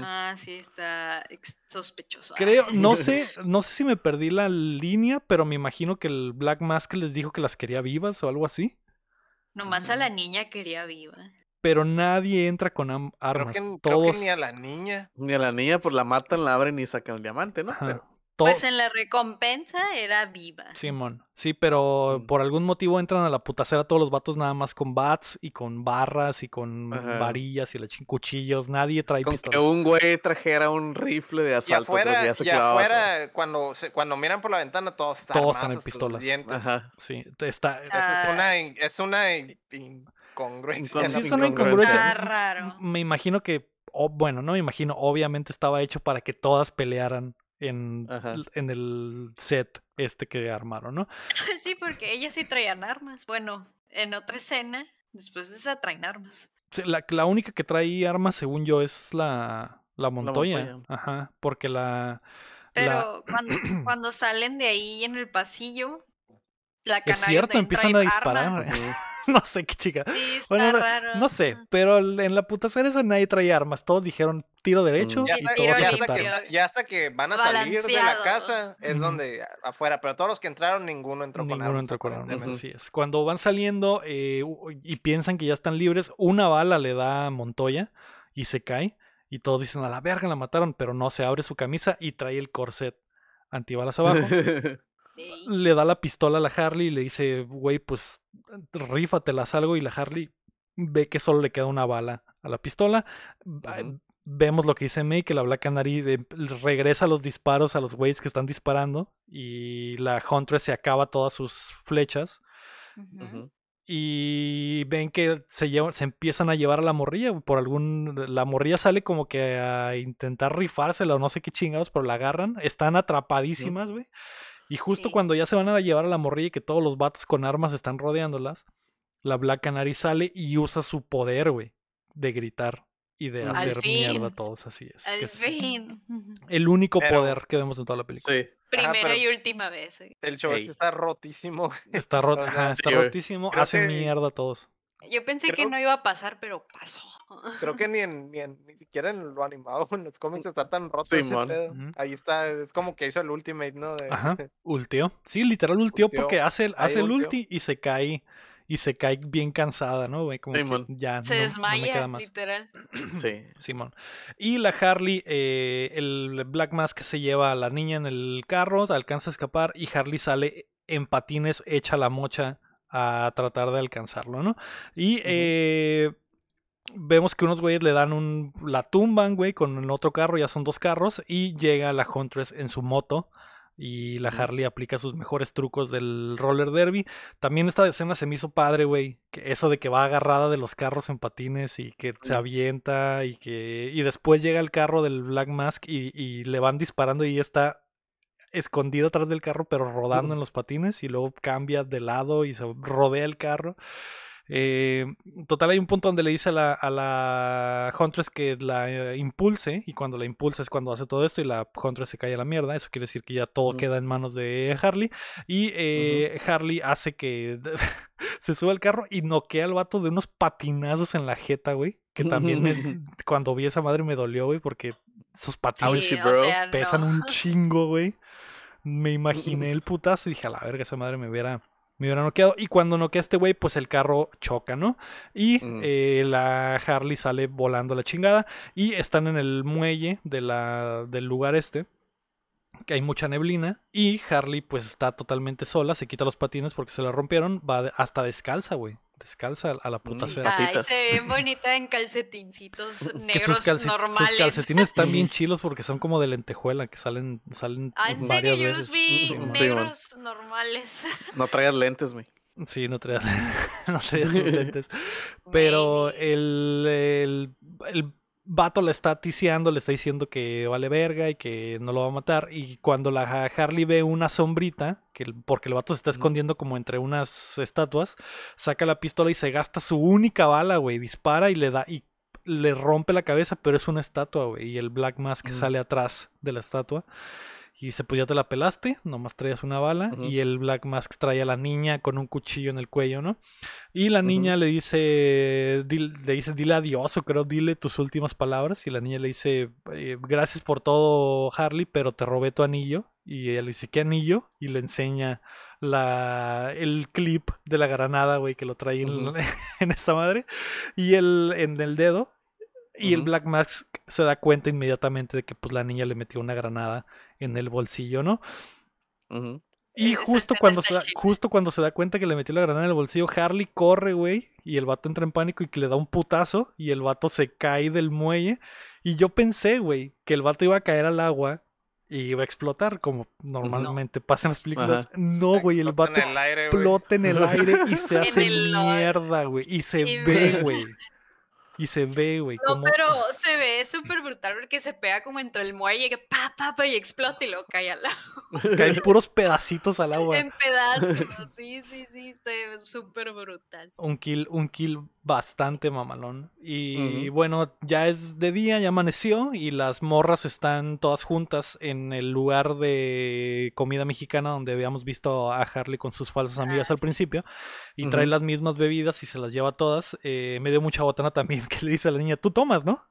Ah, sí, está sospechoso.
Creo, no sé, no sé si me perdí la línea, pero me imagino que el Black Mask les dijo que las quería vivas o algo así.
Nomás a la niña quería viva.
Pero nadie entra con
Creo
armas.
creo que ni a la niña.
Ni a la niña, pues la matan, la abren y sacan el diamante, ¿no?
ajá,
Pero-
Pues en la recompensa era viva.
Simón. Sí, pero
Mm.
por algún motivo entran a la putacera todos los vatos nada más con bats y con barras y con
Ajá.
varillas y la cuchillos. Nadie trae
Con que
pistolas.
un güey trajera un rifle de
Y
asalto, que
afuera,
ya
y afuera cuando, miran por la ventana, todos están
Todos están en pistolas.
Ajá.
Sí, está.
Esa es
Ah.
una, es una in- incongruencia.
Incon-
Sí, es una
incongruencia.
raro.
Me imagino que, bueno, no me imagino, obviamente estaba hecho para que todas pelearan en,
Ajá.
en el set este que armaron, ¿no?
Sí, porque ellas sí traían armas. Bueno, en otra escena, después de esa traen armas.
Sí, La, la única que trae armas, según yo, es la, la Montoya.
Montoya.
Ajá, porque la... la-
Pero cuando, cuando salen de ahí en el pasillo, la
es
canaria
cierto,
también
empiezan a disparar.
armas.
no sé qué chica.
Sí, está
Bueno, no,
raro.
no sé, pero en la puta serie esa nadie trae armas. Todos dijeron tiro derecho
Mm.
Ya
y
hasta,
todos
tiro
ya hasta que, ya hasta que van a salir de la casa es donde afuera, pero todos los que entraron, ninguno entró con
Ninguno
armas.
entró con armas, así es. Cuando van saliendo eh, y piensan que ya están libres, una bala le da a Montoya y se cae. Y todos dicen, a la verga la mataron, pero no, se abre su camisa y trae el corset antibalas abajo. Le da la pistola a la Harley y le dice, güey, pues rífatelas algo. Y la Harley ve que solo le queda una bala a la pistola. Vemos lo que dice May, que la Black Canary de- regresa los disparos a los güeyes que están disparando. Y la Huntress se acaba todas sus flechas. Y ven que se, llevan- se empiezan a llevar a la morrilla. Por algún. La morrilla sale como que a intentar rifársela o no sé qué chingados, pero la agarran. Están atrapadísimas, güey. Y justo
Sí.
cuando ya se van a llevar a la morrilla y que todos los vatos con armas están rodeándolas, la Black Canary sale y usa su poder, güey, de gritar y de
Al
hacer mierda a todos. Así es. que
Al
es
fin.
El único
Pero-
poder que vemos en toda la película.
Sí.
Primera y última vez. eh.
El show
Ey.
está rotísimo.
Está
sea,
ajá, está
sí,
rotísimo. Hace
que-
mierda a todos.
Yo pensé que no iba a pasar, pero pasó.
Creo que ni en, ni en- ni siquiera en lo animado, en los cómics está tan roto ese.
Ujú.
Ahí está, es como que hizo el Ultimate, ¿no? De-
Ajá, ultió. Sí, literal ultió
Ultió.
porque hace, el- hace el ulti y se cae. Y se cae bien cansada, ¿no? Como que ya
Se
no- no me
desmaya,
queda más.
literal.
Sí.
Simón. Y la Harley, eh, el Black Mask se lleva a la niña en el carro, alcanza a escapar y Harley sale en patines hecha la mocha a tratar de alcanzarlo, ¿no? Y eh, vemos que unos güeyes le dan un... la tumban, güey, con el otro carro, ya son dos carros, y llega la Huntress en su moto. Y la. Harley aplica sus mejores trucos del roller derby. También esta escena se me hizo padre, güey. Que eso de que va agarrada de los carros en patines y que se avienta y que. Y después llega el carro del Black Mask y, y le van disparando y está escondida atrás del carro, pero rodando en los patines. Y luego cambia de lado y se rodea el carro. Eh, total, hay un punto donde le dice a la, a la Huntress que la eh, impulse, y cuando la impulsa es cuando hace todo esto, y la Huntress se cae a la mierda. Eso quiere decir que ya todo queda en manos de Harley. Y eh, Harley hace que se suba al carro y noquea al vato de unos patinazos en la jeta, güey. Que también me- cuando vi esa madre me dolió, güey, porque esos patines
Sí,
sí,
o
bro.
sea,
pesan
no.
un chingo, güey. Me imaginé el putazo y dije, a la verga, esa madre me hubiera, me hubiera noqueado. Y cuando noquea a este güey, pues el carro choca, ¿no? Y
Mm.
eh, la Harley sale volando a la chingada. Y están en el muelle de la, del lugar este. Que hay mucha neblina. Y Harley, pues está totalmente sola. Se quita los patines porque se la rompieron. Va hasta descalza, güey. Descalza a la puta
Mm.
acera.
Ay, se ve bien bonita en calcetincitos
sus,
negros
calce- sus
normales.
calcetines están bien chilos porque son como de lentejuela que salen, salen
Ah, en serio, yo los vi
Sí,
negros normales.
No traigas lentes, güey.
Sí, no traía, no traía lentes. Pero el, el vato la está ticiando, le está diciendo que vale verga y que no lo va a matar. Y cuando la Ha- Harley ve una sombrita, que porque el vato se está escondiendo como entre unas estatuas, saca la pistola y se gasta su única bala, güey. Dispara y le da y le rompe la cabeza, pero es una estatua, güey. Y el Black Mask sale atrás de la estatua. Y dice, pues ya te la pelaste, nomás traías una bala.
Ujú.
Y el Black Mask trae a la niña con un cuchillo en el cuello, ¿no? Y la niña le dice, dil- le dice, dile adiós o creo, dile tus últimas palabras. Y la niña le dice, "Eh, gracias por todo, Harley, pero te robé tu anillo. Y ella le dice, ¿qué anillo? Y le enseña la, el clip de la granada, güey, que lo trae en,
Ujú.
en esta madre. Y el, en el dedo. Y el. Black Mask se da cuenta inmediatamente de que pues la niña le metió una granada en el bolsillo, ¿no? Y justo cuando, se da, justo cuando se da cuenta que le metió la granada en el bolsillo, Harley corre, güey, y el vato entra en pánico y que le da un putazo y el vato se cae del muelle. Y yo pensé, güey, que el vato iba a caer al agua y iba a explotar, como normalmente pasa en las películas. No, güey, el
Explota
vato
en el aire, güey.
explota en el aire y se hace mierda, güey. Y se
Sí,
ve,
güey.
Y se ve, güey.
No,
como-
pero se ve súper brutal porque se pega como entre el muelle que pa, pa, pa y explota y luego cae al lado.
Caen puros pedacitos al agua.
En pedazos. Sí, sí, sí, está súper brutal.
Un kill, un kill bastante mamalón. Y bueno, ya es de día, ya amaneció y las morras están todas juntas en el lugar de comida mexicana donde habíamos visto a Harley con sus falsas amigas
Ah,
al
sí.
principio. Y trae
Ujú.
las mismas bebidas y se las lleva todas. Eh, me dio mucha botana también que le dice a la niña, tú tomas, ¿no?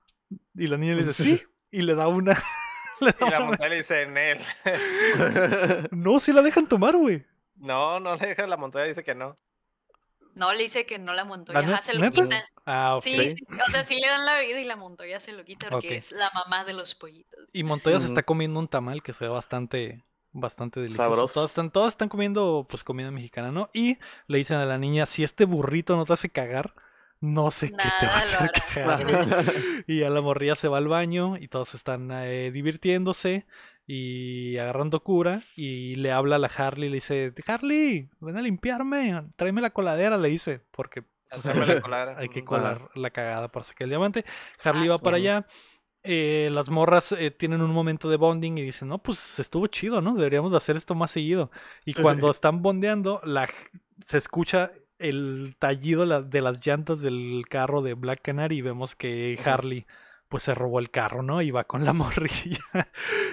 Y la niña le dice, sí. Y le da una... le
Y la montaña le dice en él.
No, sí la dejan tomar, güey.
No, no le deja la montaña, dice que no.
No, le dice que no la montó,
¿La
ya
net-
se lo
neta?
quita.
Ah, ok.
Sí, sí, sí, o sea, sí le dan la bebida y la Montoya se lo quita porque es la mamá de los pollitos.
Y Montoya se está comiendo un tamal que se ve bastante, bastante delicioso.
Sabroso.
Todas están, todas están comiendo pues comida mexicana, ¿no? Y le dicen a la niña, si este burrito no te hace cagar, no sé qué te va a
Nada
y a la morrilla se va al baño y todos están eh, divirtiéndose y agarrando cura y le habla a la Harley y le dice, Harley, ven a limpiarme, tráeme la coladera, le dice, porque pues,
Hacerme la coladera.
hay que colar la cagada para sacar el diamante. Harley
Ah,
va
sí.
para allá. eh, las morras eh, tienen un momento de bonding y dicen, no, pues estuvo chido, ¿no? Deberíamos de hacer esto más seguido. Y
Sí,
cuando
sí.
están bondeando, la, se escucha el tallido de las llantas del carro de Black Canary y vemos que. Harley pues se robó el carro, ¿no? Y va con la morrilla.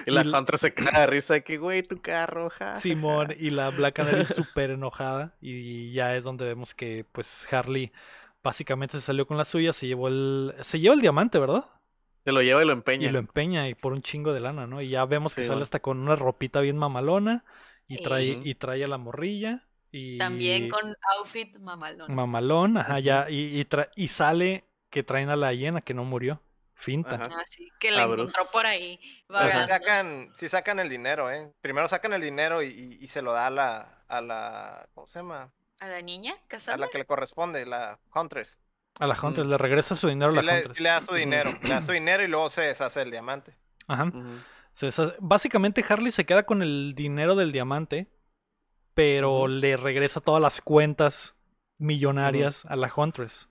Y la
Y
Hunter se caga de risa de que, güey, tu carro, ja.
Simón y la Black Canary súper enojada y ya es donde vemos que pues Harley básicamente se salió con la suya, se llevó el se lleva el diamante, ¿verdad?
Se lo lleva y lo
Y
empeña.
lo empeña y por un chingo de lana, ¿no? Y ya vemos que
Sí,
sale
bueno.
hasta con una ropita bien mamalona y trae y trae a la morrilla y
También con outfit mamalón.
mamalón, ajá, ya y, y, tra- y sale que traen a la hiena que no murió, finta.
Ajá.
Ah, sí, que la encontró por ahí.
Sí
vagando.
sacan, sí sacan el dinero, ¿eh? Primero sacan el dinero y, y- y se lo da a la, a la, ¿cómo se llama?
¿A la niña?
A
¿Casada?
la que le corresponde, la Huntress.
A la Huntress
Mm.
le regresa su dinero
Sí
a la
le,
Huntress.
sí le da su dinero, le da su dinero y luego se deshace el diamante.
Ajá.
Ujú.
Se deshace- Básicamente Harley se queda con el dinero del diamante, pero le regresa todas las cuentas millonarias a la Huntress.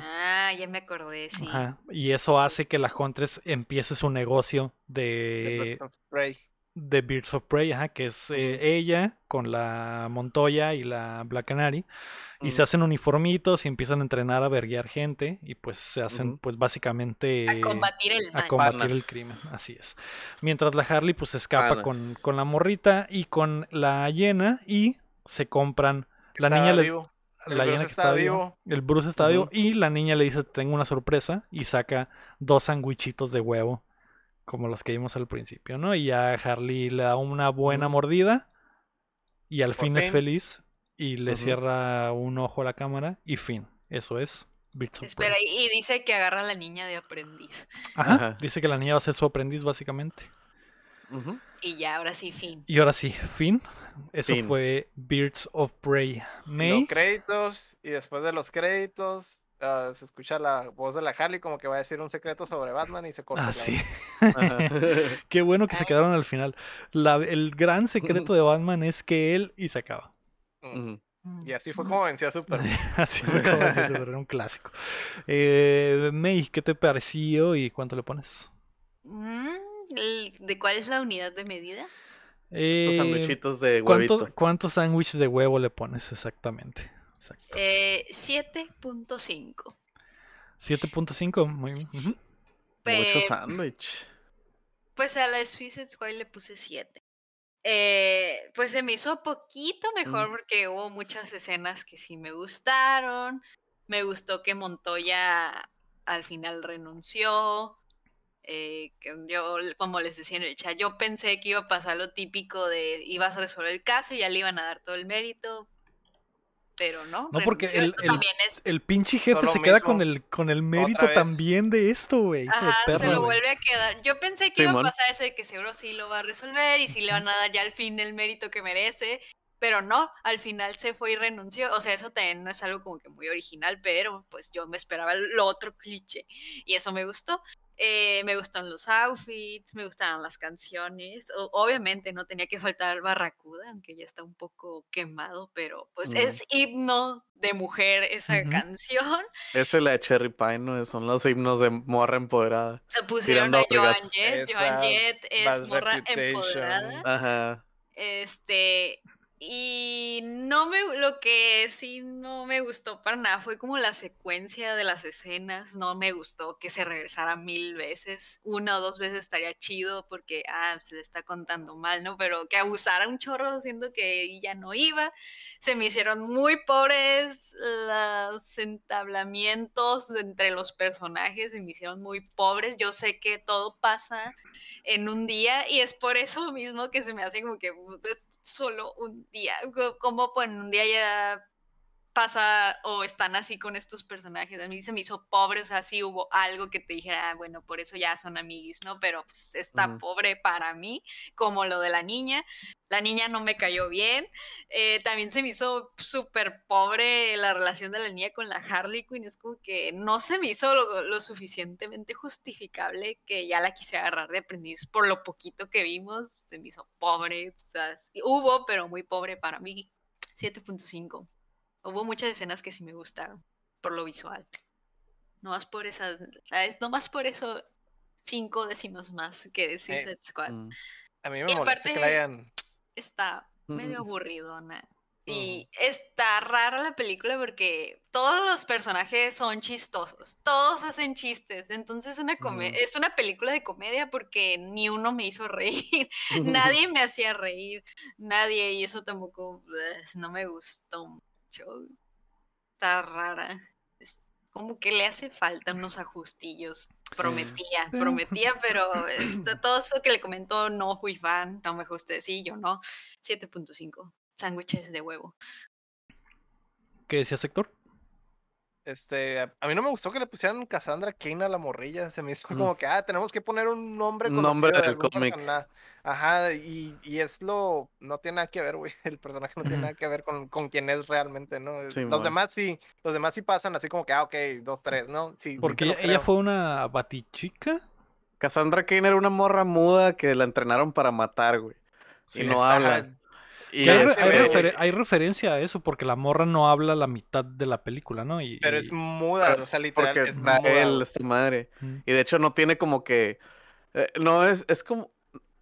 Ah, ya me acordé, sí.
Ajá, Y eso
Sí.
hace que la Huntress empiece su negocio
de
de,
Birds of Prey.
De Birds of Prey, ajá, que es eh, ella con la Montoya y la Black Canary. Y se hacen uniformitos y empiezan a entrenar a verguiar gente. Y pues se hacen, pues básicamente.
A combatir el
a crimen, así es. Mientras la Harley pues se escapa con, con la morrita y con la hiena y se compran. La
Estaba
niña le,
vivo.
La
Bruce
hiena que
está
está vivo,
vivo.
el Bruce está vivo y la niña le dice tengo una sorpresa y saca dos sandwichitos de huevo como los que vimos al principio, ¿no? Y a Harley le da una buena mordida y al fin es feliz y le cierra un ojo a la cámara y fin. Eso es Birds of
Espera,
Prey.
y y dice que agarra a la niña de aprendiz.
Ajá,
Ajá.
dice que la niña va a ser su aprendiz básicamente.
Y ya, ahora sí, fin.
Y ahora sí, fin. Eso
Fin.
fue Birds of Prey. May.
Los créditos y después de los créditos ah, se escucha la voz de la Harley como que va a decir un secreto sobre Batman y se corta.
Ah, sí. Qué bueno que se quedaron al final. La- el gran secreto de Batman es que él y se acaba.
audio. Mm. Y así fue como vencía a Superman.
Así fue como decía Super, era un clásico. Eh, May, ¿qué te pareció y cuánto le pones?
Mm, ¿De cuál es la unidad de medida?
Los
Eh,
sandwichitos de
¿cuánto-
huevito.
¿Cuántos sándwiches de huevo le pones exactamente? Exacto.
Eh, 7.5.
7.5, muy bien. Ujú.
Mucho
Pe-
sándwich.
Pues a la Suicide Squad le puse 7. Eh, pues se me hizo poquito mejor
Mm.
porque hubo muchas escenas que sí me gustaron. Me gustó que Montoya al final renunció. eh, que yo, como les decía en el chat, yo pensé que iba a pasar lo típico de ibas a resolver el caso y ya le iban a dar todo el mérito. Pero no.
No, porque el- el-
también es
El pinche jefe
Solo
se queda
mismo.
con el, con el mérito también de esto, güey.
Ajá, se lo vuelve a quedar. Yo pensé que iba a pasar eso de que seguro sí lo va a resolver y sí le van a dar ya al fin el mérito que merece, pero no, al final se fue y renunció. O sea, eso también no es algo como que muy original, pero pues yo me esperaba lo otro cliché y eso me gustó. Eh, me gustan los outfits, me gustaron las canciones. O- obviamente no tenía que faltar Barracuda, aunque ya está un poco quemado, pero pues
Mm.
es himno de mujer esa canción.
Es la de Cherry Pie, ¿no? Son los himnos de morra empoderada.
Se pusieron a Joan. Jett. Joan Jett es morra
Reputation.
empoderada.
Ajá.
Este. Y no me. Lo que sí no me gustó para nada fue como la secuencia de las escenas. No me gustó que se regresara mil veces. Una o dos veces estaría chido porque, ah, se le está contando mal, ¿no? Pero que abusara un chorro siendo que ya no iba. Se me hicieron muy pobres los entablamientos entre los personajes. Se me hicieron muy pobres. Yo sé que todo pasa en un día y es por eso mismo que se me hace como que "Puta, es solo un día, co- como pues un día ya pasa o están así con estos personajes, a mí se me hizo pobre, o sea, sí hubo algo que te dijera, "Ah, bueno, por eso ya son amiguis, ¿no? Pero pues está pobre para mí, como lo de la niña, la niña no me cayó bien, eh, también se me hizo súper pobre la relación de la niña con la Harley Quinn. Es como que no se me hizo lo, lo suficientemente justificable que ya la quise agarrar de aprendiz por lo poquito que vimos. Se me hizo pobre. o sea, sí, hubo, pero muy pobre para mí. 7.5. Hubo muchas escenas que sí me gustaron por lo visual. No más por esas, ¿sabes? No más por eso cinco décimas más que Suicide Squad.
Mm.
A mí
Y
me molesta que la hayan.
está medio
Mm.
aburridona. Y está rara la película porque todos los personajes son chistosos, todos hacen chistes, entonces una es una película de comedia porque ni uno me hizo reír, nadie me hacía reír, nadie, y eso tampoco eh, no me gustó mucho. Está rara. Es como que le hace falta unos ajustillos. Prometía,
Sí.
prometía, pero está, todo eso que le comentó no fui fan, no me guste, sí, yo no. 7.5. Sándwiches de huevo.
¿Qué decía sector?
Este, a, a mí no me gustó que le pusieran Cassandra Kane a la morrilla. Se me hizo
Mm.
como que, ah, tenemos que poner un nombre
Un
conocido
nombre
de
del cómic.
persona- Ajá, y, y es lo, no tiene nada que ver, güey. El personaje no tiene nada que ver con, con quién es realmente, ¿no?
Sí,
los demás sí, los demás sí pasan así como que, ah, ok, dos, tres, ¿no? Sí,
Porque ella, fue una batichica.
Cassandra Kane era una morra muda que la entrenaron para matar, güey.
Sí.
y no
Ajá,
habla. Y
hay, re-
este,
hay
pero,
refer-
güey.
hay referencia a eso porque la morra no habla la mitad de la película, ¿no? Y,
Pero
y-
es muda, o sea, literal,
porque
es muda,
él esta madre.
Mm.
Y de hecho no tiene como que. eh, no es, es como.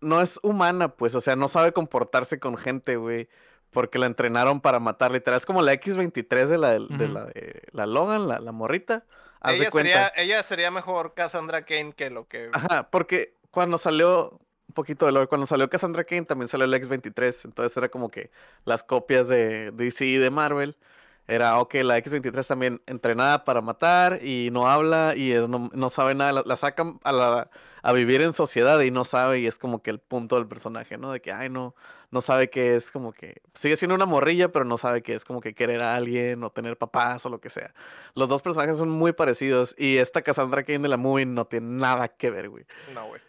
No es humana, pues. O sea, no sabe comportarse con gente, güey. Porque la entrenaron para matar, literal. Es como la X23 de la de, la, de la Logan, la, la morrita. Haz de
Ella
cuenta.
sería, ella sería mejor Cassandra Kane que lo que...
Ajá, porque cuando salió. Un poquito de lore, cuando salió Cassandra Kane también salió el X23. Entonces era como que las copias de DC y de Marvel. Era, ok, la X23 también entrenada para matar y no habla y es- no, no sabe nada. La, sacan a, la, a vivir en sociedad y no sabe y es como que el punto del personaje, ¿no? De que, ay, no, no sabe que es como que... Sigue siendo una morrilla, pero no sabe que es como que querer a alguien o tener papás o lo que sea. Los dos personajes son muy parecidos y esta Cassandra Kane de la movie no tiene nada que ver, güey.
No, güey.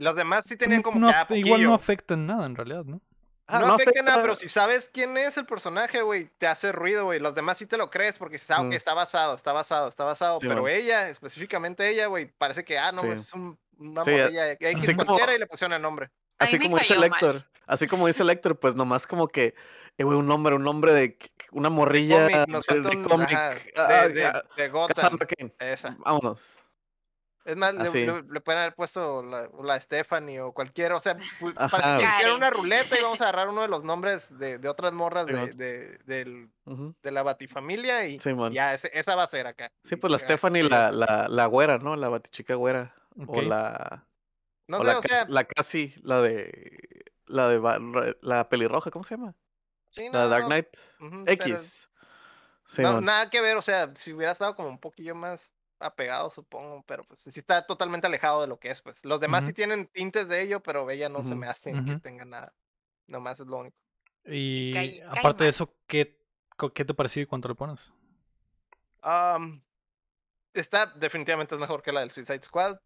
Los demás sí tenían como
No
que, ah,
igual no afecta en nada en realidad, ¿no?
Ah,
no, afecta nada,
afecta-
pero si sabes quién es el personaje, güey, te hace ruido, güey. Los demás sí te lo crees porque sabes
Mm.
que está basado, está basado, está basado.
Sí,
pero ella, específicamente ella, güey, parece que, ah, no,
sí.
es un- una
Sí,
morrilla X
así como-
cualquiera y le pusieron el nombre.
Así como dice el. Héctor, Así como dice Lecter, pues nomás como que, eh, güey, un nombre, un nombre de una morrilla
cómic,
de, de cómic. ah,
de, de,
ah,
de Gotham. Esa.
Vámonos.
Es más, le,
Así.
le- le pueden haber puesto la, la Stephanie o cualquiera. O sea,
Ajá,
parece que
güey.
hicieron una ruleta y vamos a agarrar uno de los nombres de, de otras morras de, de, del- de la Batifamilia y ya, ese- esa va a ser acá.
Sí,
Y
pues la Stephanie, la, la, la güera, ¿no? La batichica güera. O la.
No
o
sé,
la,
o
Cas-
sea,
la casi, la de. La de. La pelirroja, ¿cómo se llama?
sí,
La de
no,
Dark
no,
Knight.
pero
X.
no, nada que ver, o sea, si hubiera estado como un poquillo más apegado, supongo, pero pues sí está totalmente alejado de lo que es, pues. Los demás sí tienen tintes de ello, pero ella no se me hace que tenga nada. Nomás es lo único.
Y
cae- cae
aparte de eso, ¿qué, ¿qué te pareció y cuánto le pones?
Am, está definitivamente es mejor que la del Suicide Squad.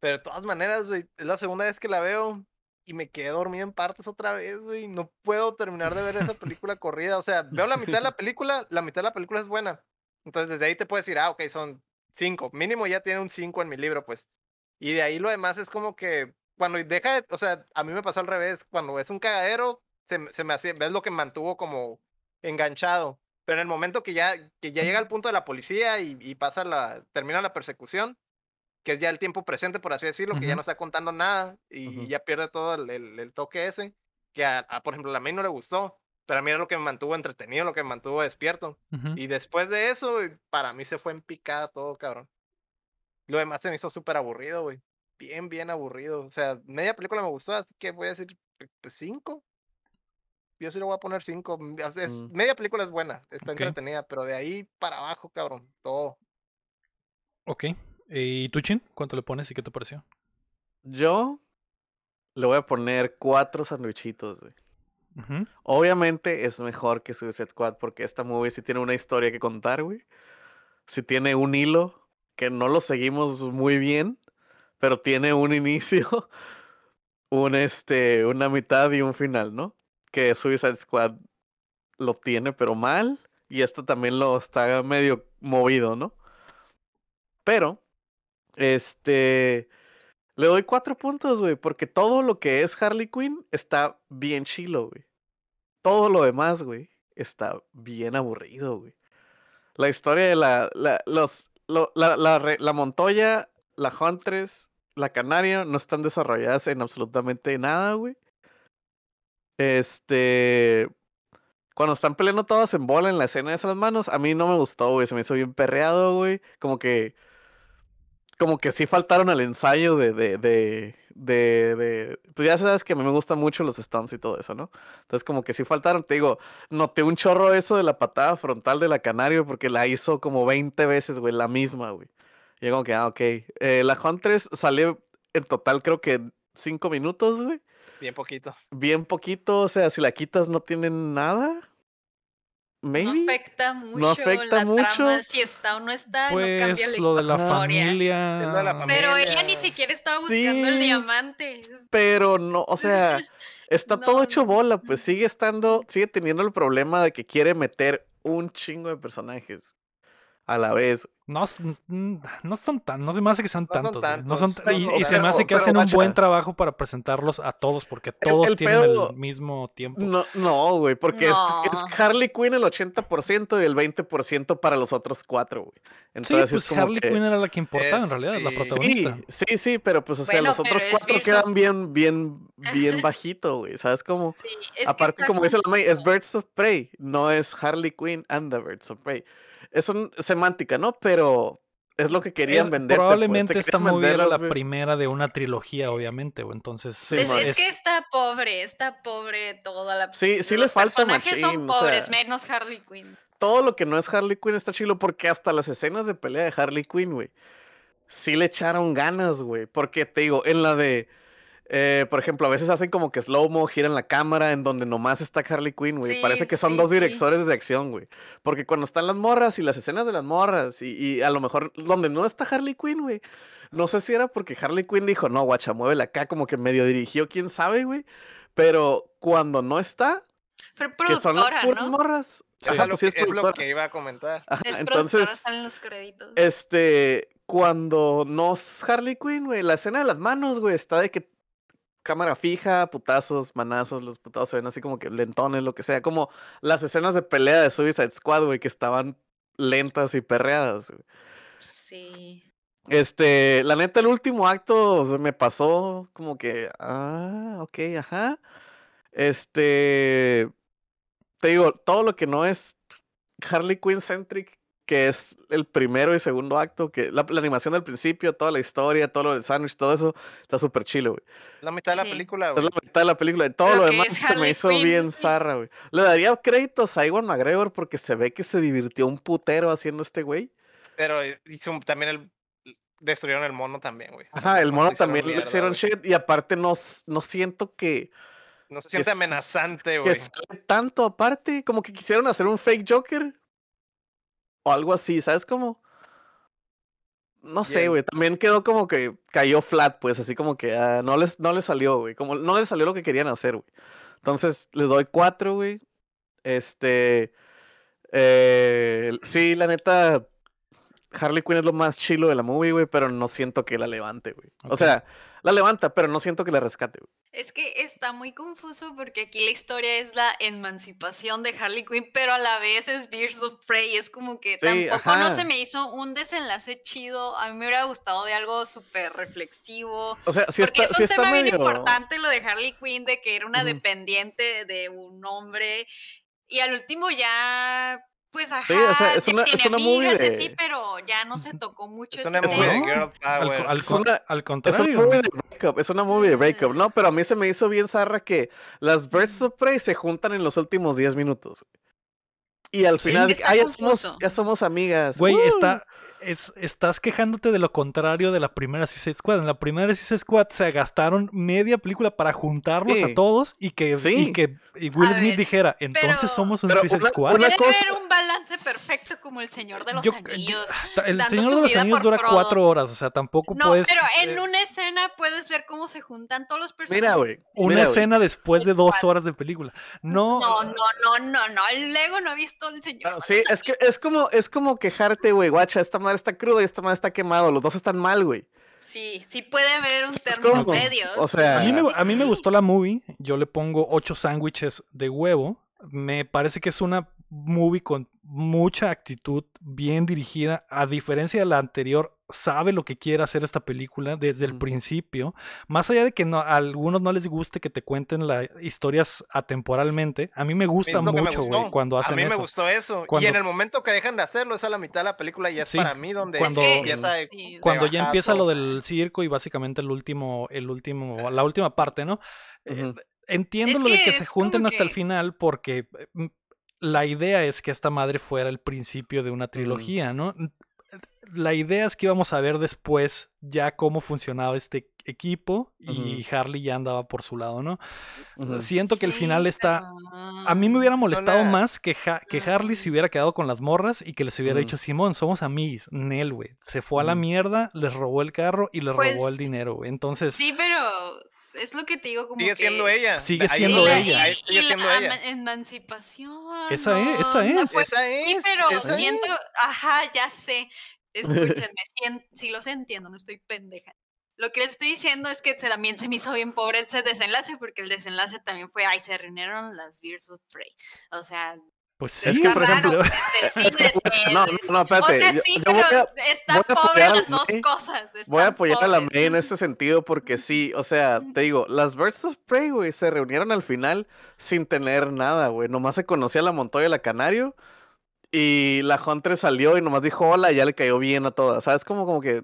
Pero de todas maneras, güey, es la segunda vez que la veo y me quedé dormido en partes otra vez, güey. No puedo terminar de ver esa película corrida. O sea, veo la mitad de la película, la mitad de la película es buena. Entonces desde ahí te puedes decir, ah, ok, son cinco. Mínimo ya tiene un cinco en mi libro, pues. Y de ahí lo demás es como que cuando deja, de- o sea, a mí me pasó al revés. Cuando es un cagadero, se, me- se me hace, ves lo que me mantuvo como enganchado. Pero en el momento que ya, que ya llega al punto de la policía y, y pasa la, termina la persecución, que es ya el tiempo presente, por así decirlo, que ya no está contando nada y ya pierde todo el, el- el toque ese, que a, a, por ejemplo, a mí no le gustó, pero a mí era lo que me mantuvo entretenido, lo que me mantuvo despierto. Y después de eso, güey, para mí se fue en picada todo, cabrón. Lo demás se me hizo súper aburrido, güey. Bien, bien aburrido. O sea, media película me gustó, así que voy a decir pe- pues, cinco. Yo sí le voy a poner cinco. mm, es-
Mm.
Media película es buena, está entretenida, pero de ahí para abajo, cabrón, todo.
Ok. ¿Y tú, Chin? ¿Cuánto le pones y qué te pareció?
Yo le voy a poner cuatro sandwichitos, güey. Obviamente es mejor que Suicide Squad porque esta movie sí tiene una historia que contar, güey. Sí tiene un hilo que no lo seguimos muy bien, pero tiene un inicio, un este, una mitad y un final, ¿no? Que Suicide Squad lo tiene, pero mal, y esto también lo está medio movido, ¿no? Pero, este, le doy cuatro puntos, güey, porque todo lo que es Harley Quinn está bien chilo, güey. Todo lo demás, güey, está bien aburrido, güey. La historia de la, la, los, lo- la, la, la Montoya, la Huntress, la Canaria no están desarrolladas en absolutamente nada, güey. Este, cuando están peleando todas en bola en la escena de esas manos, a mí no me gustó, güey. Se me hizo bien perreado, güey. Como que. Como que sí faltaron al ensayo de, de, de, de, de- Pues ya sabes que a mí me gustan mucho los stunts y todo eso, ¿no? Entonces, como que sí faltaron. Te digo, noté un chorro eso de la patada frontal de la Canario porque la hizo como 20 veces, güey, la misma, güey. Y yo como que, ah, ok. Eh, la Huntress salió en total, creo que 5 minutos, güey
Bien poquito.
bien poquito, o sea, si la quitas no tienen nada. Maybe.
No afecta mucho
afecta
la
mucho.
trama, si está o no está, no cambia
Pues
la
lo de la
historia.
familia.
Es lo de la
Pero ella ni
familia.
siquiera estaba buscando el diamante.
Pero no, o sea, está todo
No,
hecho
no.
bola, pues sigue estando, sigue teniendo el problema de que quiere meter un chingo de personajes a la vez.
No, no son tan, no se me hace que sean
No son
tantos. No son
no
y, se me hace que hacen un buen
trabajo
para presentarlos a todos, porque todos
el
tienen
pedo-
el mismo tiempo.
No, no, güey, porque es,
No.
es Harley Quinn el 80% y el 20% para los otros cuatro, güey.
sí,
Entonces
pues
es como
Harley
que-
Quinn era la que importaba en realidad, la
sí.
protagonista.
Sí, sí, sí, pero pues, o sea,
Bueno,
los otros cuatro quedan bien, bien, bien bajito, güey, ¿sabes cómo?
Sí,
Aparte, como dice la May, es. Birds of Prey, no es Harley Quinn and the Birds of Prey. Es un- semántica, ¿no? Pero es lo que querían
Eh,
vender.
Probablemente está movida la primera de una trilogía, obviamente, o entonces.
Sí,
Es, que está pobre, está pobre toda la.
Sí, sí
los
les falta
personajes son
o
pobres,
sea.
menos Harley Quinn.
Todo lo que no es Harley Quinn está chilo porque hasta las escenas de pelea de Harley Quinn, güey, sí le echaron ganas, güey. Porque te digo, en la de. Eh, por ejemplo, a veces hacen como que slow-mo, giran la cámara en donde nomás está Harley Quinn, güey.
Sí,
Parece que son
sí,
dos
sí.
directores de acción, güey. Porque cuando están las morras y las escenas de las morras y, y a lo mejor donde no está Harley Quinn, güey. No sé si era porque Harley Quinn dijo, no, guacha, muévela acá, como que medio dirigió, quién sabe, güey. Pero cuando no está,
Pero
que son las
¿no?
morras.
Es,
ajá,
lo
pues sí
es lo que iba a comentar.
Ajá,
Es productora,
entonces,
salen los créditos.
este, cuando no es Harley Quinn, güey, la escena de las manos, güey, está de que cámara fija, putazos, manazos, los putazos se ven así como que lentones, lo que sea. Como las escenas de pelea de Suicide Squad, güey, que estaban lentas y perreadas. güey.
Sí.
Este, la neta, el último acto me pasó como que, ah, ok, ajá. Este, te digo, todo lo que no es Harley Quinn centric, que es el primero y segundo acto, que la, la animación del principio, toda la historia, todo lo del sándwich, todo eso, está súper chilo, güey.
La mitad de la película,
Es
güey.
la mitad de la película, y todo
Lo
demás
es
se me hizo bien
sí.
zarra, güey. Le daría créditos a Iwan McGregor porque se ve que se divirtió un putero haciendo este güey.
Pero hizo un- también el. Destruyeron el mono también, güey.
Ajá, el mono también le hicieron shit, y aparte no, no siento que...
No se siente amenazante,
que
güey.
sale tanto aparte, como que quisieron hacer un fake Joker o algo así, ¿sabes cómo? No sé, güey, también quedó como que cayó flat, pues, así como que ah, no les no les salió, güey, como no les salió lo que querían hacer, güey. Entonces, les doy cuatro, güey. Este, eh, sí, la neta, Harley Quinn es lo más chilo de la movie, güey, pero no siento que la levante, güey. O sea, la levanta, pero no siento que la rescate, güey.
Es que está muy confuso porque aquí la historia es la emancipación de Harley Quinn, pero a la vez es Birds of Prey. Es como que
Sí,
tampoco no se me hizo un desenlace chido. A mí me hubiera gustado de algo súper reflexivo.
O sea, sí
porque
está,
es un tema bien importante lo de Harley Quinn, de que era una dependiente de un hombre. Y al último ya, pues ajá,
Sí, o sea, es
ya
una- es
tiene
una movie
amigas
de-
pero ya no se tocó mucho
Es
ese
una
tema.
movie de girl
Al,
power.
co- al
Es una-
al
Es una
contrario.
movie de breakup, es una movie de breakup. ¿no? Pero a mí se me hizo bien zarra que las Birds of Prey se juntan en los últimos 10 minutos. Y al
Sí,
final, ah, ya somos, ya somos amigas.
Güey,
¡uh!
está, es, estás quejándote de lo contrario de la primera Suicide Squad. En la primera Suicide Squad se gastaron media película para juntarlos a todos y que, y que y Will
A
Smith
ver,
dijera, entonces
pero-
somos un
pero
Suicide
una-
Squad.
Puede
cosa-
haber un balance perfecto como el Señor de los
Yo-
Anillos.
El
dando
Señor
su
de los Anillos dura
Frodo.
cuatro horas, o sea, tampoco
No,
puedes...
pero en
eh,
una escena puedes ver cómo se juntan todos los personajes.
Mira, güey.
una
mira,
escena después de dos horas de película. No,
No, no, no, no, no. El Lego no ha visto el Señor.
Bueno,
de
sí,
los
es que es como, es como quejarte, güey, guacha, esta madre está cruda y esta madre está quemado, los dos están mal, güey.
Sí, sí puede haber un término medio.
o sea,
A mí, me,
sí,
a mí me
sí.
gustó la movie. Yo le pongo ocho sándwiches de huevo. Me parece que es una movie con mucha actitud, bien dirigida. A diferencia de la anterior, sabe lo que quiere hacer esta película desde el principio. Más allá de que no, a algunos no les guste que te cuenten las historias atemporalmente, a mí me gusta
que
mucho, güey, cuando hacen
A mí
eso.
me gustó eso.
Cuando-
Y en el momento que dejan de hacerlo, es a la mitad de la película y es
Sí,
para mí donde
cuando-
Es que-
empieza de-
sí,
de
Cuando ya empieza lo del circo y básicamente el último, el último, la última parte, ¿no? Eh. Entiendo
Es
lo de
que
que se junten hasta el
que-
final porque eh, la idea es que esta madre fuera el principio de una trilogía, ¿no? La idea es que íbamos a ver después ya cómo funcionaba este equipo y Harley ya andaba por su lado, ¿no? Siento que el final está... A mí me hubiera molestado más que, Ha- que Harley se hubiera quedado con las morras y que les hubiera dicho, Simón, somos amigos. Nel, güey. Se fue a la mierda, les robó el carro y les robó el
Pues,
dinero, güey. Entonces,
Sí, pero es lo que te digo como
Sigue
que
siendo
es-
ella.
Sigue siendo
y la,
ella.
y-
sigue
y
siendo
la
ella.
emancipación.
Esa es,
no,
esa
no
es.
fue-
Esa
Sí,
es.
pero
esa es.
siento, ajá, ya sé. Escúchenme, sien- sí los entiendo, no estoy pendeja. Lo que les estoy diciendo es que se- también se me hizo bien pobre ese desenlace, porque el desenlace también fue, ay, se reunieron las Beers of Prey. O sea,
pues sí,
Es que, por ejemplo, no, no, no,
O
espérate.
sea,
yo-
sí,
yo
pero
a-
están pobres las dos
May.
cosas.
Voy a apoyar a la. May en este sentido porque sí, o sea, te digo, las Birds of Prey, güey, se reunieron al final sin tener nada, güey. Nomás se conocía la Montoya y la Canario y la Hunter salió y nomás dijo hola y ya le cayó bien a todas. ¿Sabes? Como, como que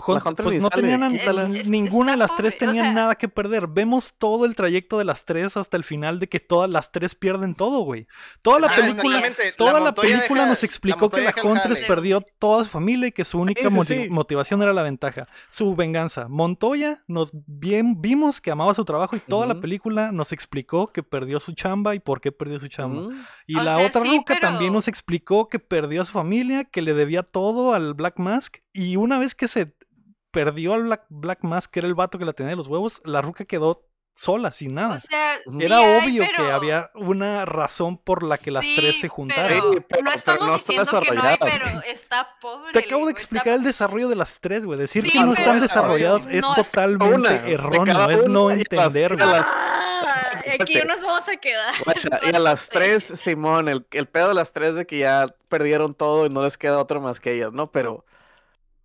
Hunt-
Hunter
pues
ni
no
sale,
tenían a-
quítala.
n-
Es-
ninguna de las tres
pobre, o
tenía
sea-
nada que perder. Vemos todo el trayecto de las tres hasta el final de que todas las tres pierden todo, güey. Toda la
Ah,
película, toda la,
Montoya
película
deja-
nos
la
explicó que la Huntress perdió toda su familia y que su única
sí,
moti-
sí.
motivación era la ventaja, su venganza. Montoya nos bien vimos que amaba su trabajo y toda la película nos explicó que perdió su chamba y por qué perdió su chamba. Y
O
la
sea,
otra
sí,
ruca también nos explicó que perdió a su familia, que le debía todo al Black Mask. Y una vez que se perdió al Black, Black Mask, que era el vato que la tenía de los huevos, la ruca quedó sola, sin nada.
O sea, sí
Era
hay,
obvio que había una razón por la que las tres se juntaran.
Pero,
Sí, pero-
no
pero
estamos
no
diciendo que no hay, pero está pobre.
Te acabo de
está
explicar el desarrollo de las tres, güey. Decir
Sí,
que no
pero
están
desarrollo
desarrolladas es
no es-
totalmente
Una,
erróneo, es no entender, güey.
las-
Ah, aquí nos vamos a quedar.
Guacha, y a las tres, Simón, el, el pedo de las tres de que ya perdieron todo y no les queda otro más que ellas, ¿no? Pero,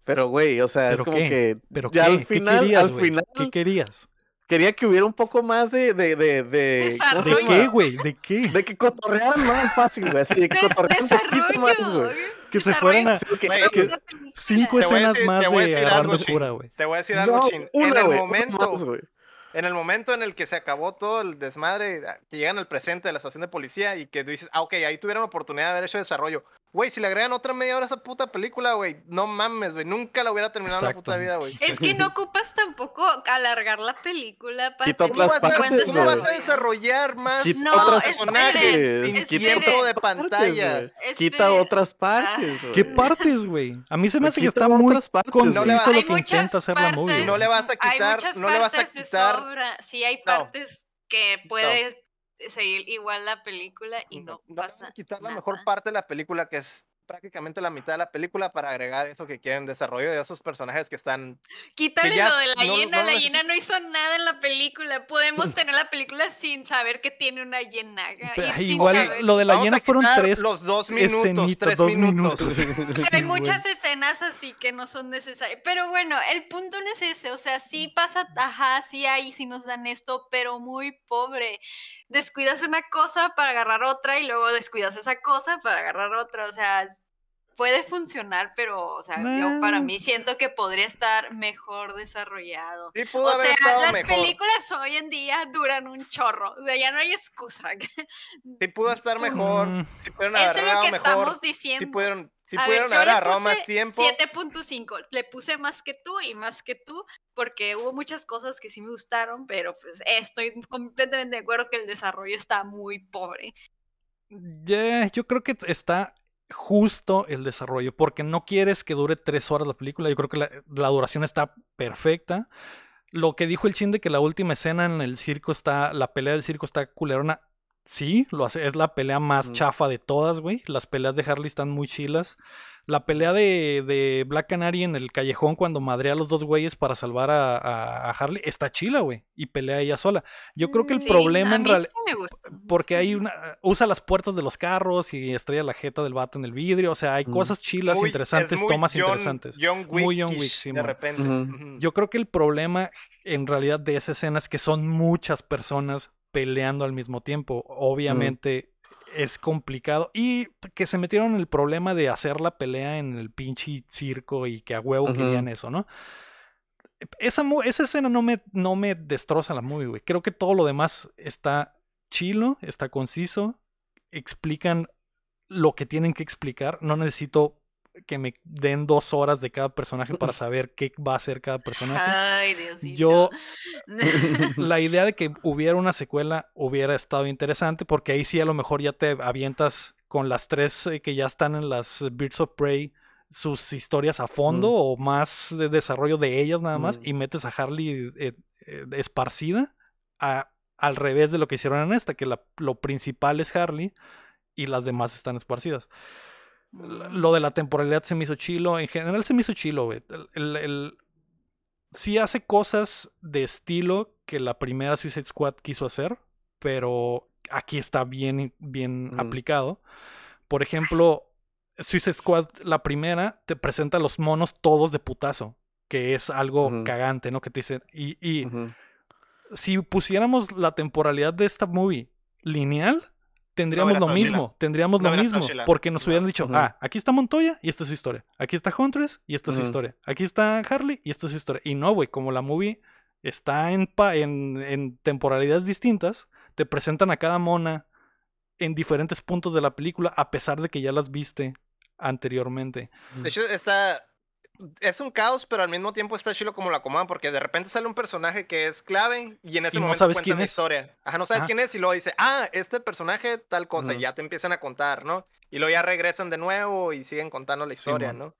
pero, güey, o sea, es
¿Pero
como
qué?
que
¿Pero
ya
qué?
al
¿Qué
final,
querías,
al final,
¿Qué querías?
quería que hubiera un poco más de, de, de, de, ¿cómo se
¿De qué, güey? ¿De qué?
De que cotorrearan más fácil, güey, así, de que cotorrearan un poquito más, güey.
Que se fueran a
Sí, que-
la
cinco escenas
decir-
más de agarrando
algo,
cura, güey.
Te voy a decir algo, Chin. en el momento,
más,
en el momento en el que se acabó todo el desmadre, ah, que llegan al presente de la estación de policía y que tú dices, ah, ok, ahí tuvieron oportunidad de haber hecho desarrollo. Güey, si le agregan otra media hora a esa puta película, güey, no mames, güey, nunca la hubiera terminado en la puta vida, güey.
Es que no ocupas tampoco alargar la película para tener
otras
¿Cómo vas, a, cómo vas a desarrollar más
No,
otras
personajes
esperen,
en
esperen.
tiempo de
partes,
pantalla?
Quita otras partes, güey.
¿Qué partes, güey? A mí se me hace que está muy conciso
No
lo que intenta
muchas
hacer la movie.
partes.
No le vas a
Hay
quitar,
muchas
no le vas a
partes de
quitar.
sobra. Sí, hay
No.
partes que puede seguir igual la película y no,
vas
pasa
quitar la
nada.
mejor parte de la película, que es prácticamente la mitad de la película, para agregar eso que quieren, desarrollo de esos personajes que están
Quítale
ya
lo de la
no-
hiena,
no
la hiena no hizo nada en la película. Podemos tener la película sin saber que tiene una sin
igual
saber-
lo de la
Vamos
hiena fueron tres
los dos minutos, tres
dos
minutos.
minutos.
Pero hay muchas escenas así que no son necesarias. Pero bueno, el punto no es ese. O sea, sí pasa, ajá, sí hay, sí nos dan esto, pero muy pobre. Descuidas una cosa para agarrar otra y luego descuidas esa cosa para agarrar otra. O sea, puede funcionar, pero, o sea, yo para mí siento que podría estar mejor desarrollado.
Sí pudo
O
haber
sea, las
mejor.
películas hoy en día duran un chorro. O sea, ya no hay excusa.
Sí pudo estar mejor.
Mm.
Sí pudieron haber
Eso es lo que
mejor.
estamos
Sí
diciendo.
pudieron, sí
A ver,
pudieron
yo
haber agarrado más tiempo.
7.5. Le puse más que tú y más que tú, porque hubo muchas cosas que sí me gustaron, pero pues estoy completamente de acuerdo que el desarrollo está muy pobre.
Ya, yo creo que está justo el desarrollo, porque no quieres que dure tres horas la película. Yo creo que la, la duración está perfecta. Lo que dijo el chin de que la última escena en el circo está, la pelea del circo está culerona. Sí, lo hace, es la pelea más
Mm.
chafa de todas, güey. Las peleas de Harley están muy chilas. La pelea de, de Black Canary en el callejón cuando madrea a los dos güeyes para salvar a, a- a Harley está chila, güey. Y pelea ella sola. Yo creo que el
Sí,
problema
a
en realidad
sí me gustó.
porque hay una usa las puertas de los carros y estrella la jeta del vato en el vidrio, o sea, hay
Mm.
cosas chilas,
Muy-
interesantes, tomas
John-
interesantes.
John
Muy John Wick, sí,
de repente.
Yo creo que el problema en realidad de esa escena es que son muchas personas peleando al mismo tiempo. Obviamente es complicado y que se metieron en el problema de hacer la pelea en el pinche circo y que a huevo querían eso, ¿no? Esa, esa escena no me, no me destroza la movie, güey. Creo que todo lo demás está chilo, está conciso, explican lo que tienen que explicar. No necesito que me den dos horas de cada personaje para saber qué va a hacer cada personaje.
Ay, Diosito.
Yo- La idea de que hubiera una secuela hubiera estado interesante porque ahí sí a lo mejor ya te avientas con las tres eh, que ya están en las Birds of Prey sus historias a fondo
Mm.
o más de desarrollo de ellas nada más
Mm.
y metes a Harley eh, eh, esparcida a- al revés de lo que hicieron en esta, que la- lo principal es Harley y las demás están esparcidas. L- Lo de la temporalidad se me hizo chilo. En general se me hizo chilo, güey. El, el- el- Sí hace cosas de estilo que la primera Suicide Squad quiso hacer, pero aquí está bien, bien
Ujú.
aplicado. Por ejemplo, Suicide Squad, la primera, te presenta a los monos todos de putazo, que es algo cagante, ¿no? Que te dicen. Y, y si pusiéramos la temporalidad de esta movie lineal, tendríamos lo mismo, tendríamos
No
lo mismo, porque nos
No.
hubieran dicho, ah, aquí está Montoya y esta es su historia, aquí está Huntress y esta es su historia, aquí está Harley y esta es su historia. Y no, güey, como la movie está en, pa- en, en temporalidades distintas, te presentan a cada mona en diferentes puntos de la película, a pesar de que ya las viste anteriormente.
De hecho, está. Es un caos, pero al mismo tiempo está chilo como lo acomodan, porque de repente sale un personaje que es clave y en ese
Y no
momento
sabes quién
la
es.
historia. Ajá, no sabes
Ajá.
quién es y luego dice, ah, este personaje tal cosa, y ya te empiezan a contar, ¿no? Y luego ya regresan de nuevo y siguen contando la historia. ¿no?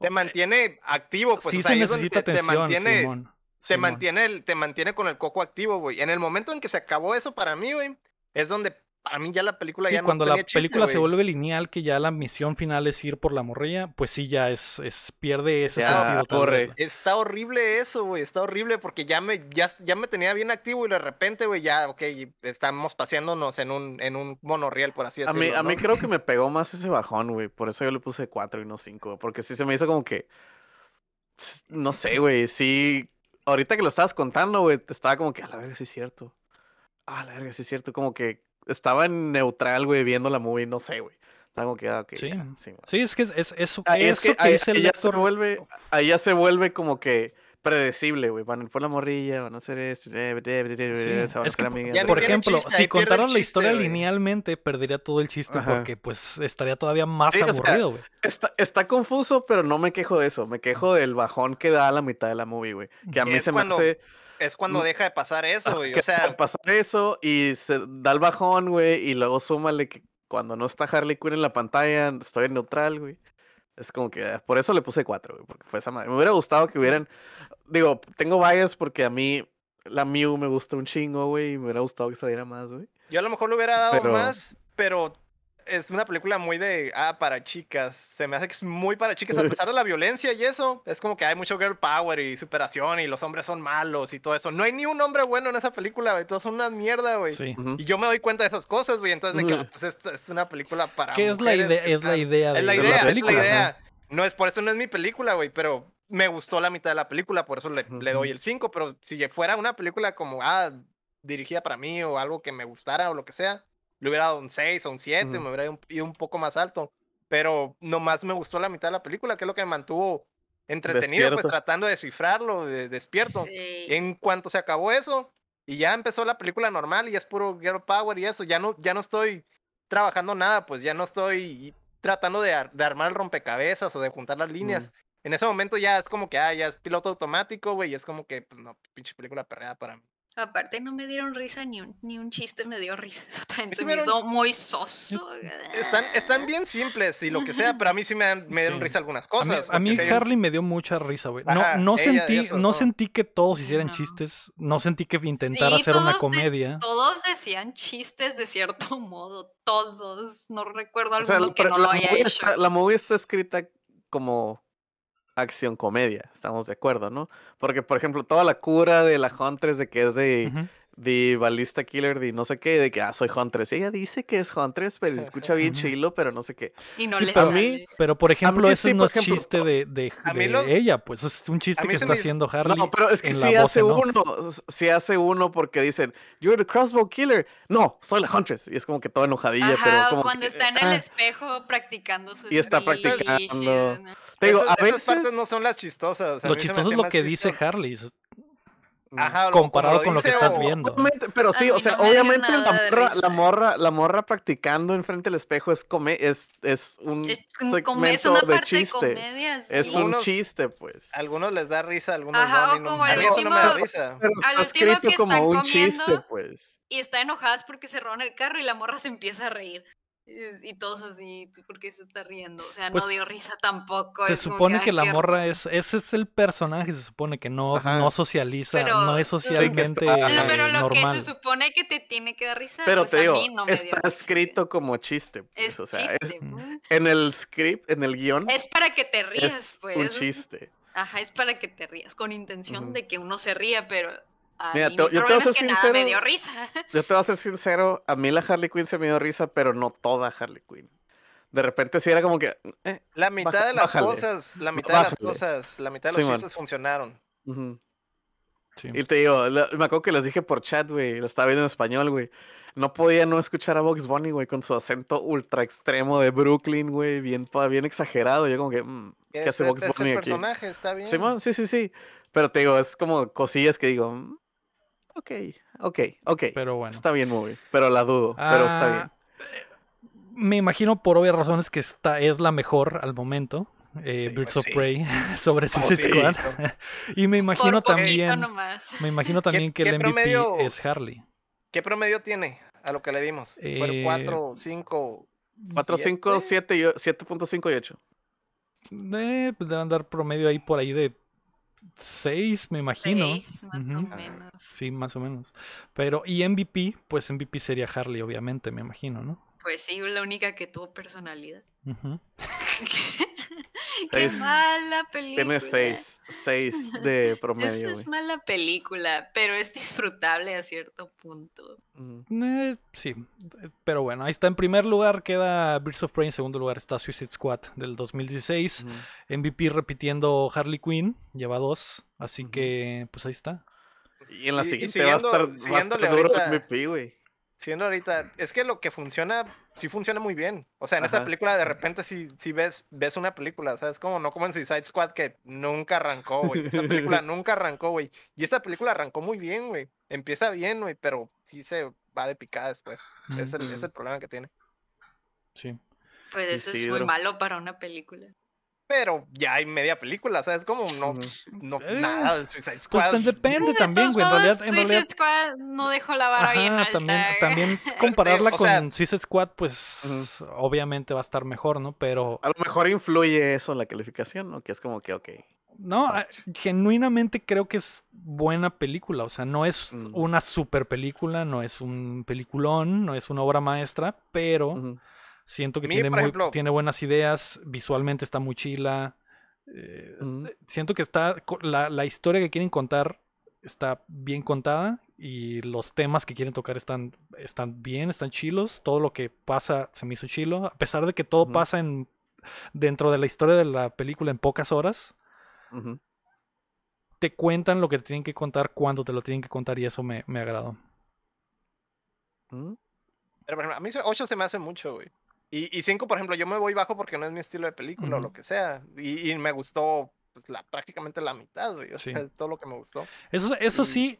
Te mantiene activo, pues
sí
o sea,
se
ahí es donde
necesita
te, te
atención,
mantiene.
Simón.
te
Simón.
mantiene, el- te mantiene con el coco activo, güey. En el momento en que se acabó eso para mí, güey, es donde para mí ya la película
Sí,
ya no
cuando la
chiste,
película se vuelve lineal, que ya la misión final es ir por la morrilla, pues sí, ya es, es pierde ese
Ya,
sentido.
corre.
Está horrible eso, güey. Está horrible porque ya me, ya, ya me tenía bien activo y de repente, güey, ya, ok, estamos paseándonos en un, en un monorriel, por así
A
decirlo.
mí, a mí creo que me pegó más ese bajón, güey. Por eso yo le puse 4 y no 5. Porque sí se me hizo como que. No sé, güey. Sí. Ahorita que lo estabas contando, güey, estaba como que a la verga, sí es cierto. Ah, a la verga, sí es cierto. Como que estaba en neutral, güey, viendo la movie. No sé, güey. Estaba como que, ah, ok.
Sí.
ya, sí, güey.
Sí, es que es, es, es-
Ahí es
eso
que
que,
ahí-
dice el
ahí ya se
lector.
vuelve, ahí ya se vuelve como que predecible, güey. Van a ir por la morrilla, van a hacer esto, eh, eh, eh, eh,
Sí,
se van a
es que,
hacer amigas.
ya ni
por ejemplo,
chiste,
si contaran la historia linealmente, perdería todo el chiste
Ajá.
porque pues estaría todavía más
Sí, o sea,
aburrido, güey.
Está, está confuso, pero no me quejo de eso. Me quejo del bajón que da a la mitad de la movie, güey. Que a mí se
cuando
me hace.
Es cuando deja de pasar eso, güey. O sea,
pasar eso y se da el bajón, güey. Y luego súmale que cuando no está Harley Quinn en la pantalla, estoy en neutral, güey. Es como que ah, por eso le puse cuatro, güey, porque fue esa madre. Me hubiera gustado que hubieran. Digo, tengo bias porque a mí la Mew me gusta un chingo, güey. Y me hubiera gustado que saliera más, güey.
yo a lo mejor le hubiera dado
Pero-
más, pero es una película muy de, ah, para chicas. Se me hace que es muy para chicas, a pesar de la violencia y eso. Es como que hay mucho girl power y superación y los hombres son malos y todo eso. No hay ni un hombre bueno en esa película, güey. Todos son una mierda, güey.
Sí.
Y yo me doy cuenta de esas cosas, güey. Entonces me quedo, pues esta es una película para
¿Qué es la
mujeres
idea?
que
Es la idea de,
Es la
de
idea, es la idea. No es por eso no es mi película, güey, pero me gustó la mitad de la película, por eso le, le doy el 5, pero si fuera una película como, ah, dirigida para mí o algo que me gustara o lo que sea, le hubiera dado un 6 o un 7,
Ujú.
me hubiera ido un- ido un poco más alto, pero nomás me gustó la mitad de la película, que es lo que me mantuvo entretenido, pues tratando de descifrarlo, de, despierto.
Sí.
En cuanto se acabó eso y ya empezó la película normal y es puro girl power y eso, ya no, ya no estoy trabajando nada, pues ya no estoy tratando de, ar- de armar el rompecabezas o de juntar las líneas. En ese momento ya es como que, ah, ya es piloto automático, güey, y es como que, pues no, pinche película perreada para mí.
Aparte no me dieron risa ni un, ni un chiste me dio risa. Eso también
Sí
se
me
hizo muy soso.
Están, están bien simples y lo que sea, pero a mí sí me, me dieron
Sí.
risa algunas
A mí,
cosas.
a mí
un-
Harley me dio mucha risa, güey. No, no
ella-
sentí,
ella
no sentí que todos hicieran
No.
chistes. No sentí que intentara
Sí,
hacer una comedia.
todos decían chistes de cierto modo. Todos. No recuerdo
O sea,
alguno que no lo haya hecho.
está- la movie está escrita como acción comedia, estamos de acuerdo, ¿no? Porque, por ejemplo, toda la cura de la Huntress de que es de. De balista killer, de no sé qué, de que, ah, soy Huntress. Ella dice que es Huntress, pero se escucha bien chilo, pero no sé qué.
Y no
Sí,
le
pero-
sale.
Pero, por ejemplo,
mí
ese
sí,
no es
ejemplo,
chiste de, de,
a mí
de
los-
ella, pues es un chiste
mí
que está
me
haciendo Harley.
No, pero es que
voz
hace uno, s- sí hace uno porque dicen, you're the crossbow killer. No, soy la Huntress. Y es como que toda enojadilla, pero
Ajá, o
como
cuando
que,
está en el
ah.
espejo practicando su
Y está practicando.
y-
Te digo,
Esos-
a
esas
veces...
partes no son las chistosas. a
Lo
mí
chistoso es lo que dice. Harley.
Ajá,
comparado con lo que estás viendo.
Pero sí, o sea,
no
obviamente la
de
morra, la morra, la morra practicando enfrente del espejo es come, es, es un
Es, es una
de
parte de
chiste.
comedia.
Es un
Algunos-
chiste, pues.
A algunos les da risa, a algunos
Ajá,
no. a
o
mí no-
como
a
el
mí eso no me da
último-
risa.
Pero
Al último que
como
están
un
comiendo,
chiste, pues.
Y está enojadas porque se roban el carro y la morra se empieza a reír. Y, todos así, ¿tú ¿por qué se está riendo? O sea,
Pues,
no dio risa tampoco.
Se
es
supone que la morra es, ese es el personaje, se supone que no,
Ajá.
no socializa,
Pero-
no es
que
socialmente
Pero, pero lo que
normal.
se supone que te tiene que dar risa,
Pero
pues
te digo,
a mí no me dio
está
risa.
escrito como chiste, pues.
Es
o sea, es-
chiste. pues.
en el script, en el guion,
Es para que te rías,
es
pues.
un chiste.
Ajá, es para que te rías, con intención de que uno se ría, pero a
Mira,
mí
te-
mi
yo te voy a
problema es
ser
que nada me
sincero,
dio risa.
Yo te voy a ser sincero, a mí la Harley Quinn se me dio risa, pero no toda Harley Quinn. De repente sí era como que, eh,
La mitad
Baja-
de las
bájale.
cosas, la mitad de las cosas, la mitad de
Simón.
chistes funcionaron.
Sí.
Y te digo, la- me acuerdo que les dije por chat, güey, lo estaba viendo en español, güey. No podía no escuchar a Box Bunny, güey, con su acento ultra extremo de Brooklyn, güey, bien, bien exagerado. Yo como que, mm, ¿qué
Es,
hace
es
Box
el
Bunny aquí?
personaje, está bien.
Simón, sí, sí, sí. Pero te digo, es como cosillas que digo, mm, ok, ok, ok.
Pero bueno.
Está bien, movie, pero la dudo, pero está bien.
Ah, eh, Me imagino por obvias razones que esta es la mejor al momento. eh,
Sí,
Birds
pues
of
sí.
Prey sobre Suicide
sí.
Squad. y me imagino
Por
también.
nomás.
Me imagino también que el MVP
promedio?
es Harley.
¿Qué promedio tiene a lo que le dimos? ¿Fueron
Eh,
4, 5?
4, 5, 7 y o- 7.5 y 8.
Eh, pues deben dar promedio ahí por ahí de 6, me imagino.
Seis, más o menos.
Sí, más o menos. Pero, y MVP, pues MVP sería Harley, obviamente, me imagino, ¿no?
Pues sí, la única que tuvo personalidad. Qué
Seis.
mala película.
Tiene seis, seis de
Es,
promedio,
es
güey.
mala película, pero es disfrutable a cierto punto.
Eh, sí, eh, pero bueno, ahí está. En primer lugar queda Birds of Prey, en segundo lugar está Suicide Squad del 2016.
Ujú.
MVP repitiendo Harley Quinn, lleva dos, así que pues ahí está.
Y en la
Y- y
siguiente va a estar, va a estar duro
ahorita-
MVP, güey.
Siendo ahorita, es que lo que funciona, sí funciona muy bien. O sea, en esta película de repente sí, sí ves, ves una película, ¿sabes? Como no como en Suicide Squad que nunca arrancó, güey. Esta película nunca arrancó, güey. Y esta película arrancó muy bien, güey. Empieza bien, güey, pero sí se va de picada después. Es, el, es el problema que tiene.
Sí.
Pues eso
sí,
es muy malo para una película.
Pero ya hay media película, ¿sabes? Como no, no
Sí.
nada del Suicide
Pues
Squad.
tan- depende
Pues, de
también, güey. En
modos,
realidad, en
Suicide
realidad
Squad no dejó la vara bien alta.
también, también compararla
o
con Suicide Squad, pues obviamente va a estar mejor, ¿no? Pero
A lo mejor influye eso en la calificación, ¿no? Que es como que, ok.
no, ah, genuinamente creo que es buena película. O sea, no es
Mm.
una super película, no es un peliculón, no es una obra maestra, pero. Siento que
mí,
tiene, muy-
ejemplo-
tiene buenas ideas, visualmente está muy chila. eh,
Ujú.
Siento que está la, la historia que quieren contar está bien contada y los temas que quieren tocar están, están bien, están chilos. Todo lo que pasa se me hizo chilo. A pesar de que todo pasa en, dentro de la historia de la película en pocas horas, te cuentan lo que te tienen que contar cuando te lo tienen que contar y eso me, me agradó.
Ujú.
Pero, por ejemplo, a mí 8 se me hace mucho, güey. Y 5, por ejemplo, yo me voy bajo porque no es mi estilo de película o
Ujú.
lo que sea. Y, y me gustó pues, la, prácticamente la mitad, güey. O
Sí.
sea, es todo lo que me gustó.
Eso, eso
Y-
sí,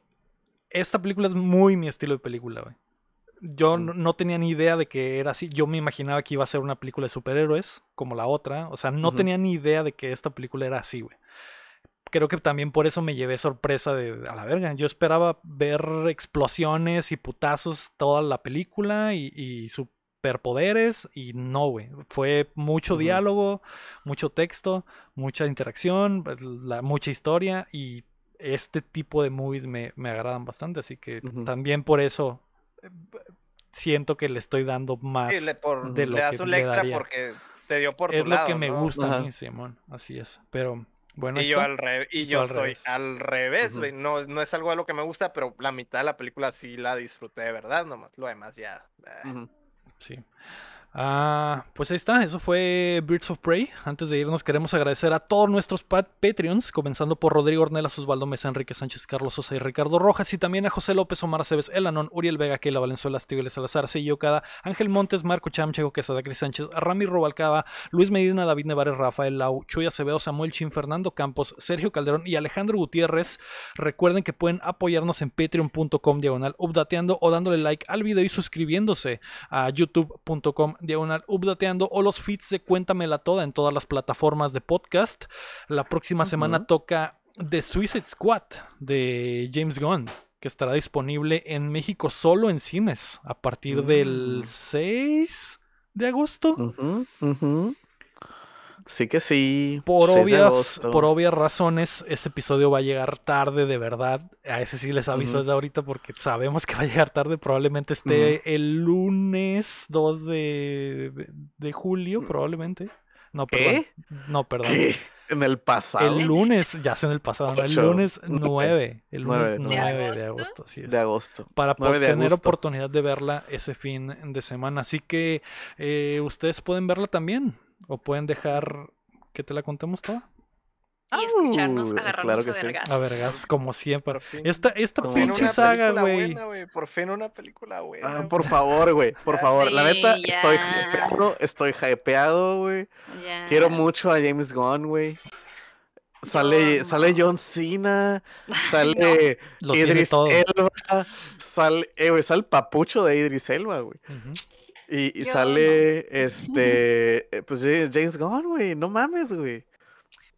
esta película es muy mi estilo de película, güey. Yo
Mm.
no, no tenía ni idea de que era así. Yo me imaginaba que iba a ser una película de superhéroes, como la otra. O sea, no
Ujú.
tenía ni idea de que esta película era así, güey. Creo que también por eso me llevé sorpresa de a la verga. Yo esperaba ver explosiones y putazos toda la película y, y superpoderes y no, güey. Fue mucho diálogo, mucho texto, mucha interacción, la, mucha historia y este tipo de movies me, me agradan bastante. Así que también por eso eh, siento que le estoy dando más.
Sí, le, por,
de
le
lo
das
que
un
le
extra
daría.
porque te dio por
es
tu
lo
lado,
que me
¿no?
gusta a mí, Simón. Así es. Pero bueno,
Y yo al, re- y
Y tú
yo
al
estoy
revés.
al revés, güey. No, no es algo de lo que me gusta, pero la mitad de la película sí la disfruté de verdad, nomás. Lo demás ya. eh.
Sí. Ah, pues ahí está, eso fue Birds of Prey. Antes de irnos queremos agradecer a todos nuestros pat Patreons, comenzando por Rodrigo Ornelas, Osvaldo Mesa, Enrique Sánchez, Carlos Sosa y Ricardo Rojas, y también a José López, Omar Aceves, Elanón, Uriel Vega, Keila Valenzuela, Estíbal Salazar, Sillo Cada, Ángel Montes, Marco Chamcheco, Quesada Cris Sánchez, Rami Robalcaba, Luis Medina, David Nevares, Rafael Lau, Chuy Acevedo, Samuel Chin, Fernando Campos, Sergio Calderón y Alejandro Gutiérrez. Recuerden que pueden apoyarnos en patreon.com diagonal updateando o dándole like al video y suscribiéndose a youtube.com diagonal updateando o los feeds de Cuéntamela Toda en todas las plataformas de podcast. La próxima semana toca The Suicide Squad de James Gunn que estará disponible en México solo en cines a partir del
Mm.
6 de agosto.
Sí que sí.
Por
6 de
obvias, por obvias razones, este episodio va a llegar tarde de verdad. A ese sí les aviso
Ujú.
desde ahorita porque sabemos que va a llegar tarde. Probablemente esté el lunes 2 de, de- de julio, probablemente. No, perdón.
¿Qué?
No, perdón.
¿Qué? En el pasado.
El lunes, ya sé en el pasado, ¿no? el lunes
nueve,
9. El lunes
nueve,
9
nueve.
de
¿De
agosto. así es
de agosto.
para po-
9 de
tener
agosto.
oportunidad de verla ese fin de semana. Así que eh, ustedes pueden verla también o pueden dejar que te la contemos toda.
Y escucharnos
Au,
agarrarnos
claro
a
sí.
vergas.
A vergas, como siempre.
Por fin.
Esta, esta
fin
pinche
saga, güey.
buena, güey. Por fin una película buena.
Ah,
güey.
por favor, güey. Por
Ya
favor. La neta,
ya.
estoy hypeado. Estoy hypeado, güey. Quiero mucho a James Gunn, güey. Sale, sale. John Cena. Sale Idris. Elba. Sale, eh, sale el papucho de Idris Elba, güey.
Ujú.
Y, sale, este, eh, pues ja- James Gunn, güey, no mames, güey.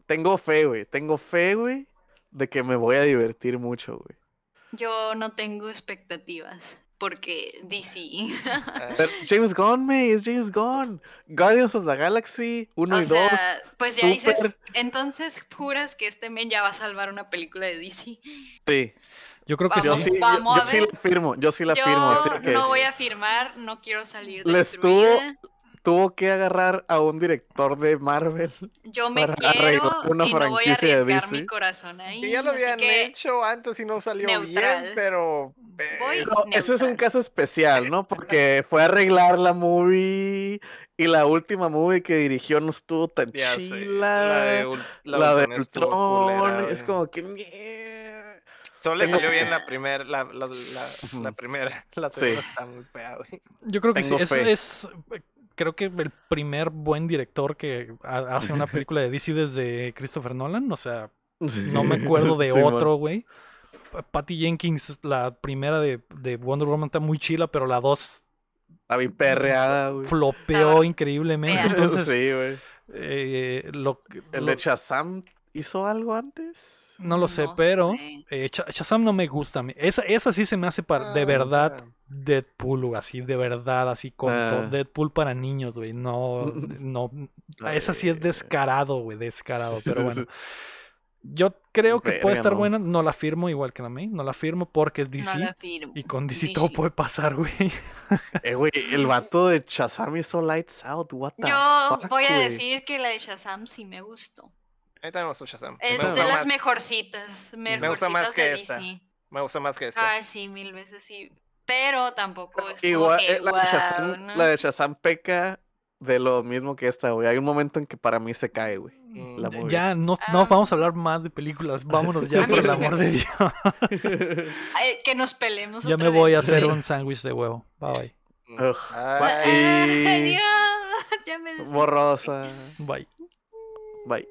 Tengo fe, güey, tengo fe, güey, de que me voy a divertir mucho, güey.
Yo no tengo expectativas. porque DC.
Pero James Gunn, me, es James Gunn. Guardians of the Galaxy 1
o
y 2.
sea, pues ya dices, entonces juras que este men ya va a salvar una película de DC.
Sí,
Yo creo que
Vamos,
sí, yo,
vamos
yo
a
sí la firmo, yo sí la
Yo
firmo. así que
no voy a firmar, no quiero salir
Les tuvo-
destruida.
Tuvo que agarrar a un director de Marvel.
Yo me quiero
una
y no voy a
de
arriesgar mi corazón ahí.
que ya lo habían
que
hecho antes y no salió bien, pero.
Voy-
No, ese es un caso especial, ¿no? Porque fue a arreglar la movie y la última movie que dirigió no estuvo tan
ya sé,
chila.
La de,
La,
la
de
Ultron culera,
es como que mierda.
Solo le
tengo
salió bien la primera, la, la, la, la primera. La
Sí.
segunda está muy fea, güey.
Yo creo que sí. Es, es, creo que el primer buen director que ha- hace una película de DC desde Christopher Nolan. O sea, no me acuerdo de otro, güey. Pa- Patty Jenkins, la primera de, de Wonder Woman está muy chila, pero la dos
Está bien perreada, güey.
flopeó increíblemente. Entonces,
sí, güey.
eh, lo,
¿El
lo-
de Shazam hizo algo antes?
No lo sé,
No
pero
sé.
eh, Shazam no me gusta. a mí. Esa, esa sí se me hace para, de
Ah,
verdad. Deadpool, güey, así, de verdad, así con
Ah.
Deadpool para niños, güey. No, no, esa sí es descarado, güey, descarado, pero bueno. Yo creo que puede estar
no.
buena, no la firmo igual que la May, no la firmo porque es
No
DC
la firmo.
y con DC todo puede pasar, güey.
Eh, güey, el vato de Shazam hizo Lights Out, what the
Yo
fuck,
voy a decir que la de Shazam sí me gustó.
A mí también me gustó Shazam.
Es
me,
de las
más,
mejorcitas,
me gusta más
mejorcitas
que
de
esta.
DC.
me gusta más que esta.
Ah, sí, mil veces sí. Pero tampoco es como
Igual,
que,
eh, la, de Shazam, la de Shazam peca de lo mismo que esta, güey. Hay un momento en que para mí se cae, güey.
Mm.
Ya, no,
Ah.
no vamos a hablar más de películas, vámonos ya por el amor de Dios.
Ay, que nos pelemos
Ya
otra
me voy a hacer
sí.
un sándwich de huevo. Bye bye.
mm.
Ugh.
Ay,
Bye.
Adiós, ya me.
Borrosa.
Bye.
Bye.